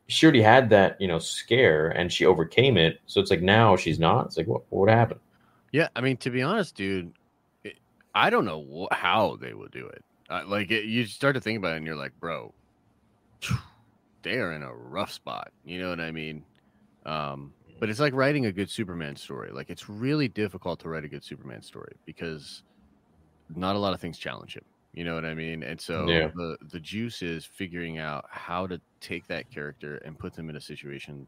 A: she already had that, you know, scare and she overcame it. So it's like now she's not. It's like, what, what happened?
B: Yeah, I mean, to be honest, dude, it, I don't know wh- how they would do it. Uh, like, it, you start to think about it, and you're like, bro, they are in a rough spot. You know what I mean? Um, but it's like writing a good Superman story. Like, it's really difficult to write a good Superman story because not a lot of things challenge him. You know what I mean? And so
A: Yeah.
B: the the juice is figuring out how to take that character and put them in a situation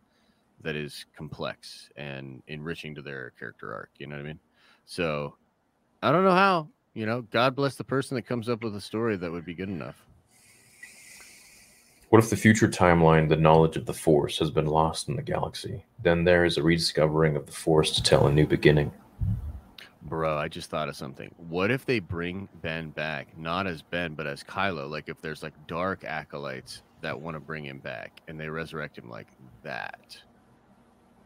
B: that is complex and enriching to their character arc. You know what I mean? So I don't know how. You know, God bless the person that comes up with a story that would be good enough.
A: What if the future timeline, the knowledge of the Force, has been lost in the galaxy? Then there is a rediscovering of the Force to tell a new beginning.
B: Bro, I just thought of something. What if they bring Ben back, not as Ben, but as Kylo? Like if there's like dark acolytes that want to bring him back and they resurrect him like that.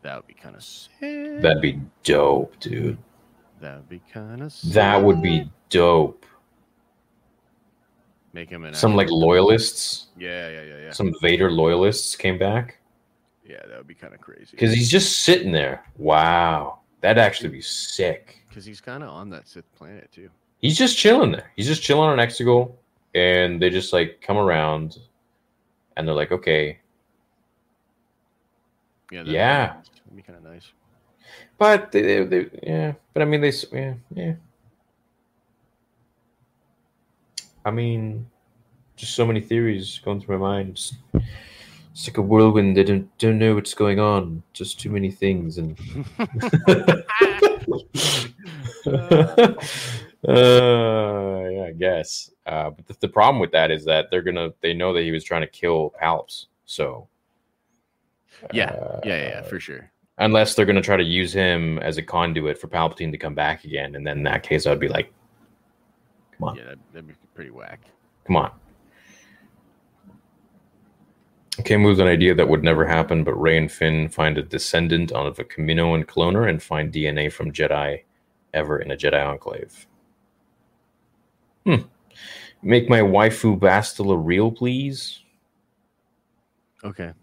B: That would be kind of sick.
A: That'd be dope, dude.
B: That would be kind of
A: That would be dope.
B: make him an
A: Some like loyalists,
B: Yeah, yeah, yeah, yeah.
A: some Vader loyalists came back
B: yeah, that would be kind of crazy.
A: because he's just sitting there. Wow, that'd actually be sick.
B: Because he's kind of on that Sith planet too.
A: He's just chilling there. He's just chilling on Exegol, and they just like come around, and they're like, okay,
B: Yeah.
A: Yeah.
B: That'd be kind of nice.
A: But they, they, they, yeah. But I mean, they, yeah, yeah. I mean, just so many theories going through my mind. It's, it's like a whirlwind. They don't don't know what's going on. Just too many things, and uh, yeah, I guess. Uh, but the, the problem with that is that they're gonna they know that he was trying to kill Palps, so
B: Yeah,
A: uh,
B: yeah, yeah, yeah, for sure.
A: Unless they're going to try to use him as a conduit for Palpatine to come back again, and then in that case, I'd be like, come on,
B: Yeah, that'd, that'd be pretty whack.
A: come on. Okay, moves an idea that would never happen, but Rey and Finn find a descendant of a Caminoan cloner and find DNA from Jedi ever in a Jedi enclave. Hmm. Make my waifu Bastila real, please.
B: Okay.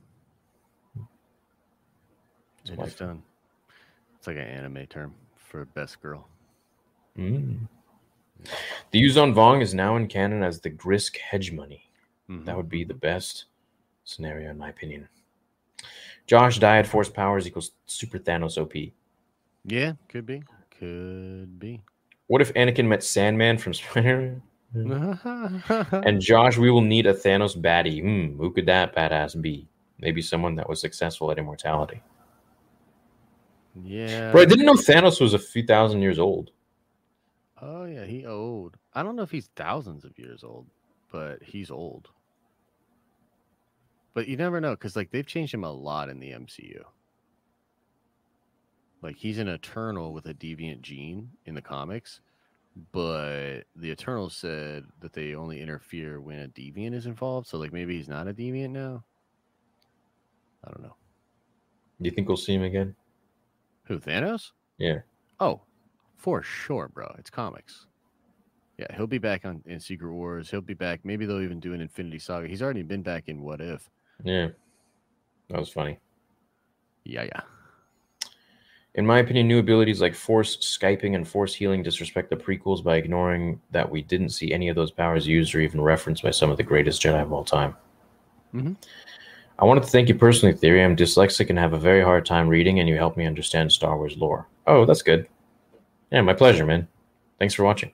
A: It's
B: It
A: waifu.
B: done. It's like an anime term for best girl.
A: Mm. The Yuuzhan Vong is now in canon as the Grysk hegemony.
B: Mhm.
A: That would be the best scenario, in my opinion. Josh Dyad Force Powers equals Super Thanos OP.
B: Yeah, could be. Could be.
A: What if Anakin met Sandman from Spider?
B: and
A: And Josh, we will need a Thanos baddie. Hmm, who could that badass be? Maybe someone that was successful at immortality.
B: Yeah.
A: Bro, I didn't know Thanos was a few thousand years old.
B: Oh yeah, he old. I don't know if he's thousands of years old, but he's old. But you never know because like they've changed him a lot in the MCU. Like he's an Eternal with a deviant gene in the comics, but the Eternals said that they only interfere when a deviant is involved. So like maybe he's not a deviant now. I don't know.
A: Do you think we'll see him again?
B: Who Thanos?
A: Yeah.
B: Oh, for sure, bro. It's comics. Yeah, he'll be back on in Secret Wars. He'll be back. Maybe they'll even do an Infinity Saga. He's already been back in What If.
A: Yeah. That was funny.
B: Yeah, yeah.
A: In my opinion, new abilities like Force Skyping and Force Healing disrespect the prequels by ignoring that we didn't see any of those powers used or even referenced by some of the greatest Jedi of all time.
B: Mhm.
A: I wanted to thank you personally, Theory. I'm dyslexic and have a very hard time reading, and you helped me understand Star Wars lore. Oh, that's good. Yeah, my pleasure, man. Thanks for watching.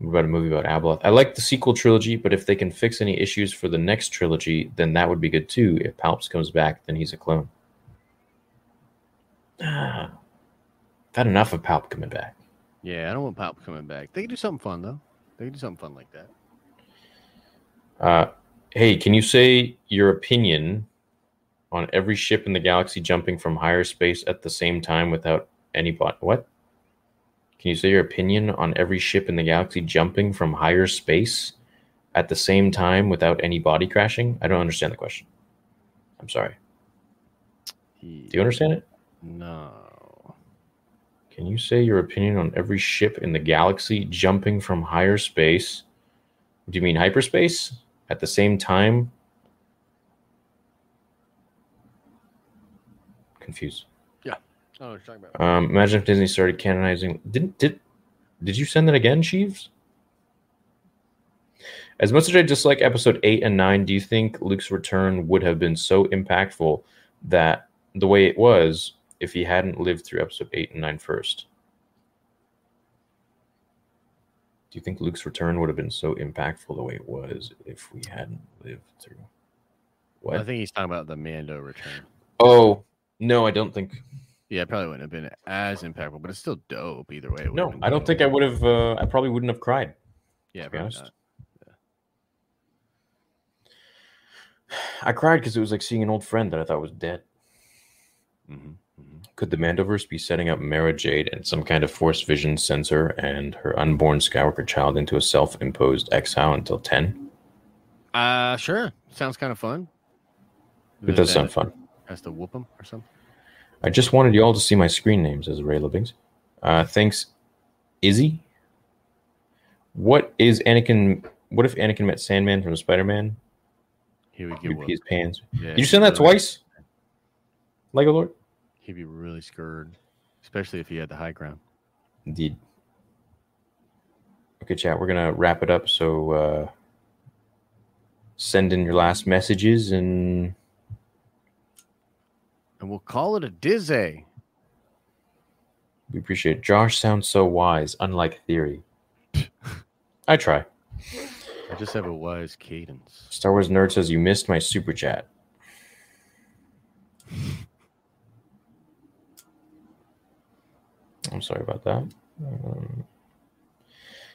A: About a movie about Abeloth? I like the sequel trilogy, but if they can fix any issues for the next trilogy, then that would be good too. If Palps comes back, then he's a clone. Ah, I've had enough of Palp coming back.
B: Yeah, I don't want Palp coming back. They can do something fun though. They can do something fun like that.
A: Uh, hey, can you say your opinion on every ship in the galaxy jumping from higher space at the same time without any bot? What? Can you say your opinion on every ship in the galaxy jumping from higher space at the same time without any body crashing? I don't understand the question. I'm sorry. Do you understand it?
B: No.
A: Can you say your opinion on every ship in the galaxy jumping from higher space? Do you mean hyperspace at the same time? Confused.
B: Oh, what you're talking about.
A: Um, imagine if Disney started canonizing. Didn't did did you send that again, Sheaves? As much as I dislike episode eight and nine, do you think Luke's return would have been so impactful that the way it was if he hadn't lived through episode eight and nine first? Do you think Luke's return would have been so impactful the way it was if we hadn't lived through? What?
B: I think he's talking about the Mando return.
A: oh no, I don't think.
B: Yeah, it probably wouldn't have been as impactful, but it's still dope either way.
A: No, I don't think I would have. Uh, I probably wouldn't have cried.
B: Yeah,
A: to be honest. I cried because it was like seeing an old friend that I thought was dead.
B: Mhm, mhm.
A: Could the Mandoverse be setting up Mara Jade and some kind of Force Vision sensor and her unborn Skywalker child into a self-imposed exile until ten?
B: Uh, sure. Sounds kind of fun.
A: It does sound fun.
B: Has to whoop him or something.
A: I just wanted you all to see my screen names as Ray Libbings. Uh, thanks, Izzy. What is Anakin? What if Anakin met Sandman from Spider-Man?
B: He would get
A: his pants.
B: Yeah,
A: Did you send that twice? Lego Lord.
B: He'd be really scared, especially if he had the high ground.
A: Indeed. Okay, chat. We're gonna wrap it up. So uh, send in your last messages, and
B: And we'll call it a dizzy.
A: we appreciate. It. Josh sounds so wise, unlike Theory. I try.
B: I just have a wise cadence.
A: Star Wars nerd says you missed my super chat. I'm sorry about that. Um,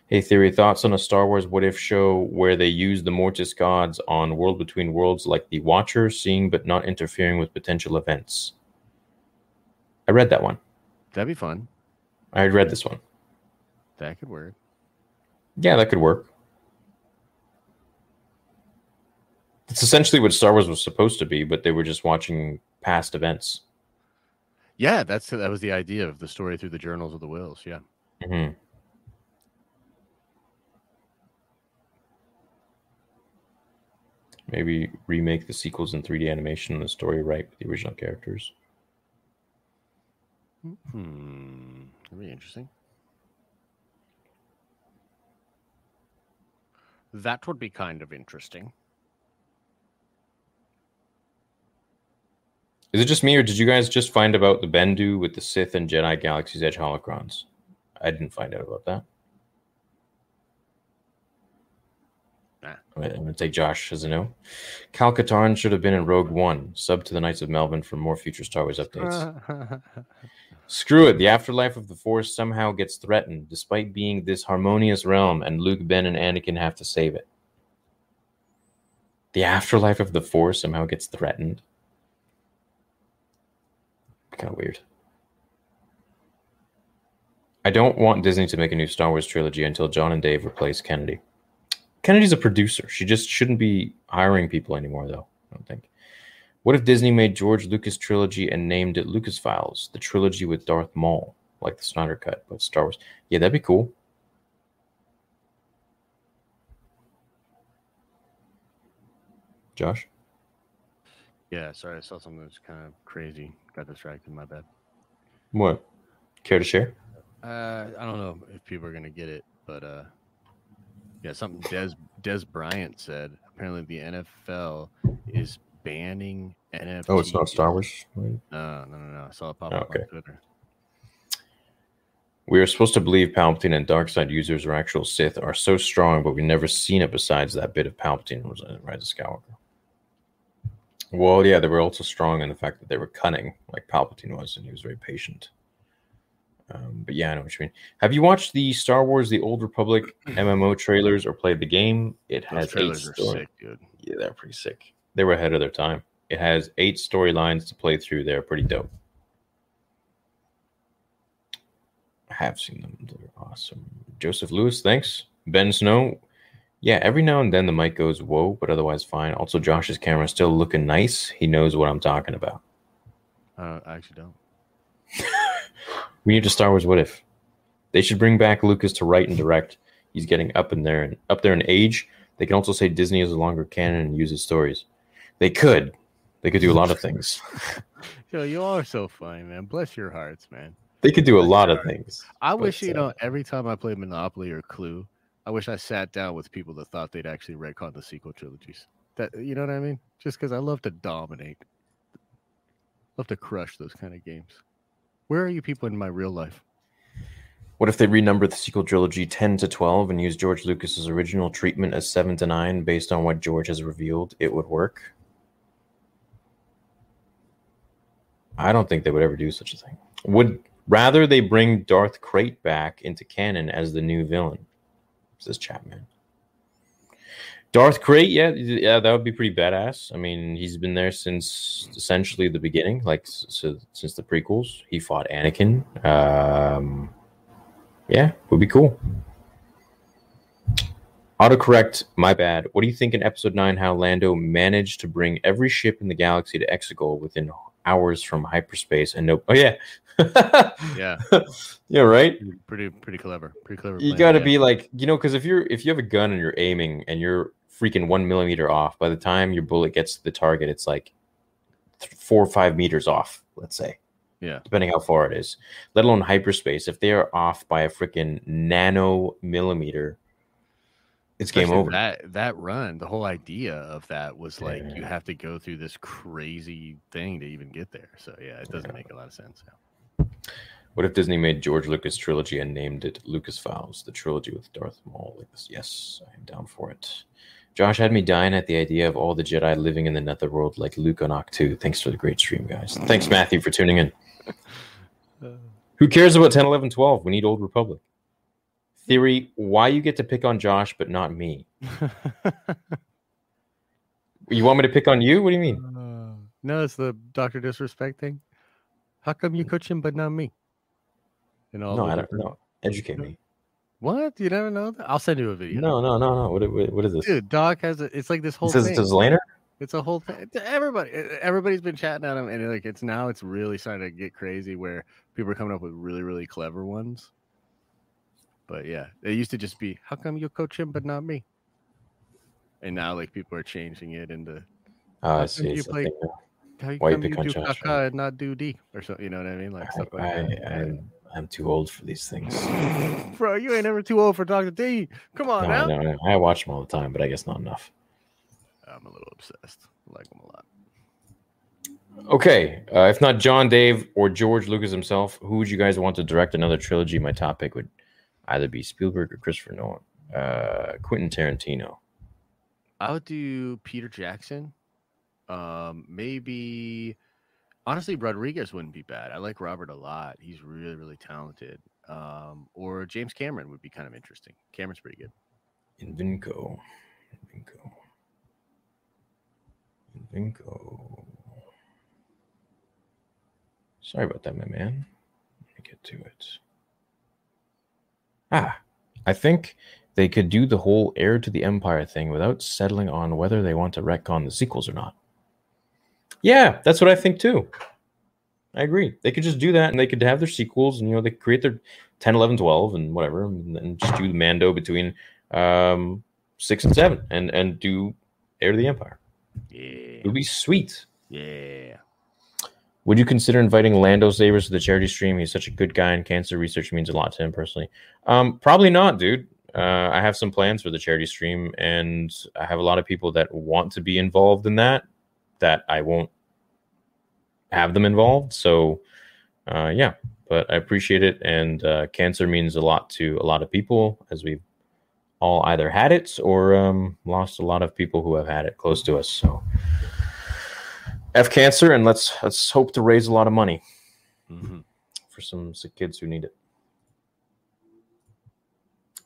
A: hey, theory thoughts on a Star Wars What If show where they use the Mortis gods on World Between Worlds like the Watcher, seeing but not interfering with potential events. I read that one.
B: That'd be fun.
A: I had read this one.
B: That could work.
A: Yeah, that could work. It's essentially what Star Wars was supposed to be, but they were just watching past events.
B: Yeah, that's that was the idea of the story through the journals of the wills. Yeah.
A: Mm-hmm. Maybe remake the sequels in 3D animation and the story right with the original characters.
B: Hmm. Very interesting. That would be kind of interesting.
A: Is it just me, or did you guys just find about the Bendu with the Sith and Jedi Galaxy's Edge holocrons? I didn't find out about that.
B: Nah.
A: I'm gonna- I'm take Josh as a no. Cal Katarn should have been in Rogue One. Sub to the Knights of Melvin for more future Star Wars updates. Screw it. The afterlife of the Force somehow gets threatened, despite being this harmonious realm, and Luke, Ben, and Anakin have to save it. The afterlife of the Force somehow gets threatened. Kind of weird. I don't want Disney to make a new Star Wars trilogy until John and Dave replace Kennedy. Kennedy's a producer. She just shouldn't be hiring people anymore, though. I don't think. What if Disney made George Lucas trilogy and named it Lucas Files, the trilogy with Darth Maul, like the Snyder Cut, but Star Wars? Yeah, that'd be cool. Josh,
B: yeah, sorry, I saw something that's kind of crazy. Got distracted. My bad.
A: what? Care to share?
B: Uh, I don't know if people are gonna get it, but uh, yeah, something Des Dez Bryant said. Apparently, the NFL is banning NFT.
A: Oh, it's not Star Wars. right?
B: No, no, no, no. I saw it pop
A: Oh,
B: up
A: okay.
B: on Twitter.
A: We are supposed to believe Palpatine and dark side users or actual Sith are so strong, but we've never seen it besides that bit of Palpatine was in Rise of Skywalker. Well, yeah, they were also strong in the fact that they were cunning, like Palpatine was, and he was very patient. Um, but yeah, I know what you mean. Have you watched the Star Wars: The Old Republic MMO trailers or played the game? It
B: Those
A: has eight
B: trailers are
A: story-
B: sick, dude.
A: Yeah, they're pretty sick. They were ahead of their time. It has eight storylines to play through. They're pretty dope. I have seen them. They're awesome. Joseph Lewis, thanks. Ben Snow. Yeah, every now and then the mic goes whoa, but otherwise fine. Also, Josh's camera is still looking nice. He knows what I'm talking about.
B: Uh, I actually don't.
A: We need a Star Wars what if. They should bring back Lucas to write and direct. He's getting up in there and up there in age. They can also say Disney is a longer canon and use his stories. They could. They could do a lot of things.
B: Yo, you are so funny, man. Bless your hearts, man.
A: They could do a lot of things.
B: I
A: But,
B: wish you
A: uh,
B: know every time I play Monopoly or Clue, I wish I sat down with people that thought they'd actually retcon the sequel trilogies. That you know what I mean? Just because I love to dominate, love to crush those kind of games. Where are you people in my real life?
A: What if they renumber the sequel trilogy 10 to 12 and use George Lucas's original treatment as 7 to 9 based on what George has revealed? It would work. I don't think they would ever do such a thing. Would rather they bring Darth Krayt back into canon as the new villain, says Chapman. Darth Krayt, yeah, yeah, that would be pretty badass. I mean, he's been there since essentially the beginning, like so, since the prequels. He fought Anakin. Um, yeah, would be cool. Autocorrect, my bad. What do you think in episode 9 how Lando managed to bring every ship in the galaxy to Exegol within hours from hyperspace and no Oh yeah.
B: Yeah,
A: yeah, right?
B: pretty pretty clever. Pretty clever.
A: You got to
B: yeah.
A: be like, you know, because if you're if you have a gun and you're aiming and you're freaking one millimeter off, by the time your bullet gets to the target, it's like th- four or five meters off. Let's say,
B: Yeah.
A: depending how far it is. Let alone hyperspace. If they are off by a freaking nano millimeter, it's game over.
B: That that run, the whole idea of that was like you have to go through this crazy thing to even get there. So yeah, it doesn't make a lot of sense.
A: What if Disney made George Lucas trilogy and named it Lucas Files, the trilogy with Darth Maul? Like? Yes, I am down for it. Josh had me dying at the idea of all the Jedi living in the netherworld like Luke on Ahch-To. Thanks for the great stream, guys. Thanks, Matthew, for tuning in. Uh. Who cares about 10, 11, 12? We need Old Republic. Theory, why you get to pick on Josh but not me? You want me to pick on you? What do you mean?
B: Uh, no, it's the Doctor Disrespect thing. How come you coach him but not me? And all
A: No, I don't know. Educate me.
B: What? You never know that? I'll send you a video.
A: No, no, no, no. What, what, what is this?
B: dude, Doc has a, it's like this whole
A: It says
B: thing.
A: it says Laner?
B: It's a whole thing. Everybody, everybody's been chatting at him, and like it's now it's really starting to get crazy where people are coming up with really, really clever ones. But yeah, it used to just be, how come you coach him but not me? and now like people are changing it into
A: Uh, I see.
B: you play- how you
A: Why you
B: come you
A: pick on
B: do
A: Josh,
B: and not do D or something. You know what I mean? Like stuff like
A: I,
B: that.
A: I'm, I'm too old for these things.
B: Bro, you ain't ever too old for Dr. D. Come on
A: No,
B: now.
A: I, know, I watch them all the time, but I guess not enough.
B: I'm a little obsessed. I like him a lot.
A: Okay, uh, if not John, Dave, or George Lucas himself, who would you guys want to direct another trilogy? My top pick would either be Spielberg or Christopher Nolan. Uh, Quentin Tarantino.
B: I would do Peter Jackson. Um, maybe honestly, Rodriguez wouldn't be bad. I like Robert a lot. He's really, really talented. Um, or James Cameron would be kind of interesting. Cameron's pretty good.
A: Invinco. Invinco. Invinco. Sorry about that, my man. Let me get to it. Ah, I think they could do the whole heir to the empire thing without settling on whether they want to retcon the sequels or not. Yeah, that's what I think too. I agree. They could just do that and they could have their sequels and, you know, they could create their 10, 11, 12 and whatever and then just do the Mando between um, six and seven and, and do Heir to the Empire.
B: Yeah.
A: It would be sweet.
B: Yeah.
A: Would you consider inviting Lando Savers to the charity stream? He's such a good guy, and cancer research means a lot to him personally. Um, probably not, dude. Uh, I have some plans for the charity stream, and I have a lot of people that want to be involved in that. That I won't have them involved. So, uh, yeah, but I appreciate it, and uh, cancer means a lot to a lot of people, as we've all either had it or um, lost a lot of people who have had it close to us. So. F cancer, and let's let's hope to raise a lot of money
B: Mhm.
A: for some sick kids who need it.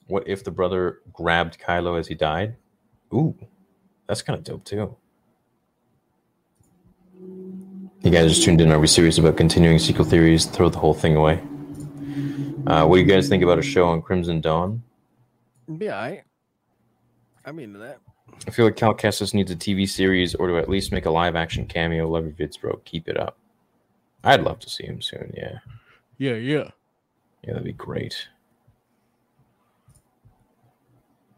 A: What if the brother grabbed Kylo as he died? Ooh, that's kind of dope too. You guys just tuned in. Are we serious about continuing sequel theories? Throw the whole thing away. Uh, what do you guys think about a show on Crimson Dawn?
B: Yeah, I. I'm into that.
A: I feel like Cal Kestis needs a TV series or to at least make a live action cameo. Love your vids, bro. Keep it up. I'd love to see him soon. Yeah.
B: Yeah, yeah.
A: Yeah, that'd be great.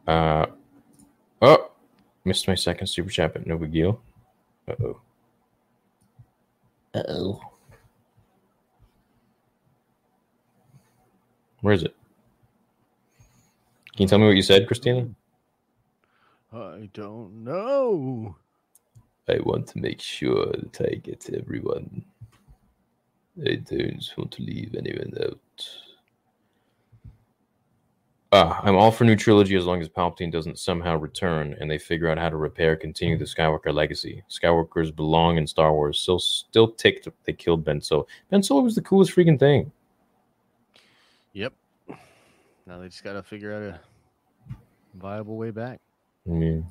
A: Uh oh, missed my second super chat, but no big deal. Uh oh. Uh oh. Where is it? Can you tell me what you said, Christina?
B: I don't know.
A: I want to make sure that I get everyone. I don't want to leave anyone out. Ah, I'm all for new trilogy as long as Palpatine doesn't somehow return and they figure out how to repair, continue the Skywalker legacy. Skywalkers belong in Star Wars. Still, still ticked they killed Ben Solo. Ben Solo was the coolest freaking thing.
B: Yep. Now they just got to figure out a viable way back.
A: Mean,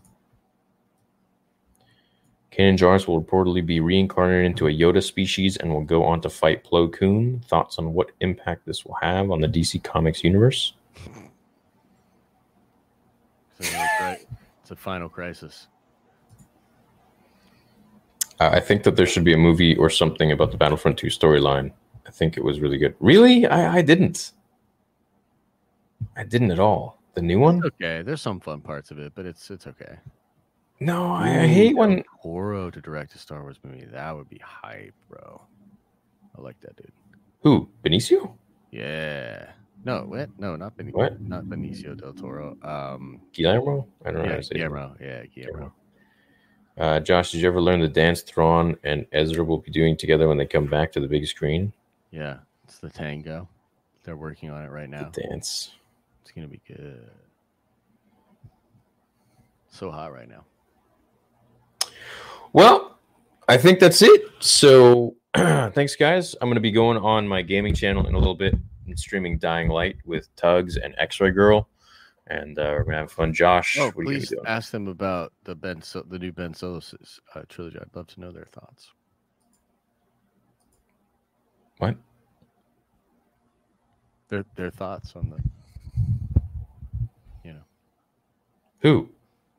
A: Kanan Jarrus will reportedly be reincarnated into a Yoda species and will go on to fight Plo Koon. Thoughts on what impact this will have on the DC Comics universe?
B: So you know, it's, it's a final crisis.
A: Uh, I think that there should be a movie or something about the Battlefront 2 storyline. I think it was really good. Really? I, I didn't. I didn't at all. The new one?
B: Okay, there's some fun parts of it, but it's it's okay.
A: No, I, I hate when.
B: Toro to direct a Star Wars movie. That would be hype, bro. I like that dude.
A: Who? Benicio?
B: Yeah. No, what? No, not Benicio.
A: What?
B: Not Benicio del Toro. Um,
A: Guillermo? I don't know how
B: yeah,
A: to say.
B: Guillermo. Yeah, Guillermo.
A: Uh, Josh, did you ever learn the dance Thrawn and Ezra will be doing together when they come back to the big screen?
B: Yeah, it's the tango. They're working on it right now.
A: The dance.
B: It's gonna be good. So hot right now.
A: Well, I think that's it. So thanks, guys. I'm to be going on my gaming channel in a little bit and streaming Dying Light with Tugs and X Ray Girl. And uh, we're to have fun. Josh,
B: Oh,
A: what are you
B: please ask them about the Ben, so- the new Ben Solo uh, trilogy. I'd love to know their thoughts.
A: What?
B: Their their thoughts on the. You know,
A: Who?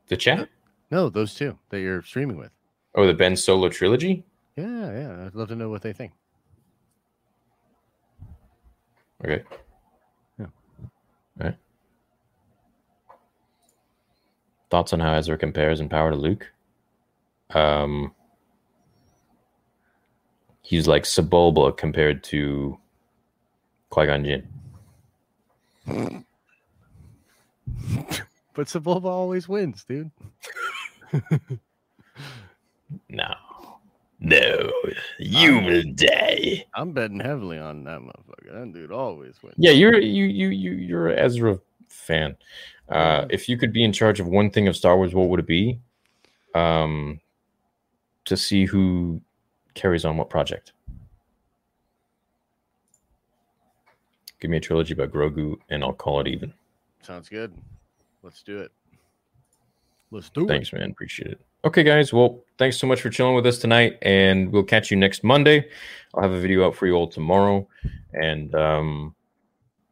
A: The chat?
B: no, those two that you're streaming with.
A: Oh, the Ben Solo trilogy?
B: Yeah, yeah. I'd love to know what they think.
A: Okay.
B: Yeah.
A: All right. thoughts on how Ezra compares in power to Luke. Um, he's like Sebulba compared to Qui Gon Jinn.
B: But Sebulba always wins, dude.
A: No, no, you will die.
B: I'm betting heavily on that motherfucker. That dude always wins.
A: Yeah, you're you you you you're an Ezra fan. Uh, if you could be in charge of one thing of Star Wars, what would it be? Um, to see who carries on what project. Give me a trilogy about Grogu, and I'll call it even.
B: Sounds good. Let's do it. Let's do it.
A: Thanks, man. Appreciate it. Okay, guys. Well, thanks so much for chilling with us tonight, and we'll catch you next Monday. I'll have a video out for you all tomorrow. And um,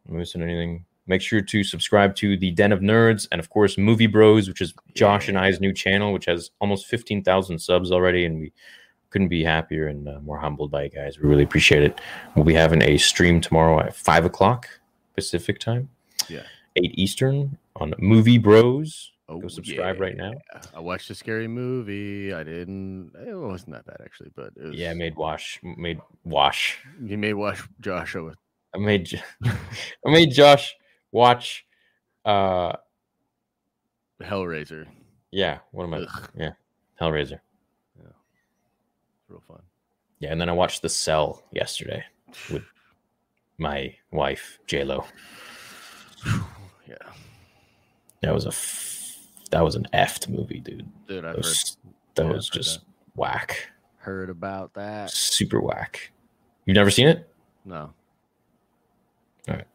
A: am I missing anything? Make sure to subscribe to the Den of Nerds, and of course, Movie Bros, which is Josh and I's new channel, which has almost fifteen thousand subs already, and we couldn't be happier and uh, more humbled by you guys. We really appreciate it. We'll be having a stream tomorrow at five o'clock Pacific time,
B: Yeah.
A: Eight Eastern on Movie Bros.
B: Oh,
A: Go subscribe right now.
B: I watched a scary movie. I didn't. It wasn't that bad actually, but it was,
A: Yeah, I made wash made wash.
B: you made watch Joshua
A: I made I made Josh watch uh
B: Hellraiser.
A: yeah, what am I
B: Ugh,
A: yeah, Hellraiser.
B: Yeah, real fun.
A: Yeah, and then I watched The Cell yesterday with my wife, J Lo.
B: Yeah,
A: That was a f- that was an effed movie, dude.
B: dude,
A: That
B: I've heard,
A: was, that
B: yeah,
A: was
B: heard
A: just whack.
B: heard about that.
A: Super whack. You've never seen it?
B: No, All right.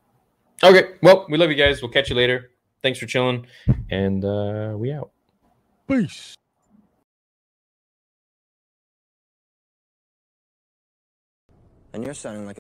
A: Okay. Well, we love you guys. We'll catch you later. Thanks for chilling. And uh we out.
B: peace.
D: And you're sounding like